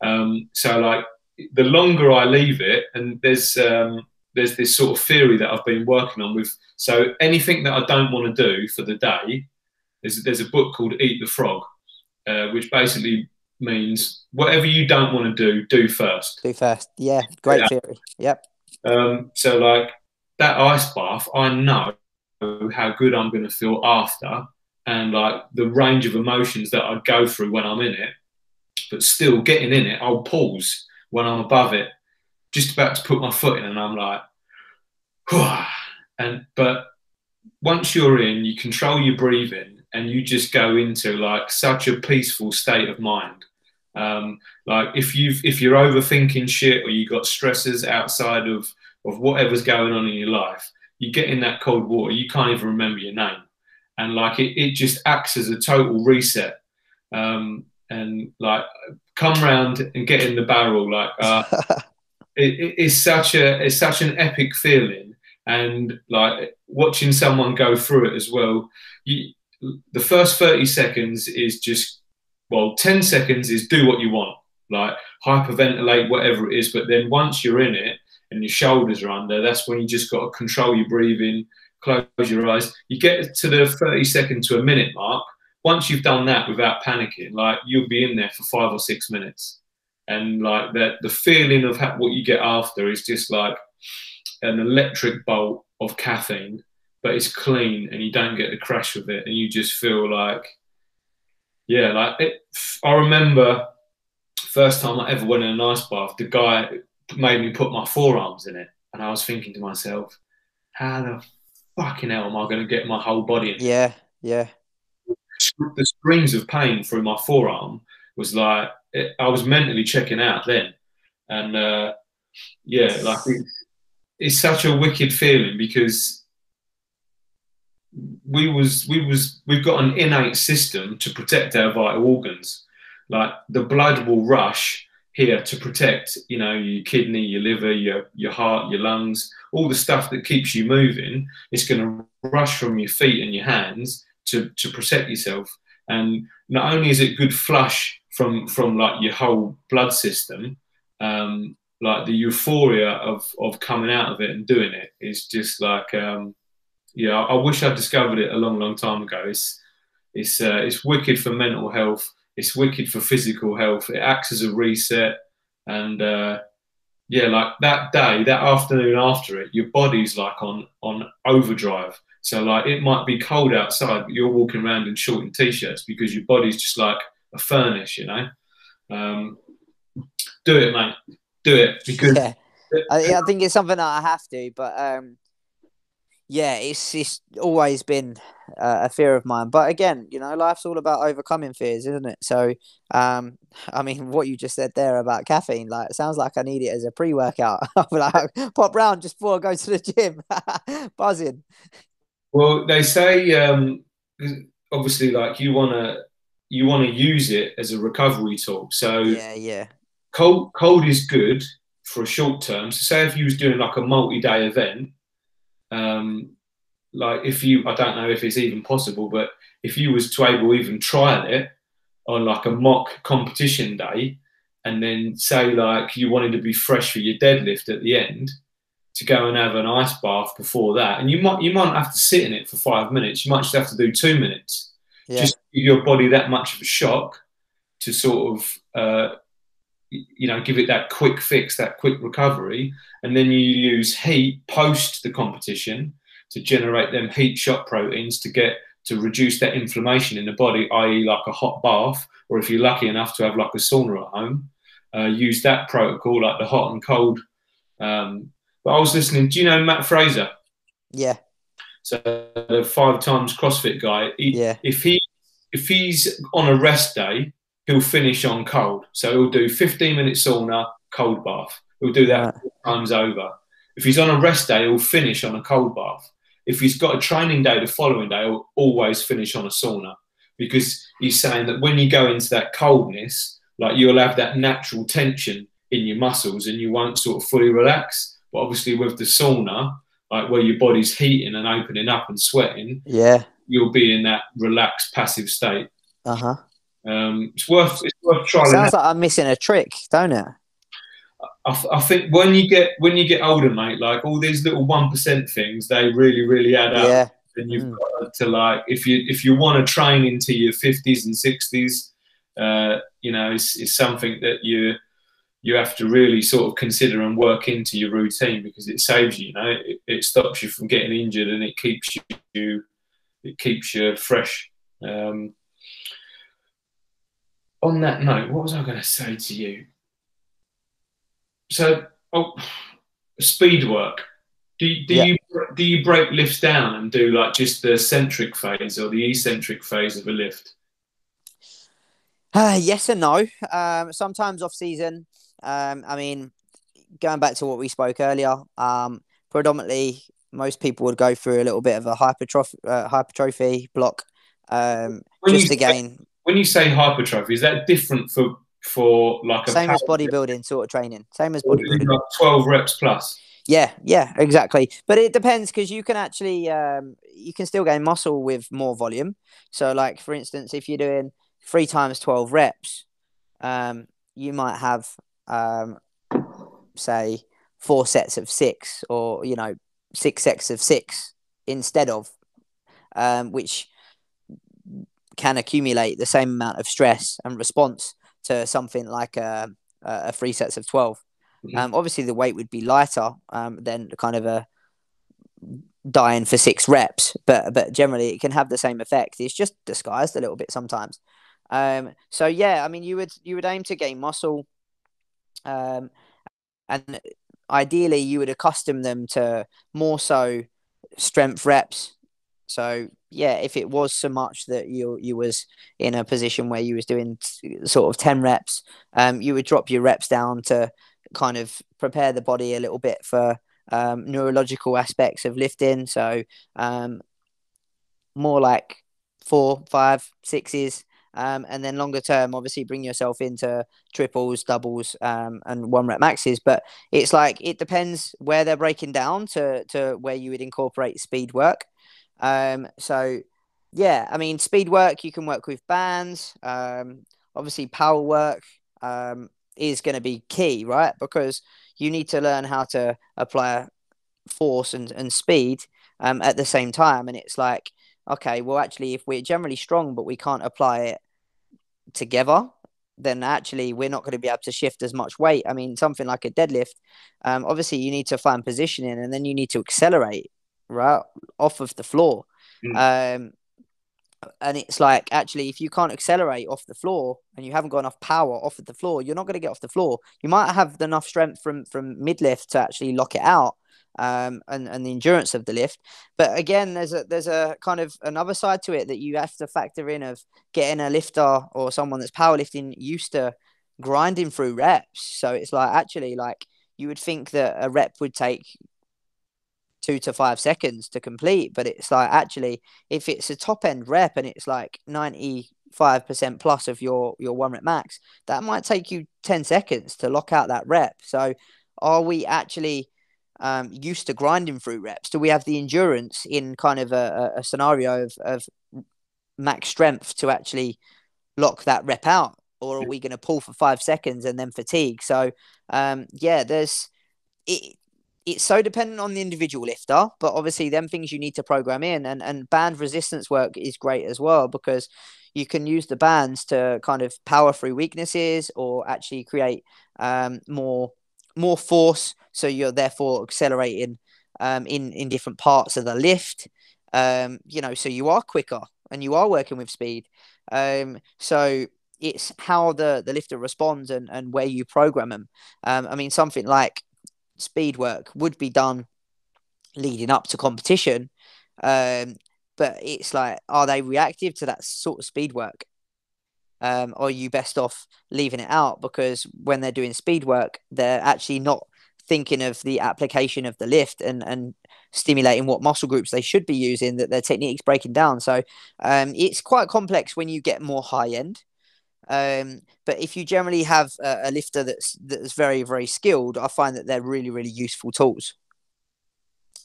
Um, so like the longer I leave it, and there's um, there's this sort of theory that I've been working on with. So anything that I don't want to do for the day, there's there's a book called Eat the Frog, uh, which basically means whatever you don't want to do, do first. Do first. Yeah, great yeah. theory. Yep. Um, so like that ice bath, I know how good I'm going to feel after, and like the range of emotions that I go through when I'm in it. But still, getting in it, I'll pause when I'm above it, just about to put my foot in, and I'm like, and but once you're in, you control your breathing, and you just go into like such a peaceful state of mind. Um, like if you've if you're overthinking shit or you got stresses outside of of whatever's going on in your life, you get in that cold water, you can't even remember your name, and like it, it just acts as a total reset. Um, and like come round and get in the barrel, like uh, it, it's such a it's such an epic feeling, and like watching someone go through it as well. You, the first 30 seconds is just well 10 seconds is do what you want like hyperventilate whatever it is but then once you're in it and your shoulders are under that's when you just got to control your breathing close your eyes. You get to the 30 second to a minute mark once you've done that without panicking like you'll be in there for five or six minutes. And like that the feeling of what you get after is just like an electric bolt of caffeine but it's clean and you don't get the crash with it and you just feel like yeah like it, i remember first time i ever went in an ice bath the guy made me put my forearms in it and i was thinking to myself how the fucking hell am i going to get my whole body in yeah yeah. The screams of pain through my forearm was like it, i was mentally checking out then and uh, yeah like it, it's such a wicked feeling because we was we was we've got an innate system to protect our vital organs. Like the blood will rush here to protect, you know, your kidney, your liver, your your heart, your lungs, all the stuff that keeps you moving. It's going to rush from your feet and your hands to to protect yourself. And not only is it good flush from from like your whole blood system, um, like the euphoria of of coming out of it and doing it is just like um, yeah, I wish I'd discovered it a long, long time ago. It's it's uh, it's wicked for mental health. It's wicked for physical health. It acts as a reset, and uh, yeah, like that day, that afternoon after it, your body's like on on overdrive. So like it might be cold outside, but you're walking around in short and t-shirts because your body's just like a furnace, you know. Um, do it, mate. Do it because. Yeah. I, I think it's something that I have to, but um, yeah, it's it's always been uh, a fear of mine. But again, you know, life's all about overcoming fears, isn't it? So, um, I mean, what you just said there about caffeine, like, it sounds like I need it as a pre-workout. Like, pop round just before I go to the gym, buzzing. Well, they say um, obviously, like you wanna you wanna use it as a recovery tool. So yeah, yeah, cold cold is good for a short term. So, say if you was doing like a multi-day event um, like if you, I don't know if it's even possible, but if you was to able even trial it on like a mock competition day, and then say like you wanted to be fresh for your deadlift at the end, to go and have an ice bath before that, and you might you might have to sit in it for five minutes. You might just have to do two minutes. Yeah. Just give your body that much of a shock to sort of uh, you know, give it that quick fix, that quick recovery, and then you use heat post the competition to generate them heat shock proteins to get to reduce that inflammation in the body, i.e., like a hot bath, or if you're lucky enough to have like a sauna at home, uh, use that protocol, like the hot and cold. Um, but I was listening. Do you know Mat Fraser? Yeah. So the five times CrossFit guy. He, yeah. If he if he's on a rest day, he'll finish on cold. So he'll do 15 minutes sauna, cold bath. He'll do that right. times over. If he's on a rest day, he'll finish on a cold bath. If he's got a training day the following day, he'll always finish on a sauna because he's saying that when you go into that coldness, like you'll have that natural tension in your muscles and you won't sort of fully relax. But obviously, with the sauna, like where your body's heating and opening up and sweating, yeah, you'll be in that relaxed, passive state. Uh huh. Um, it's worth it's worth trying. Sounds like I'm missing a trick, don't it? I, I, think when you get when you get older, mate, like all these little one percent things, they really really add up. Yeah. And you've mm. got to like if you if you want to train into your fifties and sixties, uh, you know, it's, it's something that you you have to really sort of consider and work into your routine because it saves you. You know, it, it stops you from getting injured and it keeps you it keeps you fresh. Um, on that note, what was I going to say to you? So, oh, speed work. Do, do yeah. you do you break lifts down and do like just the centric phase or the eccentric phase of a lift? Uh, yes and no. Um, sometimes off season. Um, I mean, going back to what we spoke earlier, um, predominantly most people would go through a little bit of a hypertrophy, uh, hypertrophy block um, just again. When you say hypertrophy, is that different for for like a same as bodybuilding sort of training? Same as bodybuilding. Like Twelve reps plus. Yeah, yeah, exactly. But it depends because you can actually um, you can still gain muscle with more volume. So, like for instance, if you're doing three times twelve reps, um, you might have um, say four sets of six, or you know six sets of six instead of, um, which can accumulate the same amount of stress and response to something like a, a three sets of 12 Mm-hmm. Um, obviously, the weight would be lighter um, than kind of a dying for six reps, but but generally it can have the same effect. It's just disguised a little bit sometimes. Um, so yeah, I mean, you would you would aim to gain muscle, um, and ideally you would accustom them to more so strength reps. So yeah, if it was so much that you you was in a position where you was doing sort of ten reps, um, you would drop your reps down to kind of prepare the body a little bit for um, neurological aspects of lifting. So um, more like four, five, sixes. Um, and then longer term, obviously, bring yourself into triples, doubles, um, and one rep maxes. But it's like it depends where they're breaking down to to where you would incorporate speed work. Um, so yeah, I mean, speed work you can work with bands. Um, obviously, power work. Um, is going to be key, right? Because you need to learn how to apply force and, and speed um, at the same time. And it's like, okay, well, actually, if we're generally strong, but we can't apply it together, then actually we're not going to be able to shift as much weight. I mean, something like a deadlift, um, obviously, you need to find positioning and then you need to accelerate right off of the floor. Mm. Um, and it's like actually if you can't accelerate off the floor and you haven't got enough power off of the floor you're not going to get off the floor you might have enough strength from from mid lift to actually lock it out um, and and the endurance of the lift but again there's a there's a kind of another side to it that you have to factor in of getting a lifter or someone that's powerlifting used to grinding through reps so it's like actually like you would think that a rep would take two to five seconds to complete. But it's like actually, if it's a top end rep and it's like 95% plus of your, your one rep max, that might take you 10 seconds to lock out that rep. So are we actually um, used to grinding through reps? Do we have the endurance in kind of a, a scenario of, of max strength to actually lock that rep out? Or are we going to pull for five seconds and then fatigue? So, um, yeah, there's it, it's so dependent on the individual lifter, but obviously them things you need to program in and, and band resistance work is great as well because you can use the bands to kind of power through weaknesses or actually create um, more more force so you're therefore accelerating um, in in different parts of the lift um, you know so you are quicker and you are working with speed. Um, so it's how the the lifter responds and, and where you program them um, i mean something like speed work would be done leading up to competition. Um, but it's like, are they reactive to that sort of speed work? Um, are you best off leaving it out because when they're doing speed work, they're actually not thinking of the application of the lift and, and stimulating what muscle groups they should be using, that their techniques breaking down. So um, it's quite complex when you get more high end. Um, but if you generally have a, a, lifter that's that's very very skilled, I find that they're really really useful tools.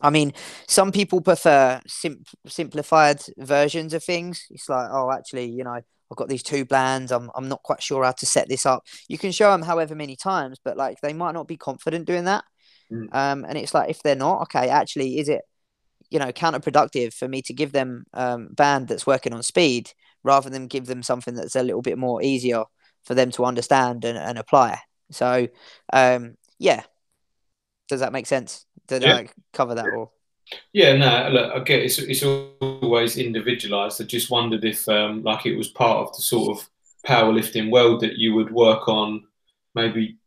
I mean, some people prefer sim- simplified versions of things. It's like, oh, actually, you know, I've got these two bands. I'm I'm not quite sure how to set this up. You can show them however many times, but like they might not be confident doing that. Mm. Um, and it's like if they're not okay, actually, is it you know counterproductive for me to give them um, band that's working on speed rather than give them something that's a little bit more easier for them to understand and, and apply. So, um, yeah, does that make sense? Did yeah. I cover that all? Yeah, no, look, I get it's, it's always individualized. I just wondered if, um, like, it was part of the sort of powerlifting world that you would work on maybe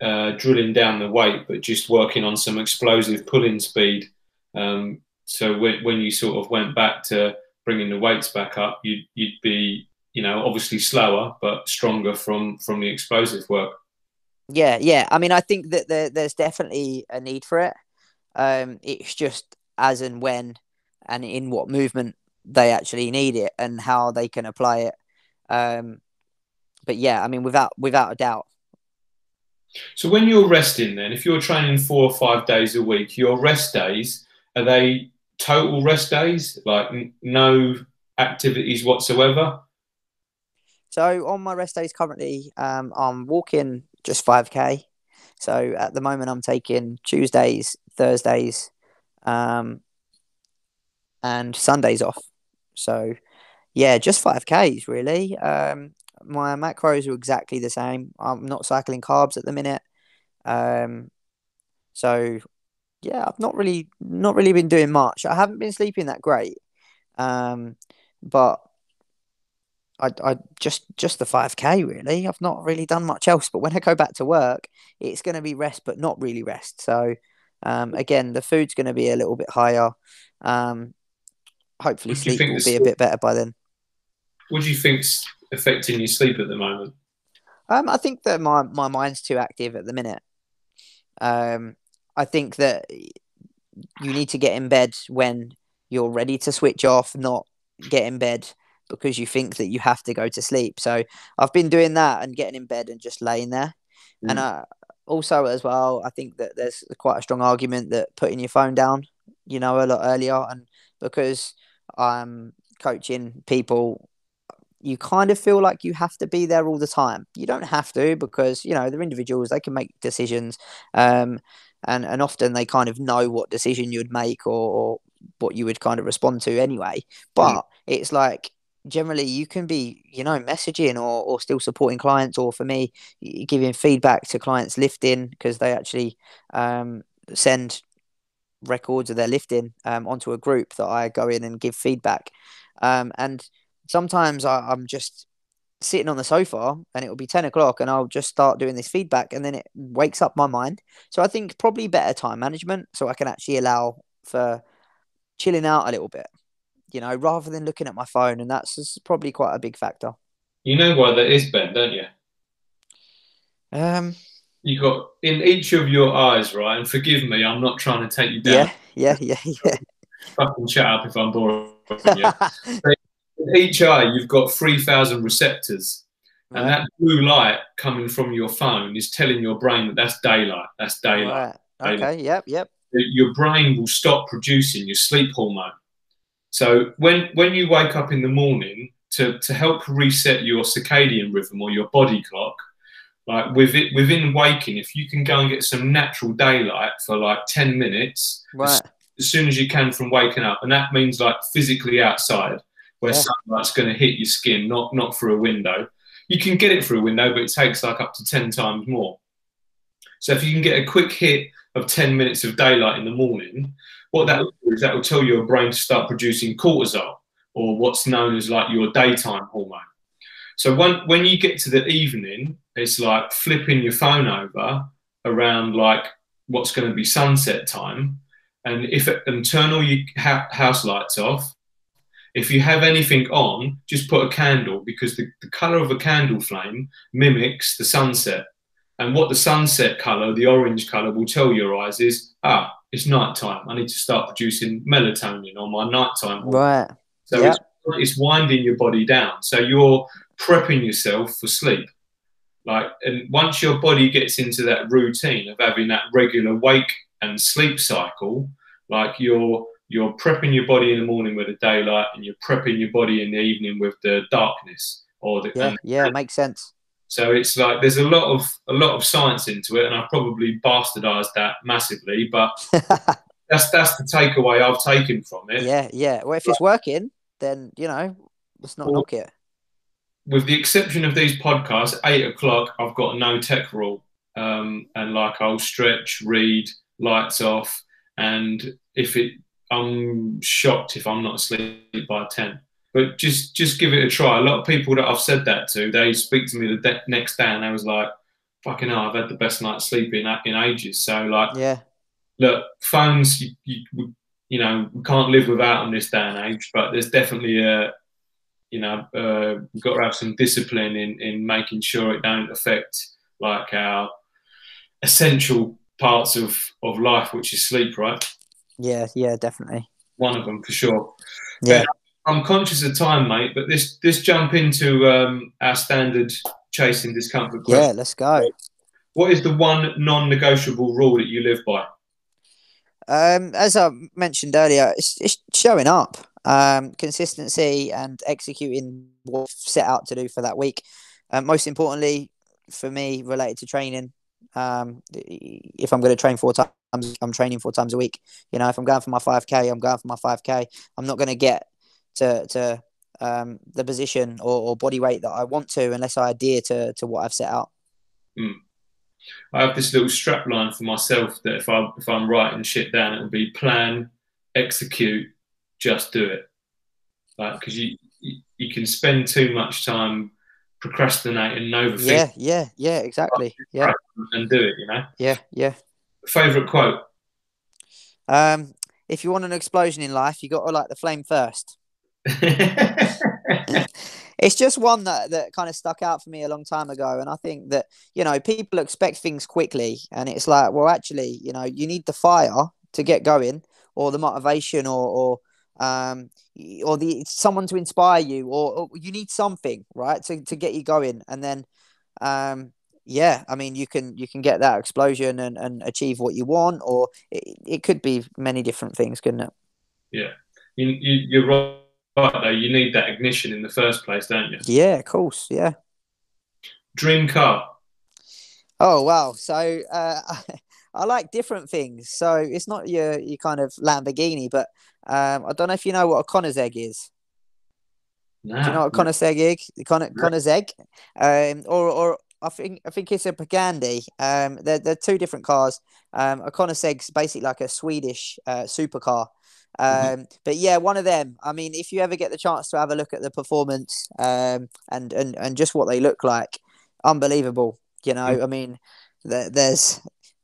uh, drilling down the weight, but just working on some explosive pulling speed Um, so when, when you sort of went back to bringing the weights back up, you'd, you'd be, you know, obviously slower but stronger from from the explosive work. Yeah, yeah. I mean, I think that there, there's definitely a need for it. Um, it's just as and when and in what movement they actually need it and how they can apply it. Um, but yeah, I mean, without without a doubt. So when you're resting, then, if you're training four or five days a week, your rest days are they total rest days, like n- no activities whatsoever? So on my rest days currently, um, I'm walking just five k. So at the moment, I'm taking Tuesdays, Thursdays, um, and Sundays off. So yeah, just five k's really. Um, my macros are exactly the same. I'm not cycling carbs at the minute. Um, so yeah, I've not really not really been doing much. I haven't been sleeping that great. Um, but I, I just just the 5k really. I've not really done much else. But when I go back to work, it's going to be rest, but not really rest. So um, again, the food's going to be a little bit higher. Um, hopefully, sleep will be a bit better by then. What do you think's affecting your sleep at the moment? Um, I think that my my mind's too active at the minute. Um, I think that you need to get in bed when you're ready to switch off, not get in bed because you think that you have to go to sleep. So I've been doing that and getting in bed and just laying there. Mm. And uh, also as well, I think that there's quite a strong argument that putting your phone down, you know, a lot earlier, and because I'm coaching people you kind of feel like you have to be there all the time. You don't have to because you know they're individuals; they can make decisions, um, and and often they kind of know what decision you'd make or, or what you would kind of respond to anyway. But mm. it's like generally you can be you know messaging or, or still supporting clients or for me giving feedback to clients lifting because they actually um, send records of their lifting um, onto a group that I go in and give feedback um, and sometimes I, am just sitting on the sofa and it will be 10 o'clock and I'll just start doing this feedback and then it wakes up my mind. So I think probably better time management so I can actually allow for chilling out a little bit, you know, rather than looking at my phone. And that's probably quite a big factor. You know why that is, Ben, don't you? Um, you got in each of your eyes, right? And forgive me, I'm not trying to take you down. Yeah, yeah, yeah, yeah. Fucking shut up if I'm boring. in each eye, you've got 3,000 receptors. And that blue light coming from your phone is telling your brain that that's daylight. That's daylight. Right. Okay. Daylight. Yep. Yep. Your brain will stop producing your sleep hormone. So when when you wake up in the morning to to help reset your circadian rhythm or your body clock, like with it within waking, if you can go and get some natural daylight for like ten minutes, right. as, as soon as you can from waking up, and that means like physically outside where yeah. sunlight's going to hit your skin, not not through a window. You can get it through a window, but it takes like up to ten times more. So if you can get a quick hit of ten minutes of daylight in the morning, what that will do is that will tell your brain to start producing cortisol, or what's known as like your daytime hormone. So when when you get to the evening, it's like flipping your phone over around like what's going to be sunset time, and if it, and turn all your house lights off, if you have anything on, just put a candle because the, the color of a candle flame mimics the sunset. And what the sunset color, the orange color, will tell your eyes is, ah, it's nighttime. I need to start producing melatonin on my nighttime. Right. So yep. it's, it's winding your body down. So you're prepping yourself for sleep. Like, and once your body gets into that routine of having that regular wake and sleep cycle, like you're you're prepping your body in the morning with the daylight and you're prepping your body in the evening with the darkness or the yeah yeah it makes sense. So it's like there's a lot of a lot of science into it and i've probably bastardized that massively but that's that's the takeaway i've taken from it. Yeah yeah. Well if it's working then you know let's not well, knock it. With the exception of these podcasts eight o'clock i've got no tech rule. Um, and like i'll stretch read lights off and if it I'm shocked if I'm not asleep by ten. But just just give it a try. A lot of people that I've said that to, they speak to me the de- next day and they was like, "Fucking hell, I've had the best night's sleep in in ages." So like, yeah, look, phones. You, you, you know, we can't live without them this day and age. But there's definitely a, you know, uh, we've got to have some discipline in in making sure it don't affect like our essential parts of of life, which is sleep, right? Yeah, yeah, definitely. One of them for sure. Yeah. I'm conscious of time, mate, but this this jump into um, our standard chasing discomfort question. Yeah, let's go. What is the one non-negotiable rule that you live by? Um, as I mentioned earlier, it's, it's showing up, um, consistency, and executing what I've set out to do for that week. Um, most importantly, for me, related to training. Um, if I'm going to train four times, I'm training four times a week. You know, if I'm going for my 5K, I'm going for my 5K. I'm not going to get to to um, the position or, or, body weight that I want to unless I adhere to to what I've set out. Mm. I have this little strap line for myself that if I if I'm writing shit down, it'll be plan, execute, just do it. Like because you, you, you can spend too much time procrastinating and overthinking. Yeah, yeah, yeah, exactly. Yeah, and do it. You know. Yeah, yeah. Favorite quote. Um, if you want an explosion in life, you got to light the flame first. it's just one that, that kind of stuck out for me a long time ago. And I think that, you know, people expect things quickly. And it's like, well, actually, you know, you need the fire to get going or the motivation or, or, um, or the someone to inspire you or, or you need something, right, to, to get you going. And then, um, yeah, I mean, you can you can get that explosion and, and achieve what you want, or it, it could be many different things, couldn't it? Yeah, you, you, you're right though, you need that ignition in the first place, don't you? Yeah, of course. Yeah. Dream car. Oh wow! So uh, I like different things. So it's not your your kind of Lamborghini, but um, I don't know if you know what a Koenigsegg is. Nah, Do you know what a Koenigsegg is? Con- Koenigsegg, um, or or I think I think it's a Pagani. Um, they're, they're two different cars. Um, a Koenigsegg's basically like a Swedish uh, supercar. Mm-hmm. Um, but yeah, one of them. I mean, if you ever get the chance to have a look at the performance um, and, and, and just what they look like, unbelievable. You know, mm-hmm. I mean, th- there's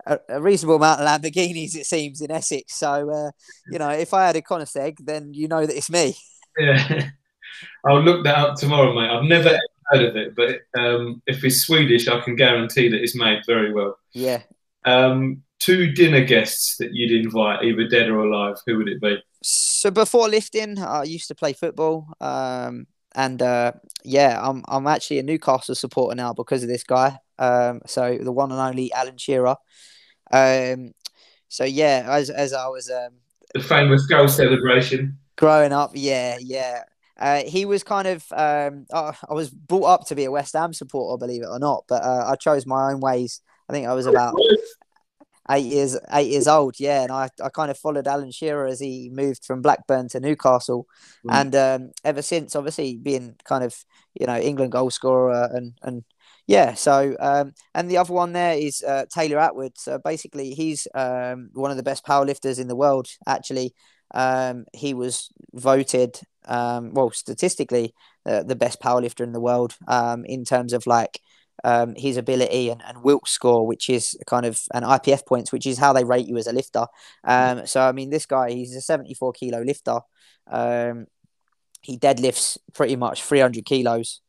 a, a, reasonable amount of Lamborghinis, it seems, in Essex. So, uh, you know, if I had a Koenigsegg, then you know that it's me. Yeah, I'll look that up tomorrow, mate. I've never heard of it, but um, if it's Swedish, I can guarantee that it's made very well. Yeah. Um, two dinner guests that you'd invite, either dead or alive, who would it be? So before lifting, I used to play football. Um, and uh, yeah, I'm I'm actually a Newcastle supporter now because of this guy. Um, so the one and only Alan Shearer. Um, so yeah, as as I was um, the famous goal celebration growing up, yeah, yeah. Uh, he was kind of um, I, I was brought up to be a West Ham supporter, believe it or not, but uh, I chose my own ways. I think I was about eight years eight years old. Yeah, and I, I kind of followed Alan Shearer as he moved from Blackburn to Newcastle, mm. and um, ever since, obviously being kind of you know England goal scorer and and yeah. So um, and the other one there is uh, Taylor Atwood. So basically, he's um, one of the best powerlifters in the world. Actually, um, he was voted um, well statistically uh, the best powerlifter in the world um, in terms of like um, his ability and, and Wilks score, which is kind of an IPF points, which is how they rate you as a lifter. Um, so I mean, this guy, he's a 74 kilo lifter. Um, he deadlifts pretty much 300 kilos.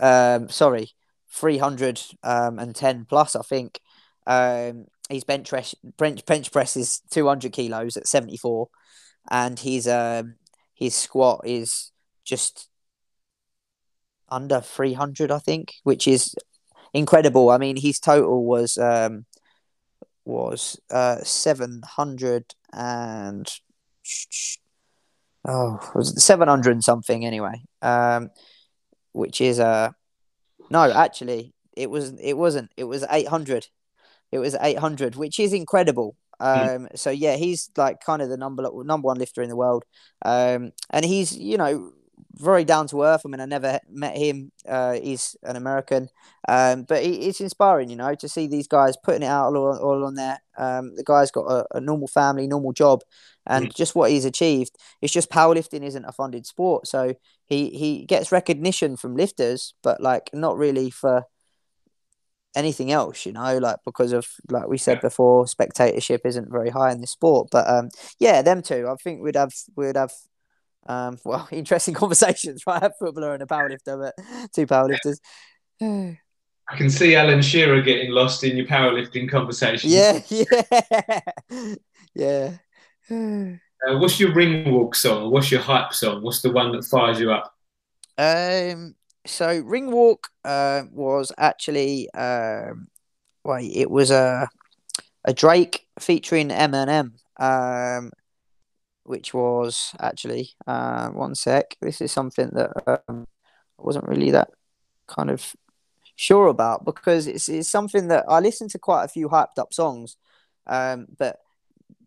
Um, sorry, 310 um, plus, I think. Um, his bench press, bench, bench press is 200 kilos at 74, and his um, his squat is just under 300, I think, which is incredible. I mean, his total was um, was uh, seven hundred and oh, was seven hundred and something anyway. Um, which is uh no, actually, it was it wasn't. It was eight hundred. It was eight hundred, which is incredible. Hmm. Um, so yeah, he's like kind of the number number one lifter in the world. Um, and he's you know very down to earth. I mean, I never met him. Uh, he's an American, um, but it's inspiring, you know, to see these guys putting it out all, all on there. Um, the guy's got a, a, normal family, normal job, and mm. just what he's achieved. It's just powerlifting isn't a funded sport, so he he gets recognition from lifters, but like not really for anything else, you know, like because of like we said before, spectatorship isn't very high in this sport. But um, yeah, them two, I think we'd have we'd have um, well, interesting conversations, right? A footballer and a powerlifter, but two powerlifters. I can see Alan Shearer getting lost in your powerlifting conversation. Yeah, yeah, yeah. uh, what's your ring walk song? What's your hype song? What's the one that fires you up? Um, so ring walk uh, was actually um, it was a a Drake featuring Eminem. Um, which was actually uh, one sec. This is something that um, I wasn't really that kind of sure about because it's, it's something that I listened to quite a few hyped up songs, um, but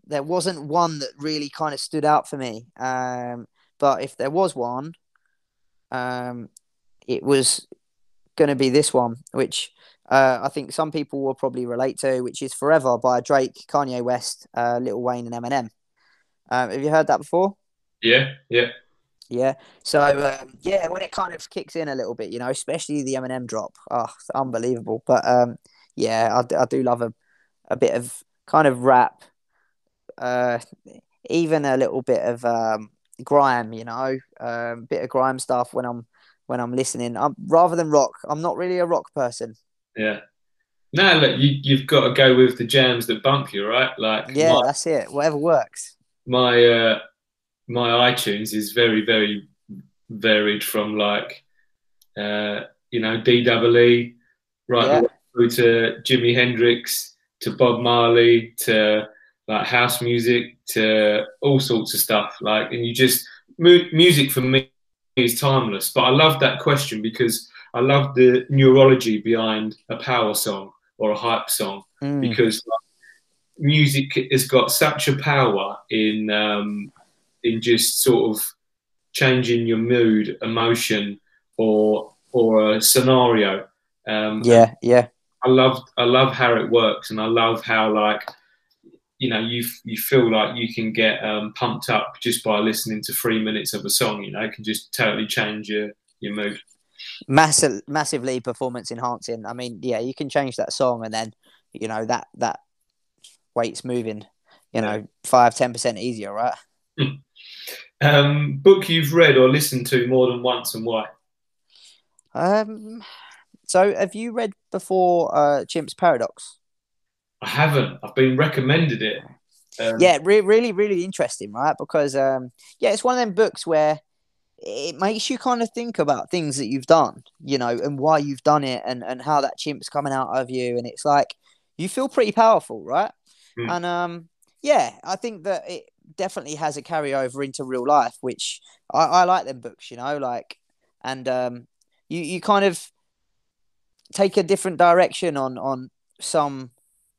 there wasn't one that really kind of stood out for me. Um, but if there was one, um, it was going to be this one, which uh, I think some people will probably relate to, which is Forever by Drake, Kanye West, uh, Lil Wayne, and Eminem. Um, have you heard that before? Yeah, yeah. Yeah. So um, yeah, when it kind of kicks in a little bit, you know, especially the Eminem drop, oh, it's unbelievable. But um, yeah, I, I do love a a bit of kind of rap, uh, even a little bit of um, grime, you know, um, bit of grime stuff when I'm when I'm listening. I'm rather than rock. I'm not really a rock person. Yeah. No, look, you you've got to go with the jams that bump you, right? Like yeah, my, that's it. Whatever works. My uh, my iTunes is very very varied from like uh, you know D double E right yeah. through to Jimi Hendrix to Bob Marley to like house music to all sorts of stuff like and you just music for me is timeless but I love that question because I love the neurology behind a power song or a hype song mm. because music has got such a power in um, in just sort of changing your mood, emotion, or or a scenario. Um, yeah, yeah. I love I love how it works, and I love how like you know you you feel like you can get um, pumped up just by listening to three minutes of a song. You know, it can just totally change your your mood. Massive, massively performance enhancing. I mean, yeah, you can change that song, and then you know that that weight's moving. You know, five ten percent easier, right? Um, book you've read or listened to more than once and why? Um, so have you read before uh, Chimp's Paradox? I haven't. I've been recommended it. Um, yeah, re- really, really interesting, right? Because um, yeah, it's one of them books where it makes you kind of think about things that you've done, you know, and why you've done it, and and how that chimp's coming out of you, and it's like you feel pretty powerful, right? Mm. And um, yeah, I think that it definitely has a carryover into real life, which I, I like them books, you know, like, and um, you you kind of take a different direction on on some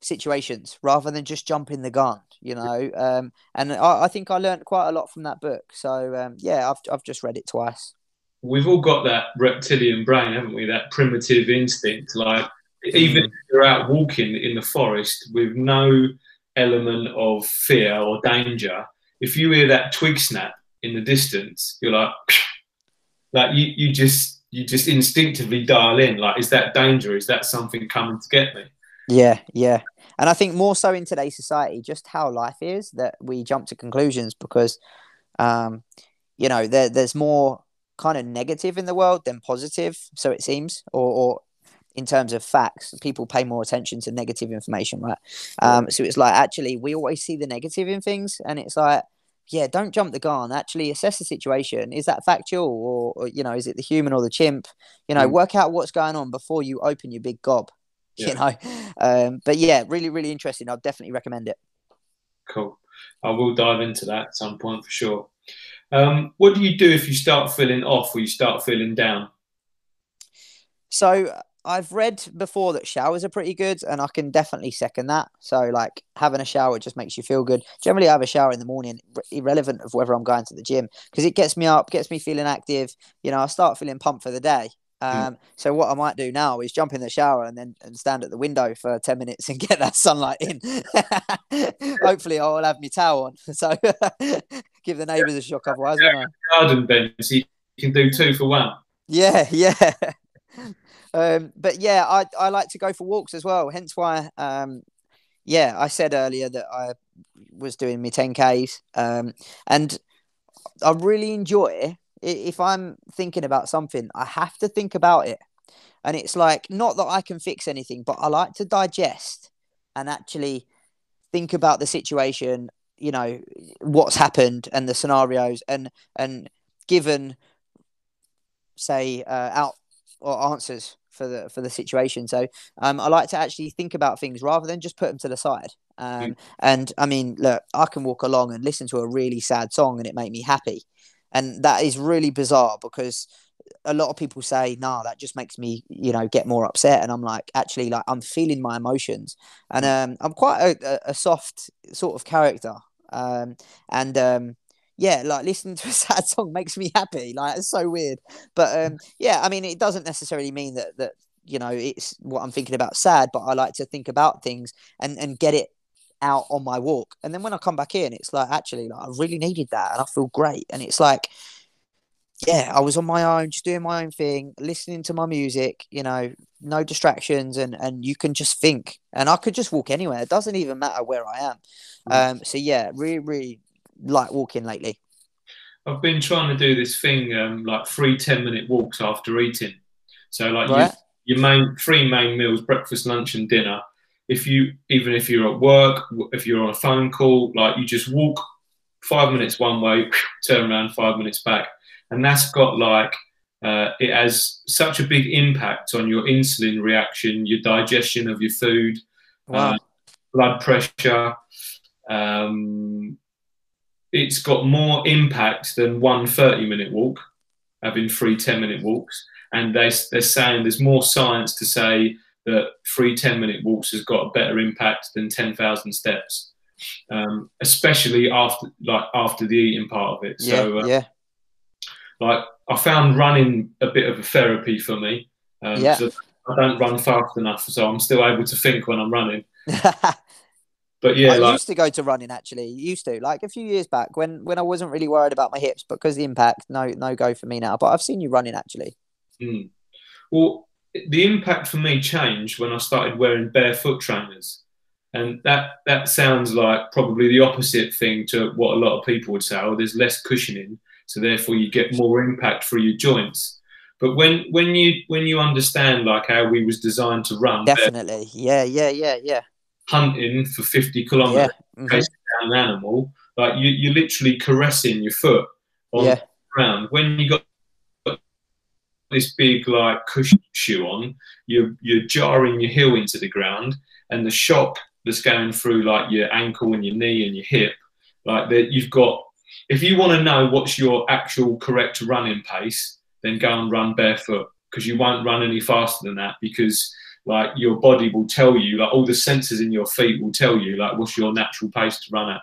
situations rather than just jumping the gun, you know. Um, and I, I think I learned quite a lot from that book. So um, yeah, I've I've just read it twice. We've all got that reptilian brain, haven't we? That primitive instinct, like even mm. if you're out walking in the forest with no element of fear or danger, if you hear that twig snap in the distance, you're like, like you, you just you just instinctively dial in. Like, is that danger? Is that something coming to get me? Yeah, yeah. And I think more so in today's society, just how life is that we jump to conclusions because, um, you know, there, there's more kind of negative in the world than positive, so it seems, or, or in terms of facts. People pay more attention to negative information, right? Um, so it's like actually we always see the negative in things, and it's like, yeah, don't jump the gun. Actually, assess the situation. Is that factual, or, or you know, is it the human or the chimp? You know, mm. work out what's going on before you open your big gob. Yeah. You know, um, but yeah, really, really interesting. I'll definitely recommend it. Cool. I will dive into that at some point for sure. Um, what do you do if you start feeling off or you start feeling down? So I've read before that showers are pretty good, and I can definitely second that. So, like having a shower just makes you feel good. Generally, I have a shower in the morning, irrelevant of whether I'm going to the gym, because it gets me up, gets me feeling active. You know, I start feeling pumped for the day. Hmm. Um, mm. So what I might do now is jump in the shower and then and stand at the window for ten minutes and get that sunlight in. Hopefully, I'll have my towel on. So give the neighbours a shock otherwise. Yeah, garden bench, you can do two for one. Yeah, yeah. um, but yeah, I I like to go for walks as well. Hence why, um, yeah, I said earlier that I was doing my 10Ks. Um, and I really enjoy if I'm thinking about something, I have to think about it. And it's like, not that I can fix anything, but I like to digest and actually think about the situation, you know, what's happened and the scenarios and, and given, say, uh, out or answers for the for the situation. So um, I like to actually think about things rather than just put them to the side. Um, mm. And I mean, look, I can walk along and listen to a really sad song and it make me happy, and that is really bizarre because a lot of people say, "No, nah, that just makes me, you know, get more upset." And I'm like, actually, like I'm feeling my emotions, and um, I'm quite a, a soft sort of character, um, and um, yeah, like listening to a sad song makes me happy. Like it's so weird, but um, yeah, I mean, it doesn't necessarily mean that that you know it's what I'm thinking about sad, but I like to think about things and and get it out on my walk, and then when I come back in, it's like actually like I really needed that, and I feel great, and it's like. Yeah, I was on my own, just doing my own thing, listening to my music, you know, no distractions, and and you can just think. And I could just walk anywhere; it doesn't even matter where I am. Mm. Um, so yeah, really, really like walking lately? I've been trying to do this thing um, like three 10 minute walks after eating. So like right. you, your main three main meals, breakfast, lunch, and dinner. If you even if you're at work, if you're on a phone call, like you just walk five minutes one way, turn around five minutes back, and that's got like uh, it has such a big impact on your insulin reaction, your digestion of your food, wow. uh, blood pressure. Um, it's got more impact than one 30 minute walk, having three 10 minute walks. And they, they're saying there's more science to say that free 10 minute walks has got a better impact than 10,000 steps, um, especially after like after the eating part of it. Yeah, so, uh, yeah. Like I found running a bit of a therapy for me. Um, yeah. I don't run fast enough, so I'm still able to think when I'm running. But yeah, I like, used to go to running actually. Used to like a few years back when when I wasn't really worried about my hips because the impact. No, no go for me now. But I've seen you running actually. Mm. Well, the impact for me changed when I started wearing barefoot trainers, and that that sounds like probably the opposite thing to what a lot of people would say. Oh, there's less cushioning, so therefore you get more impact through your joints. But when when you when you understand like how we was designed to run, definitely, yeah, yeah, yeah, yeah hunting for 50 kilometers, yeah. mm-hmm. down an animal, like you, you're literally caressing your foot on yeah. the ground. When you got this big like cushion shoe on, you're you're jarring your heel into the ground, and the shock that's going through like your ankle and your knee and your hip, like that you've got. If you want to know what's your actual correct running pace, then go and run barefoot because you won't run any faster than that because like your body will tell you, like all the sensors in your feet will tell you, like what's your natural pace to run at.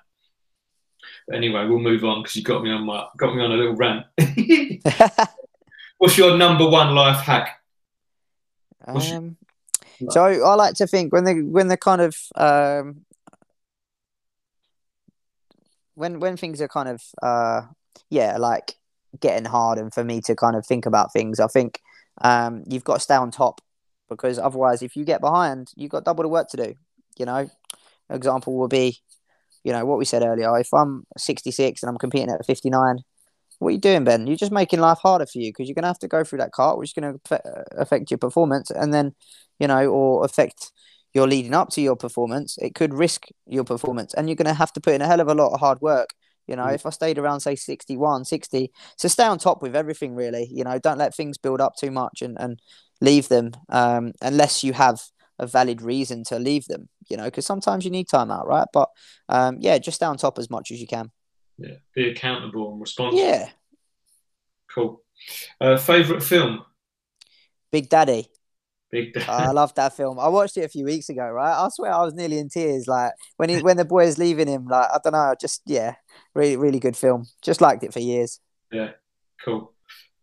Anyway, we'll move on because you got me on my got me on a little rant. what's your number one life hack? Um, so I like to think when the when the kind of um, when when things are kind of uh, yeah like getting hard and for me to kind of think about things, I think um, you've got to stay on top because otherwise, if you get behind, you've got double the work to do. You know, example will be, you know, what we said earlier. If I'm 66 and I'm competing at 59, what are you doing, Ben? You're just making life harder for you because you're going to have to go through that cart, which is going to affect your performance, and then, you know, or affect your leading up to your performance. It could risk your performance, and you're going to have to put in a hell of a lot of hard work. You know, mm. if I stayed around, say, 61, 60, so stay on top with everything, really. You know, don't let things build up too much and, and leave them um, unless you have a valid reason to leave them, you know, because sometimes you need time out, right? But um, yeah, just stay on top as much as you can. Yeah, be accountable and responsible. Yeah. Cool. Uh, favorite film? Big Daddy. Big Daddy. I love that film. I watched it a few weeks ago, right? I swear I was nearly in tears. Like when he, when the boy is leaving him, like I don't know, just yeah, really really good film. Just liked it for years. Yeah, cool.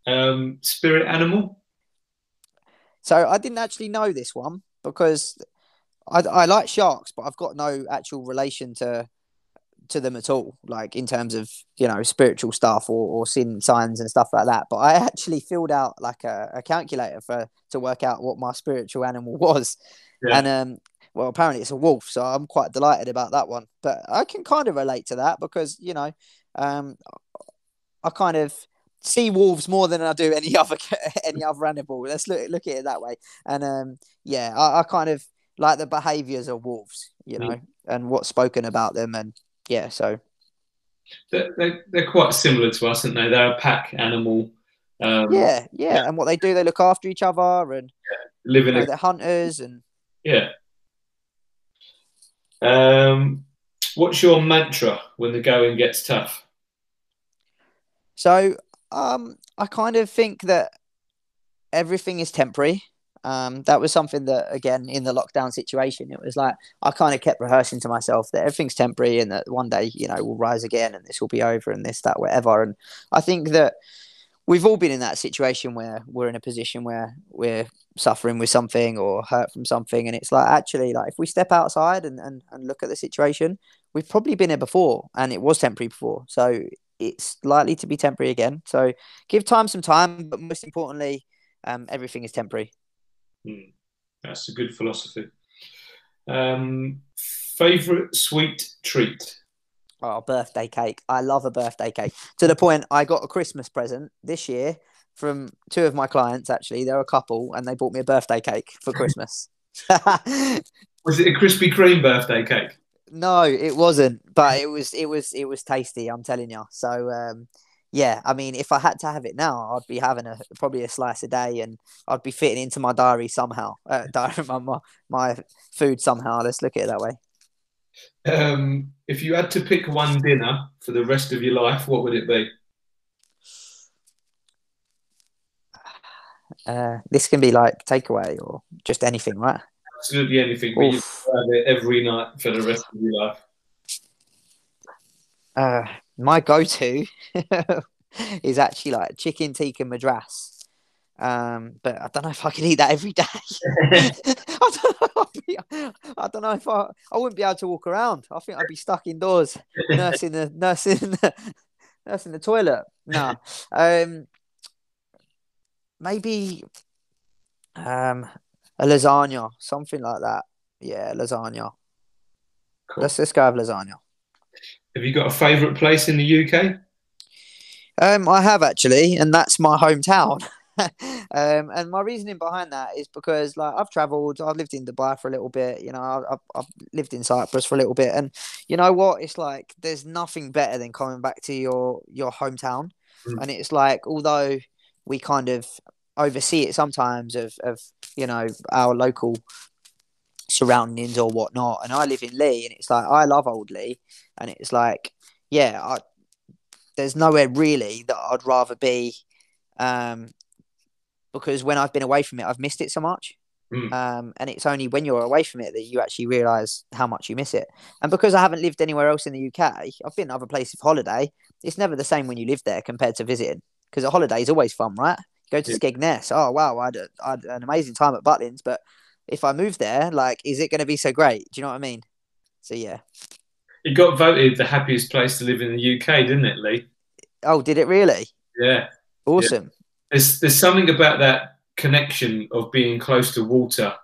Um, spirit animal. So I didn't actually know this one because I, I like sharks, but I've got no actual relation to to them at all, like in terms of you know spiritual stuff or, or sin signs and stuff like that. But I actually filled out like a, a calculator for to work out what my spiritual animal was, yeah. and um, well, apparently it's a wolf, so I'm quite delighted about that one. But I can kind of relate to that because you know, um, I kind of see wolves more than I do any other any other animal. Let's look look at it that way. And um, yeah, I, I kind of like the behaviors of wolves, you know, mm. and what's spoken about them, and yeah, so they're, they're, they're quite similar to us, aren't they? They're a pack animal. Um, yeah, yeah, yeah, and what they do, they look after each other and yeah. in You know, they're hunters and yeah. Um, what's your mantra when the going gets tough? So, um, I kind of think that everything is temporary. Um, that was something that, again, in the lockdown situation, it was like I kind of kept rehearsing to myself that everything's temporary and that one day, you know, we'll rise again and this will be over and this, that, whatever. And I think that we've all been in that situation where we're in a position where we're suffering with something or hurt from something. And it's like, actually, like if we step outside and, and, and look at the situation, we've probably been here before and it was temporary before. So it's likely to be temporary again. So give time some time, but most importantly, um, everything is temporary. Mm, that's a good philosophy. Um, favorite sweet treat? Oh, birthday cake. I love a birthday cake to the point I got a Christmas present this year from two of my clients. Actually, they're a couple, and they bought me a birthday cake for Christmas. was it a Krispy Kreme birthday cake? No, it wasn't, but it was it was it was tasty. I'm telling you. So um, yeah, I mean, if I had to have it now, I'd be having a probably a slice a day, and I'd be fitting into my diary somehow. Uh, diary, my, my my food somehow. Let's look at it that way. Um, if you had to pick one dinner for the rest of your life, what would it be? Uh, this can be like takeaway or just anything, right? Absolutely anything. But you have it every night for the rest of your life. Uh, my go-to is actually like chicken tikka madras. Um, but I don't know if I can eat that every day. I, don't know, I don't know if I I wouldn't be able to walk around. I think I'd be stuck indoors, nursing the nursing the nursing the toilet. No, um, maybe um a lasagna, something like that. Yeah, lasagna. Cool. Let's let's go have lasagna. Have you got a favourite place in the UK? Um, I have actually, and that's my hometown. um, and my reasoning behind that is because like I've travelled, I've lived in Dubai for a little bit, you know, I've, I've lived in Cyprus for a little bit, and you know what? It's like there's nothing better than coming back to your your hometown, mm. and it's like although we kind of oversee it sometimes of of you know our local surroundings or whatnot. And I live in Leigh, and it's like I love Old Leigh, and it's like, yeah, I, there's nowhere really that I'd rather be, um, because when I've been away from it, I've missed it so much. Mm. Um, and it's only when you're away from it that you actually realize how much you miss it. And because I haven't lived anywhere else in the UK, I've been other places for holiday. It's never the same when you live there compared to visiting because a holiday is always fun, right? Go to yeah. Skegness. Oh wow, I had, a, I had an amazing time at Butlins, but if I move there, like, is it going to be so great? Do you know what I mean? So yeah. It got voted the happiest place to live in the UK, didn't it, Leigh? Oh, did it really? Yeah. Awesome. Yeah. There's there's something about that connection of being close to water.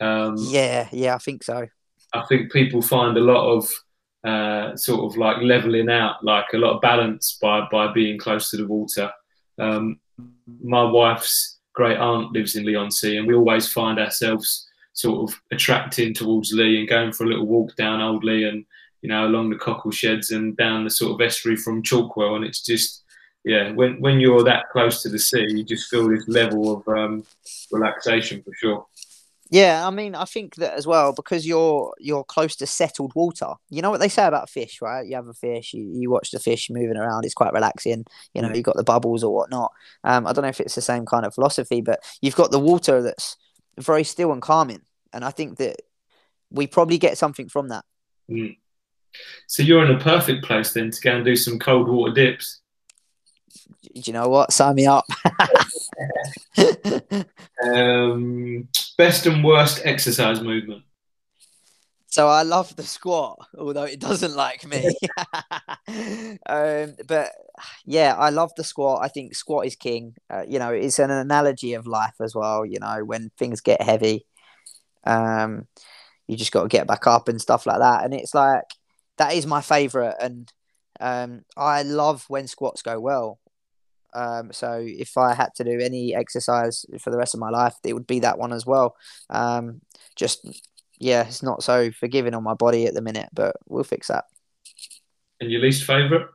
Um, yeah, yeah, I think so. I think people find a lot of uh, sort of like leveling out, like a lot of balance by by being close to the water. Um, my wife's great aunt lives in Leigh-on-Sea, and we always find ourselves sort of attracting towards Leigh and going for a little walk down Old Leigh and you know along the cockle sheds and down the sort of estuary from Chalkwell, and it's just yeah, when when you're that close to the sea, you just feel this level of um, relaxation for sure. Yeah, I mean, I think that as well because you're you're close to settled water. You know what they say about fish, right? You have a fish, you, you watch the fish moving around. It's quite relaxing. You know, you've got the bubbles or whatnot. Um, I don't know if it's the same kind of philosophy, but you've got the water that's very still and calming, and I think that we probably get something from that. Mm. So you're in a perfect place then to go and do some cold water dips. Do you know what? Sign me up. um, best and worst exercise movement. So I love the squat, although it doesn't like me. um, but yeah, I love the squat. I think squat is king. Uh, you know, it's an analogy of life as well. You know, when things get heavy, um, you just got to get back up and stuff like that. And it's like that is my favorite, and um, I love when squats go well. Um, so if I had to do any exercise for the rest of my life, it would be that one as well. Um, just yeah, it's not so forgiving on my body at the minute, but we'll fix that. And your least favorite?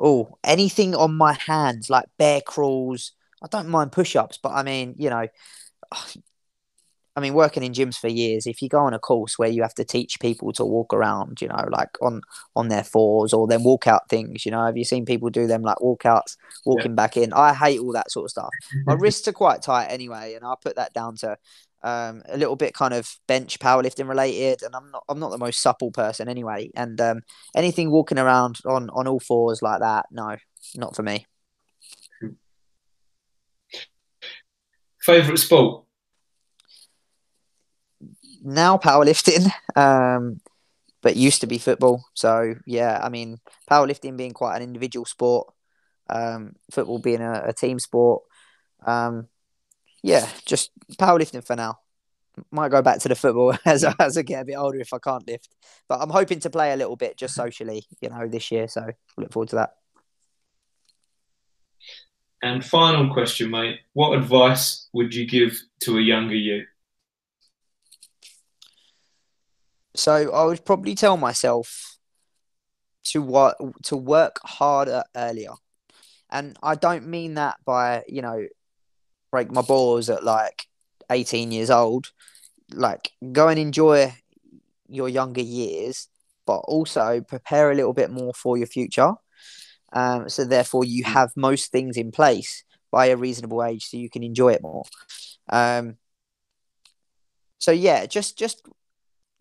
Oh, anything on my hands, like bear crawls. I don't mind push ups, but I mean, you know, I mean, working in gyms for years, if you go on a course where you have to teach people to walk around, you know, like on on their fours or then walk out things, you know, have you seen people do them like walkouts, walking yeah. back in? I hate all that sort of stuff. My wrists are quite tight anyway, and I put that down to um, a little bit kind of bench powerlifting related, and I'm not I'm not the most supple person anyway. And um, anything walking around on on all fours like that, no, not for me. Favorite sport? Now powerlifting, um, but used to be football. So yeah, I mean powerlifting being quite an individual sport, um, football being a, a team sport. Um, yeah, just powerlifting for now. Might go back to the football as as I get a bit older if I can't lift, but I'm hoping to play a little bit just socially, you know, this year. So look forward to that. And final question, mate. What advice would you give to a younger you? So I would probably tell myself to what to work harder earlier. And I don't mean that by, you know, break my balls at like 18 years old. Like, go and enjoy your younger years, but also prepare a little bit more for your future. Um, so, therefore, you mm. have most things in place by a reasonable age so you can enjoy it more. Um, so, yeah, just just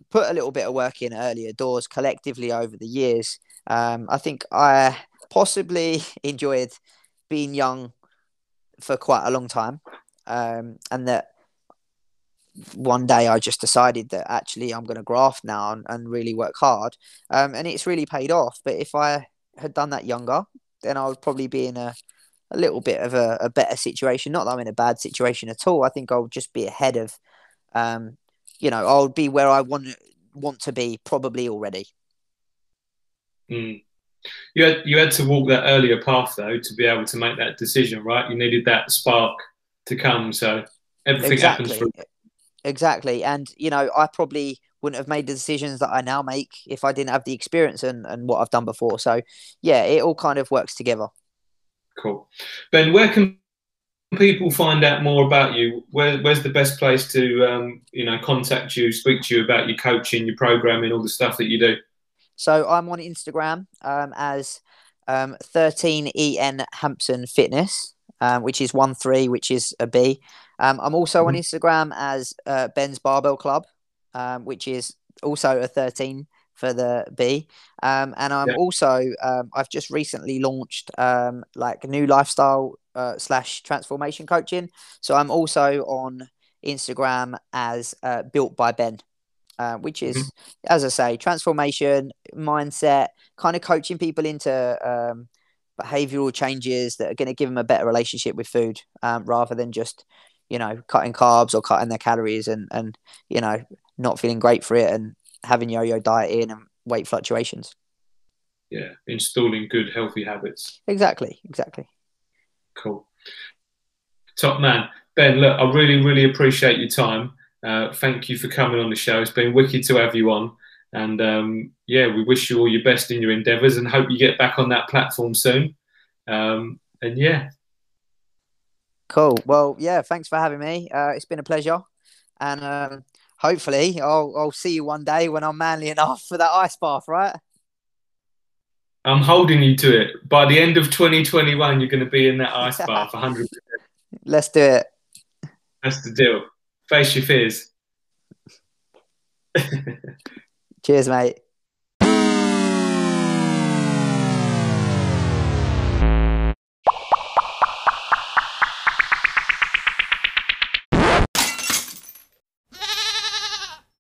put a little bit of work in earlier doors collectively over the years. Um, I think I possibly enjoyed being young for quite a long time, um, and that one day I just decided that actually I'm going to graft now and, and really work hard, um, and it's really paid off. But if I had done that younger, then I would probably be in a a little bit of a, a better situation. Not that I'm in a bad situation at all. I think I'll just be ahead of, um, you know, I'll be where I want want to be probably already. Mm you had you had to walk that earlier path though to be able to make that decision, right? You needed that spark to come, so everything exactly. happens. For- exactly, and you know, I probably wouldn't have made the decisions that I now make if I didn't have the experience and, and what I've done before. So, yeah, it all kind of works together. Cool, Ben. Where can people find out more about you? Where, where's the best place to um, you know contact you, speak to you about your coaching, your programming, all the stuff that you do? So I'm on Instagram um, as um, 13en Hampson Fitness, um, which is one three, which is a B. Um, I'm also mm-hmm. on Instagram as uh, Ben's Barbell Club, um, which is also a 13 for the B. Um, and I'm yeah. also um, I've just recently launched um, like new lifestyle uh, slash transformation coaching. So I'm also on Instagram as uh, Built by Ben uh, which is, mm-hmm. as I say, transformation, mindset, kind of coaching people into um, behavioral changes that are going to give them a better relationship with food um, rather than just, you know, cutting carbs or cutting their calories and, and, you know, not feeling great for it and having yo yo dieting and weight fluctuations. Yeah, installing good, healthy habits. Exactly, exactly. Cool. Top man. Ben, look, I really, really appreciate your time. Uh, thank you for coming on the show. It's been wicked to have you on. And um, yeah, we wish you all your best in your endeavours and hope you get back on that platform soon. Um, and yeah. Cool. Well, yeah, thanks for having me. Uh, it's been a pleasure. And um, hopefully, I'll, I'll see you one day when I'm manly enough for that ice bath, right? I'm holding you to it. By the end of 2021, you're going to be in that ice bath 100%. Let's do it. That's the deal. Face your fears. Cheers, mate.